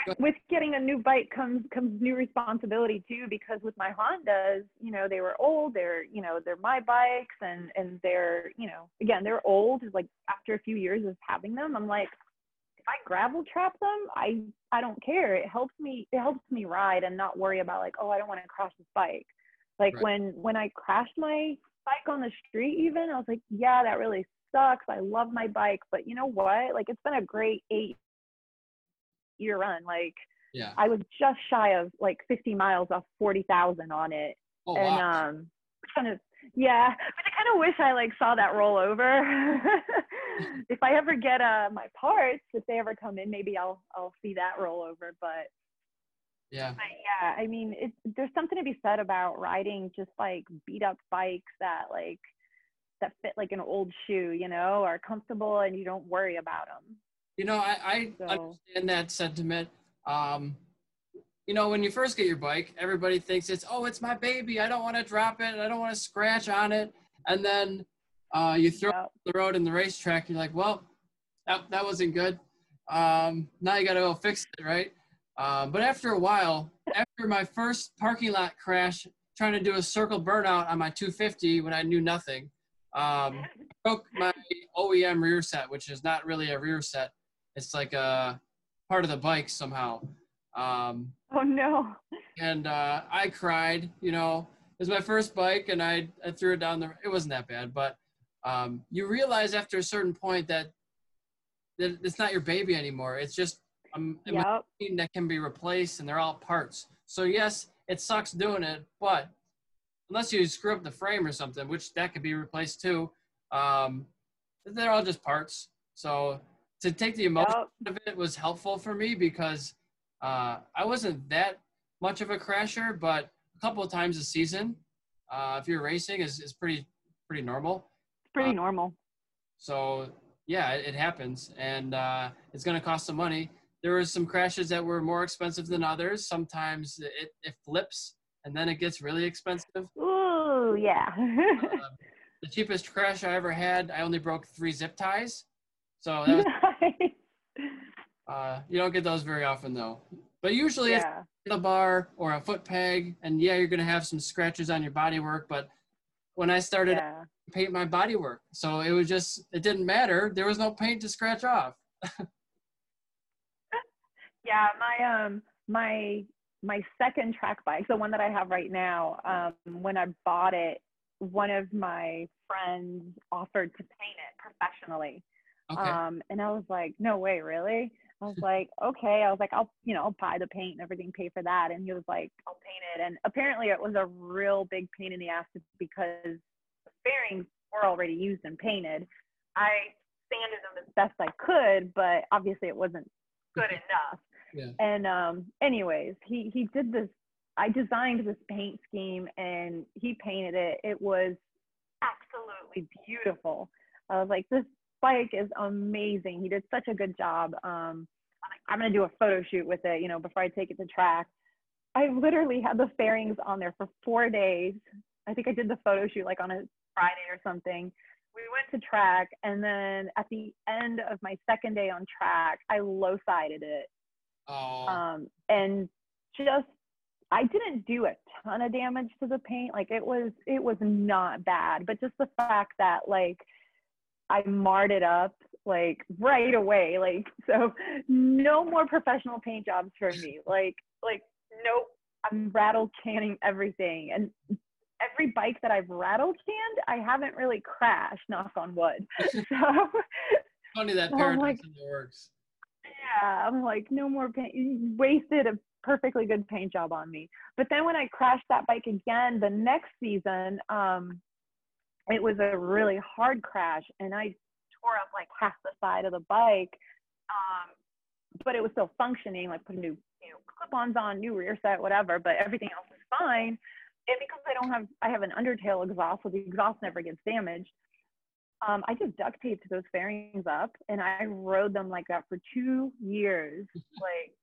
Speaker 1: with, with getting a new bike comes comes new responsibility too. Because with my Hondas, you know, they were old. They're you know they're my bikes, and and they're you know again they're old. Like after a few years of having them, I'm like, I gravel trap them, I I don't care. It helps me it helps me ride and not worry about like oh I don't want to crash this bike. Like
Speaker 2: Right.
Speaker 1: when when I crashed my bike on the street, even I was like, yeah, that really sucks. I love my bike, but you know what? Like it's been a great eight year run. Like
Speaker 2: yeah.
Speaker 1: I was just shy of like 50 miles off 40,000 on it.
Speaker 2: Oh
Speaker 1: and
Speaker 2: wow.
Speaker 1: um kind of yeah, but I kind of wish I like saw that roll over. if I ever get uh my parts, if they ever come in, maybe I'll I'll see that roll over, but
Speaker 2: Yeah.
Speaker 1: But yeah, I mean, it's there's something to be said about riding just like beat up bikes that like that fit like an old shoe, you know, are comfortable and you don't worry about them.
Speaker 2: You know, I, I
Speaker 1: So-
Speaker 2: understand that sentiment. Um, you know, when you first get your bike, everybody thinks it's, oh, it's my baby. I don't want to drop it. I don't want to scratch on it. And then uh, you throw
Speaker 1: Yep.
Speaker 2: the road in the racetrack. You're like, well, that, that wasn't good. Um, now you got to go fix it, right? Um, but after a while, after my first parking lot crash, trying to do a circle burnout on my 250 when I knew nothing, um, broke my OEM rear set, which is not really a rear set. It's like a part of the bike somehow. Um,
Speaker 1: Oh no.
Speaker 2: and uh, I cried. You know, it was my first bike, and I, I threw it down the. It wasn't that bad, but um, you realize after a certain point that that it's not your baby anymore. It's just a
Speaker 1: Yep.
Speaker 2: machine that can be replaced, and they're all parts. So yes, it sucks doing it, but unless you screw up the frame or something, which that could be replaced too, um, they're all just parts. So to take the emotion
Speaker 1: Yep.
Speaker 2: of it was helpful for me because uh, I wasn't that much of a crasher, but a couple of times a season, uh, if you're racing, is, is pretty pretty normal.
Speaker 1: Pretty
Speaker 2: Uh,
Speaker 1: normal.
Speaker 2: So yeah, it, it happens, and uh, it's going to cost some money. There were some crashes that were more expensive than others. Sometimes it, it flips, and then it gets really expensive.
Speaker 1: Ooh, yeah.
Speaker 2: Um, the cheapest crash I ever had, I only broke three zip ties. So that was,
Speaker 1: Nice.
Speaker 2: uh, you don't get those very often though. But usually it's a bar or a foot peg, and yeah, you're gonna have some scratches on your bodywork. But when I started
Speaker 1: Yeah.
Speaker 2: Paint my bodywork, so it was just it didn't matter. There was no paint to scratch off.
Speaker 1: Yeah, my um my my second track bike, the one that I have right now, um, when I bought it, one of my friends offered to paint it professionally.
Speaker 2: Okay.
Speaker 1: Um, and I was like, no way, really? I was like, okay. I was like, I'll, you know, I'll buy the paint and everything, pay for that. And he was like, I'll paint it. And apparently it was a real big pain in the ass because the fairings were already used and painted. I sanded them as best I could, but obviously it wasn't good enough.
Speaker 2: Yeah.
Speaker 1: And um, anyways, he he did this. I designed this paint scheme and he painted it. It was absolutely beautiful. I was like, this bike is amazing. He did such a good job. Um, I'm like, I'm gonna do a photo shoot with it, you know, before I take it to track. I literally had the fairings on there for four days. I think I did the photo shoot like on a Friday or something. We went to track, and then at the end of my second day on track, I low sided it
Speaker 2: oh,
Speaker 1: um, and just I didn't do a ton of damage to the paint. Like it was it was not bad, but just the fact that like I marred it up like right away. Like so no more professional paint jobs for me. Like like nope. I'm rattle canning everything. And every bike that I've rattle canned, I haven't really crashed, knock on wood. so
Speaker 2: funny that paradox in works.
Speaker 1: yeah, I'm like, no more paint. You wasted a perfectly good paint job on me. But then when I crashed that bike again the next season, um, it was a really hard crash, and I tore up like half the side of the bike. Um, but it was still functioning. Like put a new, you know, clip-ons on, new rear set, whatever. But everything else was fine. And because I don't have, I have an undertail exhaust, so the exhaust never gets damaged um, I just duct taped those fairings up and I rode them like that for two years, like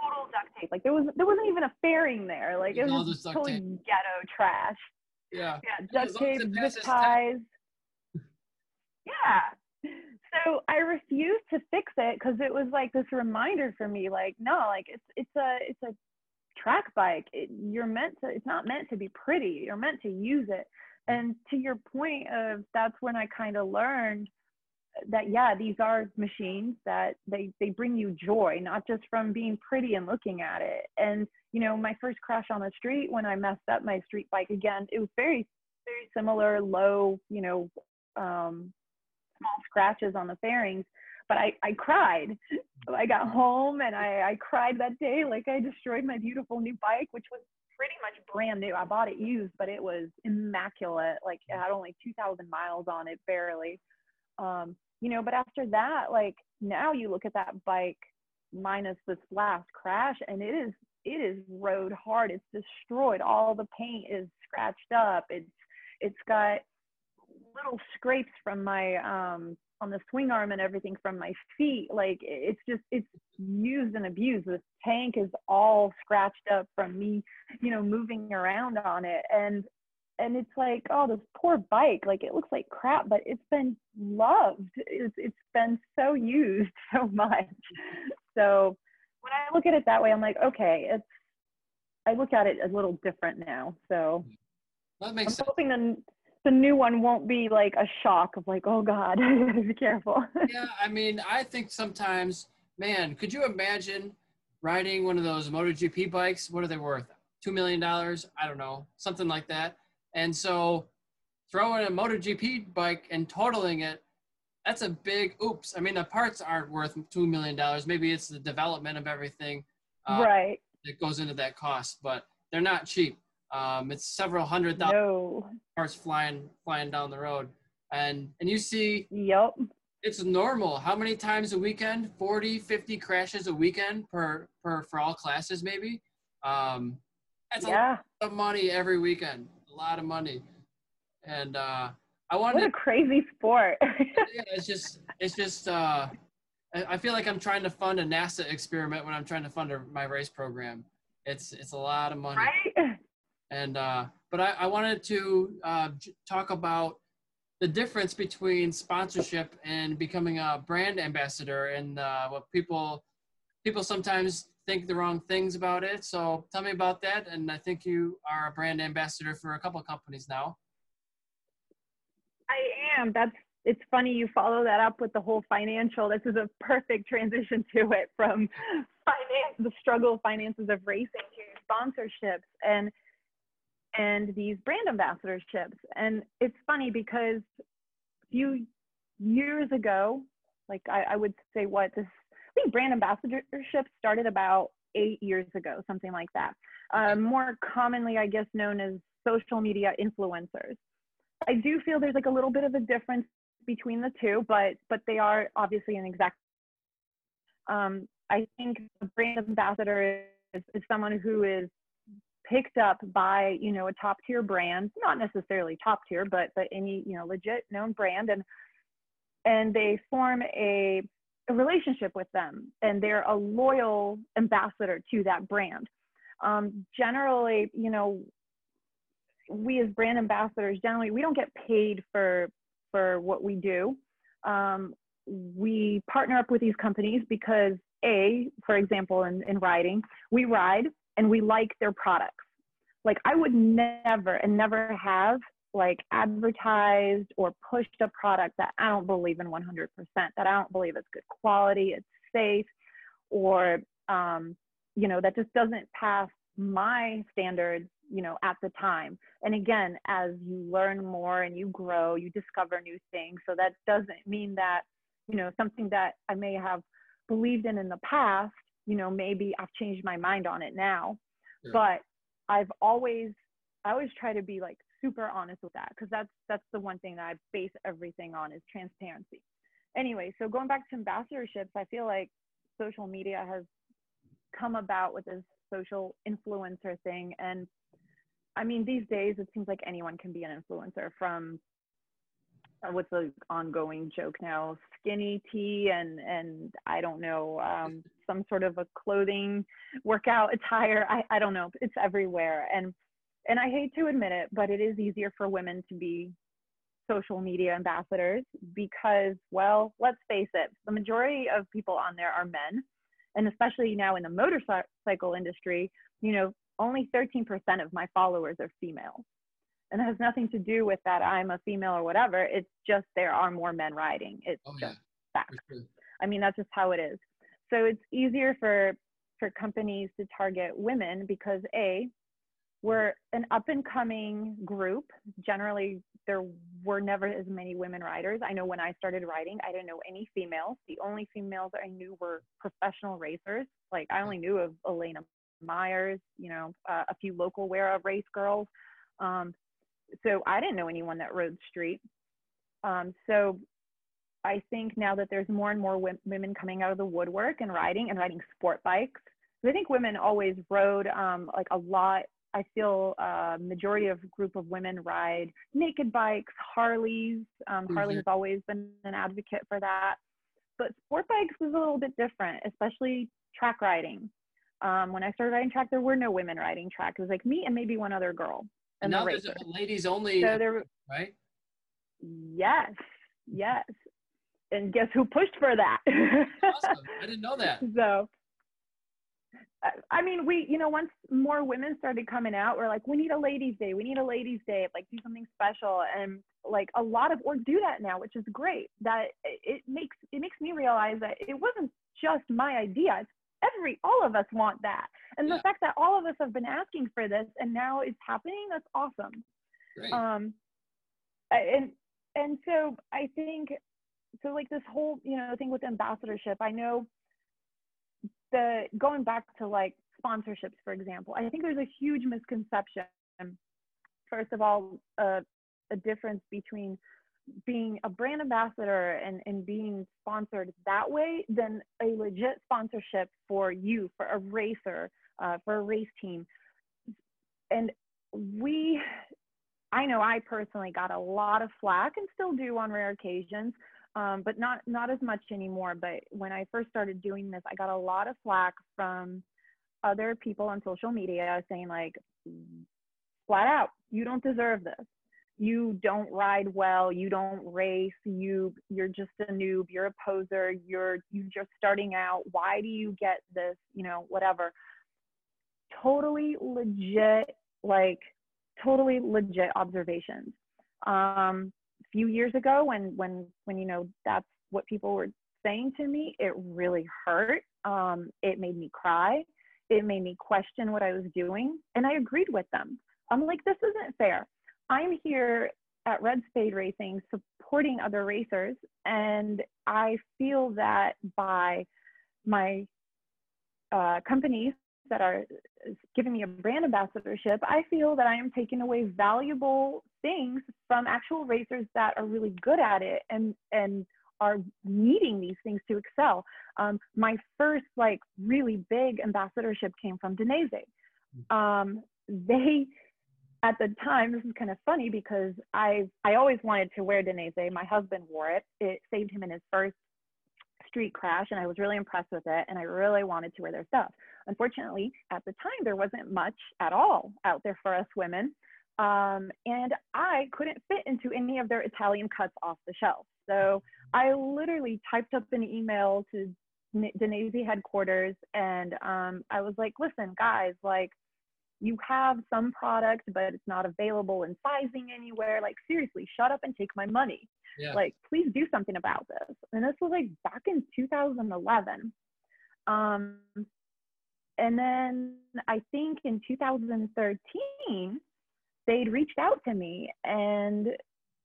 Speaker 1: total duct tape. Like there was there wasn't even a fairing there. Like it was
Speaker 2: just
Speaker 1: totally
Speaker 2: tape.
Speaker 1: ghetto trash.
Speaker 2: Yeah.
Speaker 1: Yeah, duct tape, zip ties. Yeah. So I refused to fix it because it was like this reminder for me, like no, like it's it's a it's a track bike. It, you're meant to. It's not meant to be pretty. You're meant to use it. And to your point of that's when I kind of learned that yeah, these are machines that they they bring you joy, not just from being pretty and looking at it. And you know, my first crash on the street when I messed up my street bike again, it was very very similar, low, you know, um, small scratches on the fairings. But I, I cried. I got home and I, I cried that day like I destroyed my beautiful new bike, which was pretty much brand new. I bought it used, but it was immaculate. Like it had only 2,000 miles on it, barely. Um, you know, but after that, like now you look at that bike minus this last crash, and it is it is rode hard. It's destroyed. All the paint is scratched up. It's it's got little scrapes from my um on the swing arm and everything from my feet. Like it's just it's used and abused. This tank is all scratched up from me, you know, moving around on it. And and it's like, oh, this poor bike, like it looks like crap, but it's been loved. It's it's been so used so much. So when I look at it that way, I'm like, okay, it's I look at it a little different now. So
Speaker 2: that makes
Speaker 1: I'm
Speaker 2: sense.
Speaker 1: hoping the new one won't be like a shock of like, oh God, be careful.
Speaker 2: yeah, I mean, I think sometimes, man, could you imagine riding one of those MotoGP bikes? What are they worth? Two million dollars? I don't know, something like that. And so, throwing a MotoGP bike and totaling it, that's a big oops. I mean, the parts aren't worth two million dollars. Maybe it's the development of everything
Speaker 1: uh, right
Speaker 2: that goes into that cost, but they're not cheap. Um, it's several hundred thousand
Speaker 1: no.
Speaker 2: cars flying flying down the road, and and you see.
Speaker 1: Yep.
Speaker 2: It's normal. How many times a weekend? 40, 50 crashes a weekend per per for all classes, maybe. Um, that's yeah. a lot of money every weekend. A lot of money, and uh, I wanted.
Speaker 1: What a crazy sport.
Speaker 2: yeah, it's just it's just. Uh, I feel like I'm trying to fund a NASA experiment when I'm trying to fund a, my race program. It's it's a lot of money.
Speaker 1: Right.
Speaker 2: And uh, but I, I wanted to uh, talk about the difference between sponsorship and becoming a brand ambassador, and uh, what people people sometimes think the wrong things about it. So tell me about that. And I think you are a brand ambassador for a couple companies now.
Speaker 1: I am. That's it's funny you follow that up with the whole financial. This is a perfect transition to it from finance, the struggle finances of racing to sponsorships. And and these brand ambassadorships. And it's funny because a few years ago, like I, I would say what this, I think brand ambassadorship started about eight years ago, something like that. Uh, more commonly, I guess, known as social media influencers. I do feel there's like a little bit of a difference between the two, but but they are obviously an exact. Um, I think a brand ambassador is, is someone who is picked up by you know a top tier brand not necessarily top tier but but any you know legit known brand and and they form a, a relationship with them and they're a loyal ambassador to that brand. Um, generally you know we as brand ambassadors generally we don't get paid for for what we do. Um, we partner up with these companies because a for example in, in riding we ride and we like their products. Like I would never and never have like advertised or pushed a product that I don't believe in 100%, that I don't believe it's good quality, it's safe, or, um, you know, that just doesn't pass my standards, you know, at the time. And again, as you learn more and you grow, you discover new things. So that doesn't mean that, you know, something that I may have believed in in the past you know maybe i've changed my mind on it now yeah. but i've always i always try to be like super honest with that because that's that's the one thing that i base everything on is transparency anyway so going back to ambassadorships i feel like social media has come about with this social influencer thing and i mean these days it seems like anyone can be an influencer from what's the ongoing joke now skinny tea and and i don't know um, some sort of a clothing workout attire. I, I don't know. It's everywhere. And and i hate to admit it but it is easier for women to be social media ambassadors because well let's face it the majority of people on there are men. And especially now in the motorcycle industry you know only 13% of my followers are female and it has nothing to do with that I'm a female or whatever. It's just there are more men riding. It's oh, just yeah. fact. Sure. I mean, that's just how it is. So it's easier for for companies to target women because a we're an up and coming group. Generally, there were never as many women riders. I know when I started riding, I didn't know any females. The only females I knew were professional racers. Like I only knew of Elena Myers, you know, uh, a few local WERA race girls. Um, so I didn't know anyone that rode street. Um, so I think now that there's more and more women coming out of the woodwork and riding and riding sport bikes, I think women always rode um, like a lot. I feel uh, majority of group of women ride naked bikes, Harleys. Um, mm-hmm. Harley has always been an advocate for that. But sport bikes was a little bit different, especially track riding. Um, when I started riding track, there were no women riding track. It was like me and maybe one other girl.
Speaker 2: And now the there's a ladies only, so there, right?
Speaker 1: Yes, yes. And guess who pushed for that?
Speaker 2: awesome. I didn't know that.
Speaker 1: So, I mean, we, you know, once more women started coming out, we're like, we need a ladies' day. We need a ladies' day. Like, do something special. And like a lot of orgs do that now, which is great. That it makes it makes me realize that it wasn't just my idea. It's every all of us want that. And yeah. the fact that all of us have been asking for this and now it's happening, that's awesome.
Speaker 2: Great. Um,
Speaker 1: and and so I think so like this whole you know thing with ambassadorship. I know the going back to like sponsorships, for example. I think there's a huge misconception. First of all, uh, a difference between being a brand ambassador and, and being sponsored that way than a legit sponsorship for you, for a racer, uh, for a race team. And we, I know I personally got a lot of flack and still do on rare occasions, um, but not not as much anymore. But when I first started doing this, I got a lot of flack from other people on social media saying like, flat out, you don't deserve this you don't ride well you don't race you you're just a noob you're a poser you're you're just starting out why do you get this you know whatever. Totally legit like totally legit observations. Um a few years ago when when when you know that's what people were saying to me it really hurt. Um it made me cry. It made me question what i was doing and i agreed with them. I'm like this isn't fair I'm here at Red Spade Racing supporting other racers, and I feel that by my uh, companies that are giving me a brand ambassadorship, I feel that I am taking away valuable things from actual racers that are really good at it and and are needing these things to excel. Um, my first like really big ambassadorship came from Dainese. Hmm. Um, they at the time, this is kind of funny because I I always wanted to wear Dainese. My husband wore it. It saved him in his first street crash, and I was really impressed with it. And I really wanted to wear their stuff. Unfortunately, at the time, there wasn't much at all out there for us women, um, and I couldn't fit into any of their Italian cuts off the shelf. So I literally typed up an email to Dainese headquarters, and um, I was like, "Listen, guys, like." You have some product, but it's not available in sizing anywhere. Like, seriously, shut up and take my money. Yeah. Like, please do something about this. And this was like back in 2011. Um, and then I think in 2013, they'd reached out to me and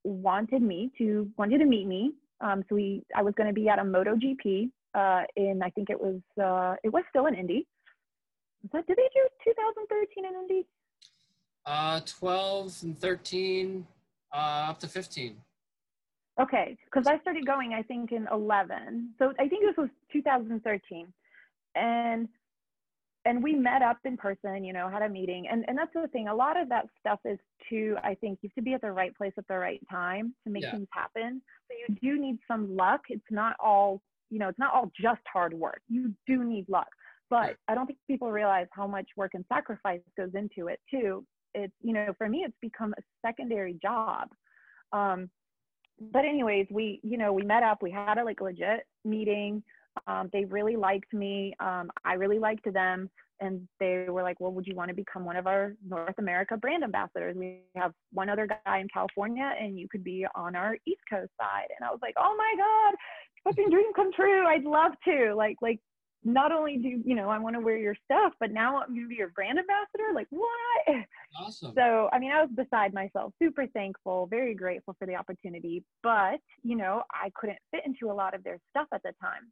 Speaker 1: wanted me to wanted to meet me. Um, so we, I was going to be at a MotoGP uh, in I think it was uh, it was still in Indy but did they do 2013 in Indy?
Speaker 2: Uh, 12 and 13, uh, up to 15.
Speaker 1: Okay, because I started going, I think, in 11. So I think this was 2013, and and we met up in person. You know, had a meeting, and and that's the thing. A lot of that stuff is to, I think, you have to be at the right place at the right time to make yeah. things happen. So you do need some luck. It's not all, you know, it's not all just hard work. You do need luck but I don't think people realize how much work and sacrifice goes into it too. It's, you know, for me, it's become a secondary job. Um, but anyways, we, you know, we met up, we had a like legit meeting. Um, they really liked me. Um, I really liked them. And they were like, well, would you want to become one of our North America brand ambassadors? We have one other guy in California and you could be on our East Coast side. And I was like, oh my God, fucking dream come true. I'd love to. Like, like not only do you know I want to wear your stuff, but now I'm gonna be your brand ambassador. Like what?
Speaker 2: Awesome.
Speaker 1: So I mean, I was beside myself, super thankful, very grateful for the opportunity. But you know, I couldn't fit into a lot of their stuff at the time,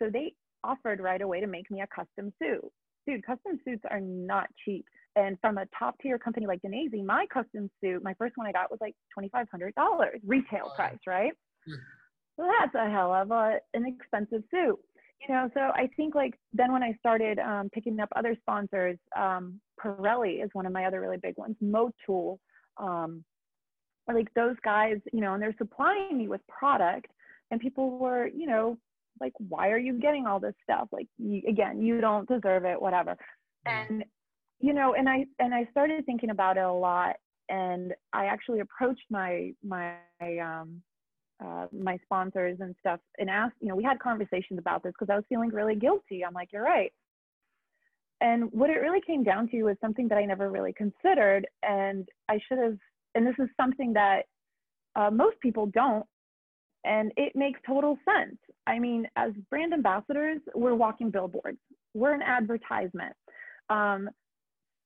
Speaker 1: so they offered right away to make me a custom suit. Dude, custom suits are not cheap. And from a top tier company like Dainese, my custom suit, my first one I got was like twenty five hundred dollars retail price, right? So that's a hell of a, an expensive suit you know, so I think like then when I started um, picking up other sponsors, um, Pirelli is one of my other really big ones. Motul, um, like those guys, you know, and they're supplying me with product, and people were, you know, like, why are you getting all this stuff? Like, you, again, you don't deserve it, whatever. And you know, and I and I started thinking about it a lot, and I actually approached my my um, uh, my sponsors and stuff and asked, you know, we had conversations about this because I was feeling really guilty. I'm like, you're right. And what it really came down to was something that I never really considered. And I should have, and this is something that uh, most people don't. And it makes total sense. I mean, as brand ambassadors, we're walking billboards, we're an advertisement um,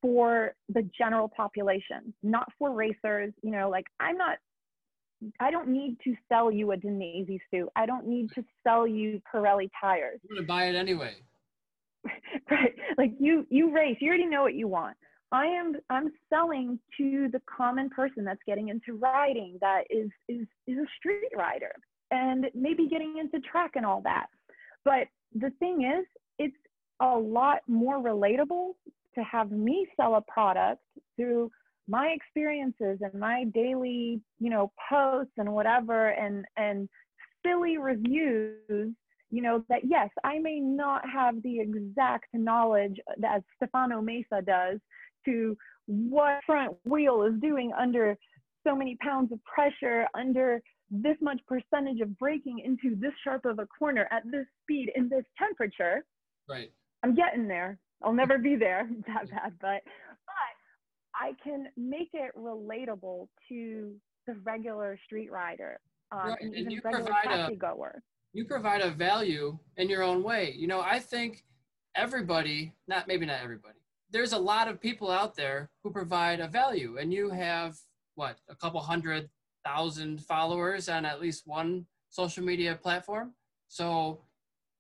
Speaker 1: for the general population, not for racers. You know, like I'm not I don't need to sell you a Dainese suit. I don't need to sell you Pirelli tires.
Speaker 2: You're gonna buy it anyway.
Speaker 1: right. Like you you race, you already know what you want. I am I'm selling to the common person that's getting into riding that is is is a street rider and maybe getting into track and all that. But the thing is, it's a lot more relatable to have me sell a product through my experiences and my daily you know posts and whatever and and silly reviews you know that yes i may not have the exact knowledge that stefano mesa does to what front wheel is doing under so many pounds of pressure under this much percentage of braking into this sharp of a corner at this speed in this temperature.
Speaker 2: Right.
Speaker 1: I'm getting there. I'll never be there that bad but I can make it relatable to the regular street rider um, right. and, and even regular taxi goer.
Speaker 2: You provide a value in your own way. You know, I think everybody, not maybe not everybody, there's a lot of people out there who provide a value, and you have what a couple hundred thousand followers on at least one social media platform. So,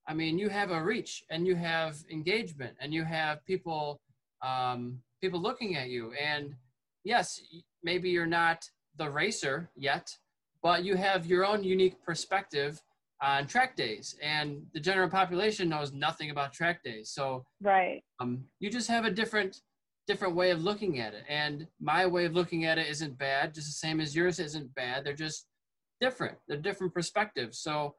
Speaker 2: I mean, you have a reach and you have engagement and you have people um, people looking at you. And yes, maybe you're not the racer yet, but you have your own unique perspective on track days. And the general population knows nothing about track days. So
Speaker 1: right.
Speaker 2: Um, you just have a different different way of looking at it. And my way of looking at it isn't bad, just the same as yours isn't bad. They're just different. They're different perspectives. So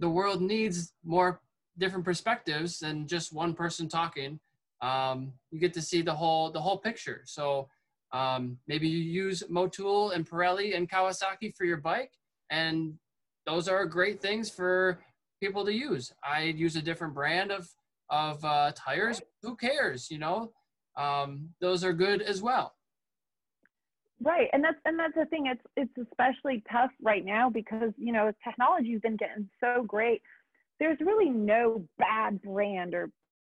Speaker 2: the world needs more different perspectives than just one person talking um, you get to see the whole the whole picture. So um, maybe you use Motul and Pirelli and Kawasaki for your bike, and those are great things for people to use. I use a different brand of of uh, tires. Who cares? You know, um, those are good as well.
Speaker 1: Right, and that's and that's the thing. It's it's especially tough right now because you know technology's been getting so great. There's really no bad brand or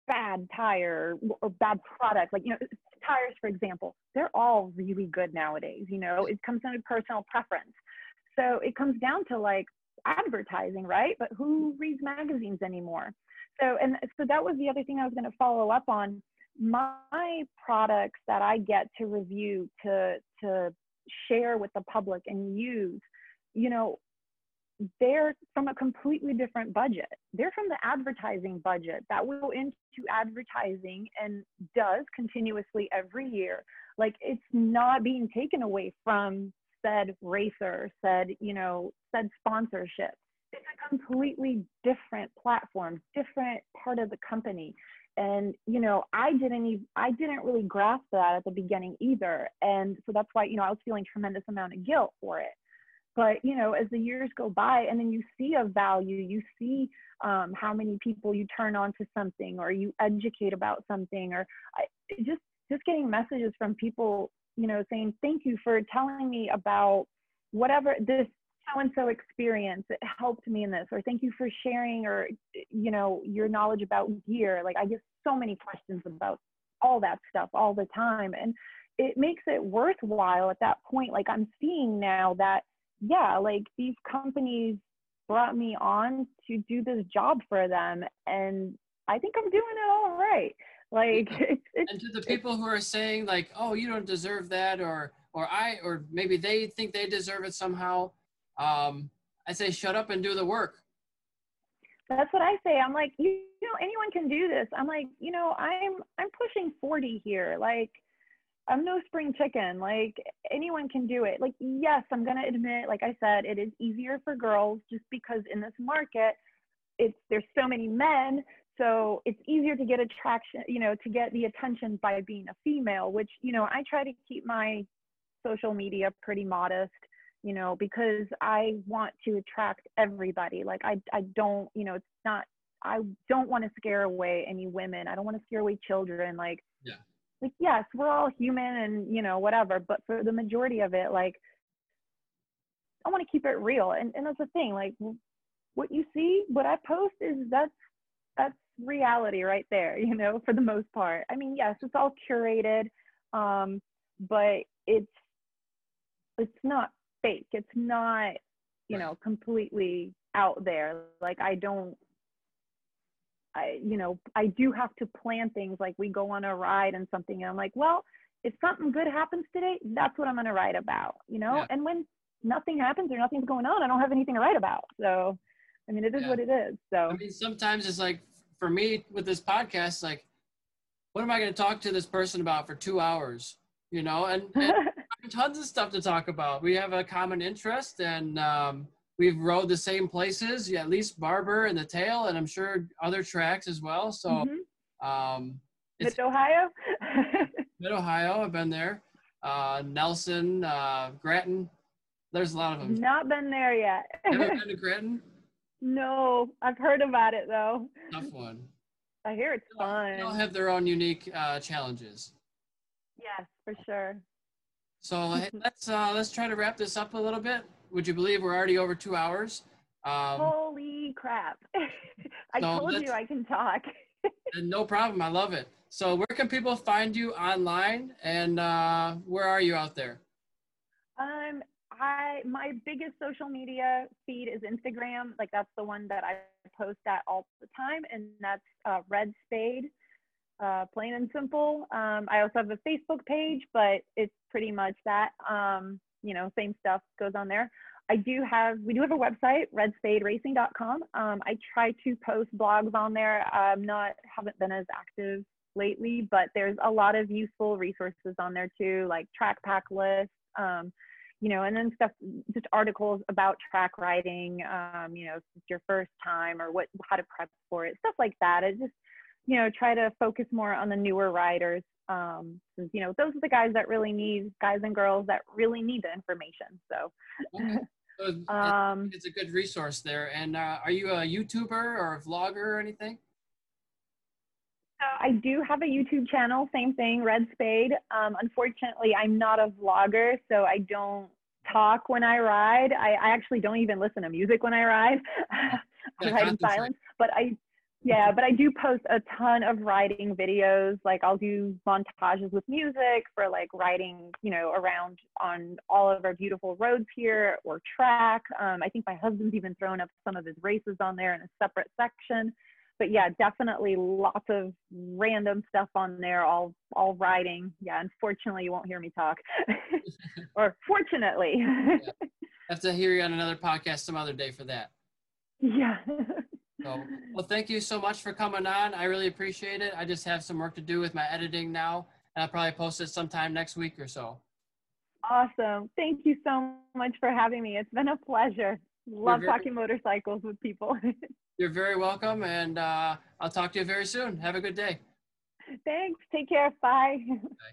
Speaker 1: bad tire or bad product like you know tires for example they're all really good nowadays you know? It comes down to personal preference. So it comes down to like advertising right? But who reads magazines anymore? So and so that was the other thing i was going to follow up on. My products that i get to review to to share with the public and use you know they're from a completely different budget. They're from the advertising budget that will go into advertising and does continuously every year. Like it's not being taken away from said racer, said, you know, said sponsorship. It's a completely different platform, different part of the company. And you know, I didn't even I didn't really grasp that at the beginning either. And so that's why, you know, I was feeling tremendous amount of guilt for it but you know as the years go by and then you see a value you see um, how many people you turn on to something or you educate about something or I, just just getting messages from people you know saying thank you for telling me about whatever this so and so experience it helped me in this or thank you for sharing or you know your knowledge about gear. Like i get so many questions about all that stuff all the time and it makes it worthwhile at that point. Like i'm seeing now that yeah, like these companies brought me on to do this job for them, and I think I'm doing it all right. Like, it's, it's
Speaker 2: and to the people who are saying like, oh, you don't deserve that, or or I, or maybe they think they deserve it somehow. Um, I say, shut up and do the work.
Speaker 1: that's what I say. I'm like, you, you know, anyone can do this. I'm like, you know, I'm I'm pushing 40 here. Like, I'm no spring chicken. Like anyone can do it. Like, yes, I'm gonna admit, like I said, it is easier for girls just because in this market, it's there's so many men. So it's easier to get attraction, you know, to get the attention by being a female, which, you know, I try to keep my social media pretty modest you know, because I want to attract everybody. Like I, I don't, you know, it's not, I don't want to scare away any women. I don't want to scare away children. Like. Like, yes, we're all human and, you know, whatever. But for the majority of it, like, I want to keep it real. And, and that's the thing, like what you see, what I post is that's, that's reality right there, you know, for the most part. I mean, yes, it's all curated. Um, but it's, it's not fake. It's not, you know, completely out there. Like I don't I, you know, I do have to plan things like we go on a ride and something and I'm like, well, if something good happens today, that's what I'm going to write about, you know? Yeah. And when nothing happens or nothing's going on, I don't have anything to write about. So, I mean, it is yeah. what it is. So,
Speaker 2: I mean, sometimes it's like for me with this podcast, like, what am I going to talk to this person about for two hours? You know, and, and tons of stuff to talk about. We have a common interest, and um, we've rode the same places. Yeah, at least Barber and the Tail, and I'm sure other tracks as well. So, mm-hmm. um,
Speaker 1: Mid Ohio.
Speaker 2: Mid Ohio, I've been there. Uh, Nelson, uh, Grattan. There's a lot of them.
Speaker 1: Not been there yet.
Speaker 2: Never been to Grattan?
Speaker 1: No, I've heard about it though.
Speaker 2: Tough one.
Speaker 1: I hear it's
Speaker 2: they
Speaker 1: fun.
Speaker 2: They all have their own unique uh, challenges.
Speaker 1: Yes, for sure.
Speaker 2: So let's uh, let's try to wrap this up a little bit. Would you believe we're already over two hours?
Speaker 1: Um, Holy crap! I so told you I can talk.
Speaker 2: no problem. I love it. So where can people find you online, and uh, where are you out there?
Speaker 1: Um, I my biggest social media feed is Instagram. Like that's the one that I post at all the time, and that's uh, Red Spade uh, plain and simple. Um, I also have a Facebook page, but it's pretty much that. Um, you know, same stuff goes on there. I do have, we do have a website, redspaderacing.com. Um, I try to post blogs on there. I'm not, haven't been as active lately, but there's a lot of useful resources on there too, like track pack lists, um, you know, and then stuff, just articles about track riding, um, you know, your first time or what, how to prep for it, stuff like that. It just, you know, try to focus more on the newer riders. Um, since, you know, those are the guys that really need, guys and girls that really need the information. So,
Speaker 2: okay. so um, it's a good resource there. And uh, are you a YouTuber or a vlogger or anything?
Speaker 1: I do have a YouTube channel, same thing, Red Spade. Um, unfortunately, I'm not a vlogger, so I don't talk when I ride. I, I actually don't even listen to music when I ride. I ride in silence, but I yeah, but I do post a ton of riding videos. Like I'll do montages with music for like riding, you know, around on all of our beautiful roads here or track. Um, I think my husband's even thrown up some of his races on there in a separate section. But yeah, definitely lots of random stuff on there, all all riding. Yeah, unfortunately you won't hear me talk. or fortunately. yeah.
Speaker 2: Have to hear you on another podcast some other day for that.
Speaker 1: Yeah.
Speaker 2: So, well, thank you so much for coming on. I really appreciate it. I just have some work to do with my editing now, and I'll probably post it sometime next week or so.
Speaker 1: Awesome. Thank you so much for having me. It's been a pleasure. Love very, talking motorcycles with people.
Speaker 2: you're very welcome, and uh, I'll talk to you very soon. Have a good day.
Speaker 1: Thanks. Take care. Bye. Bye.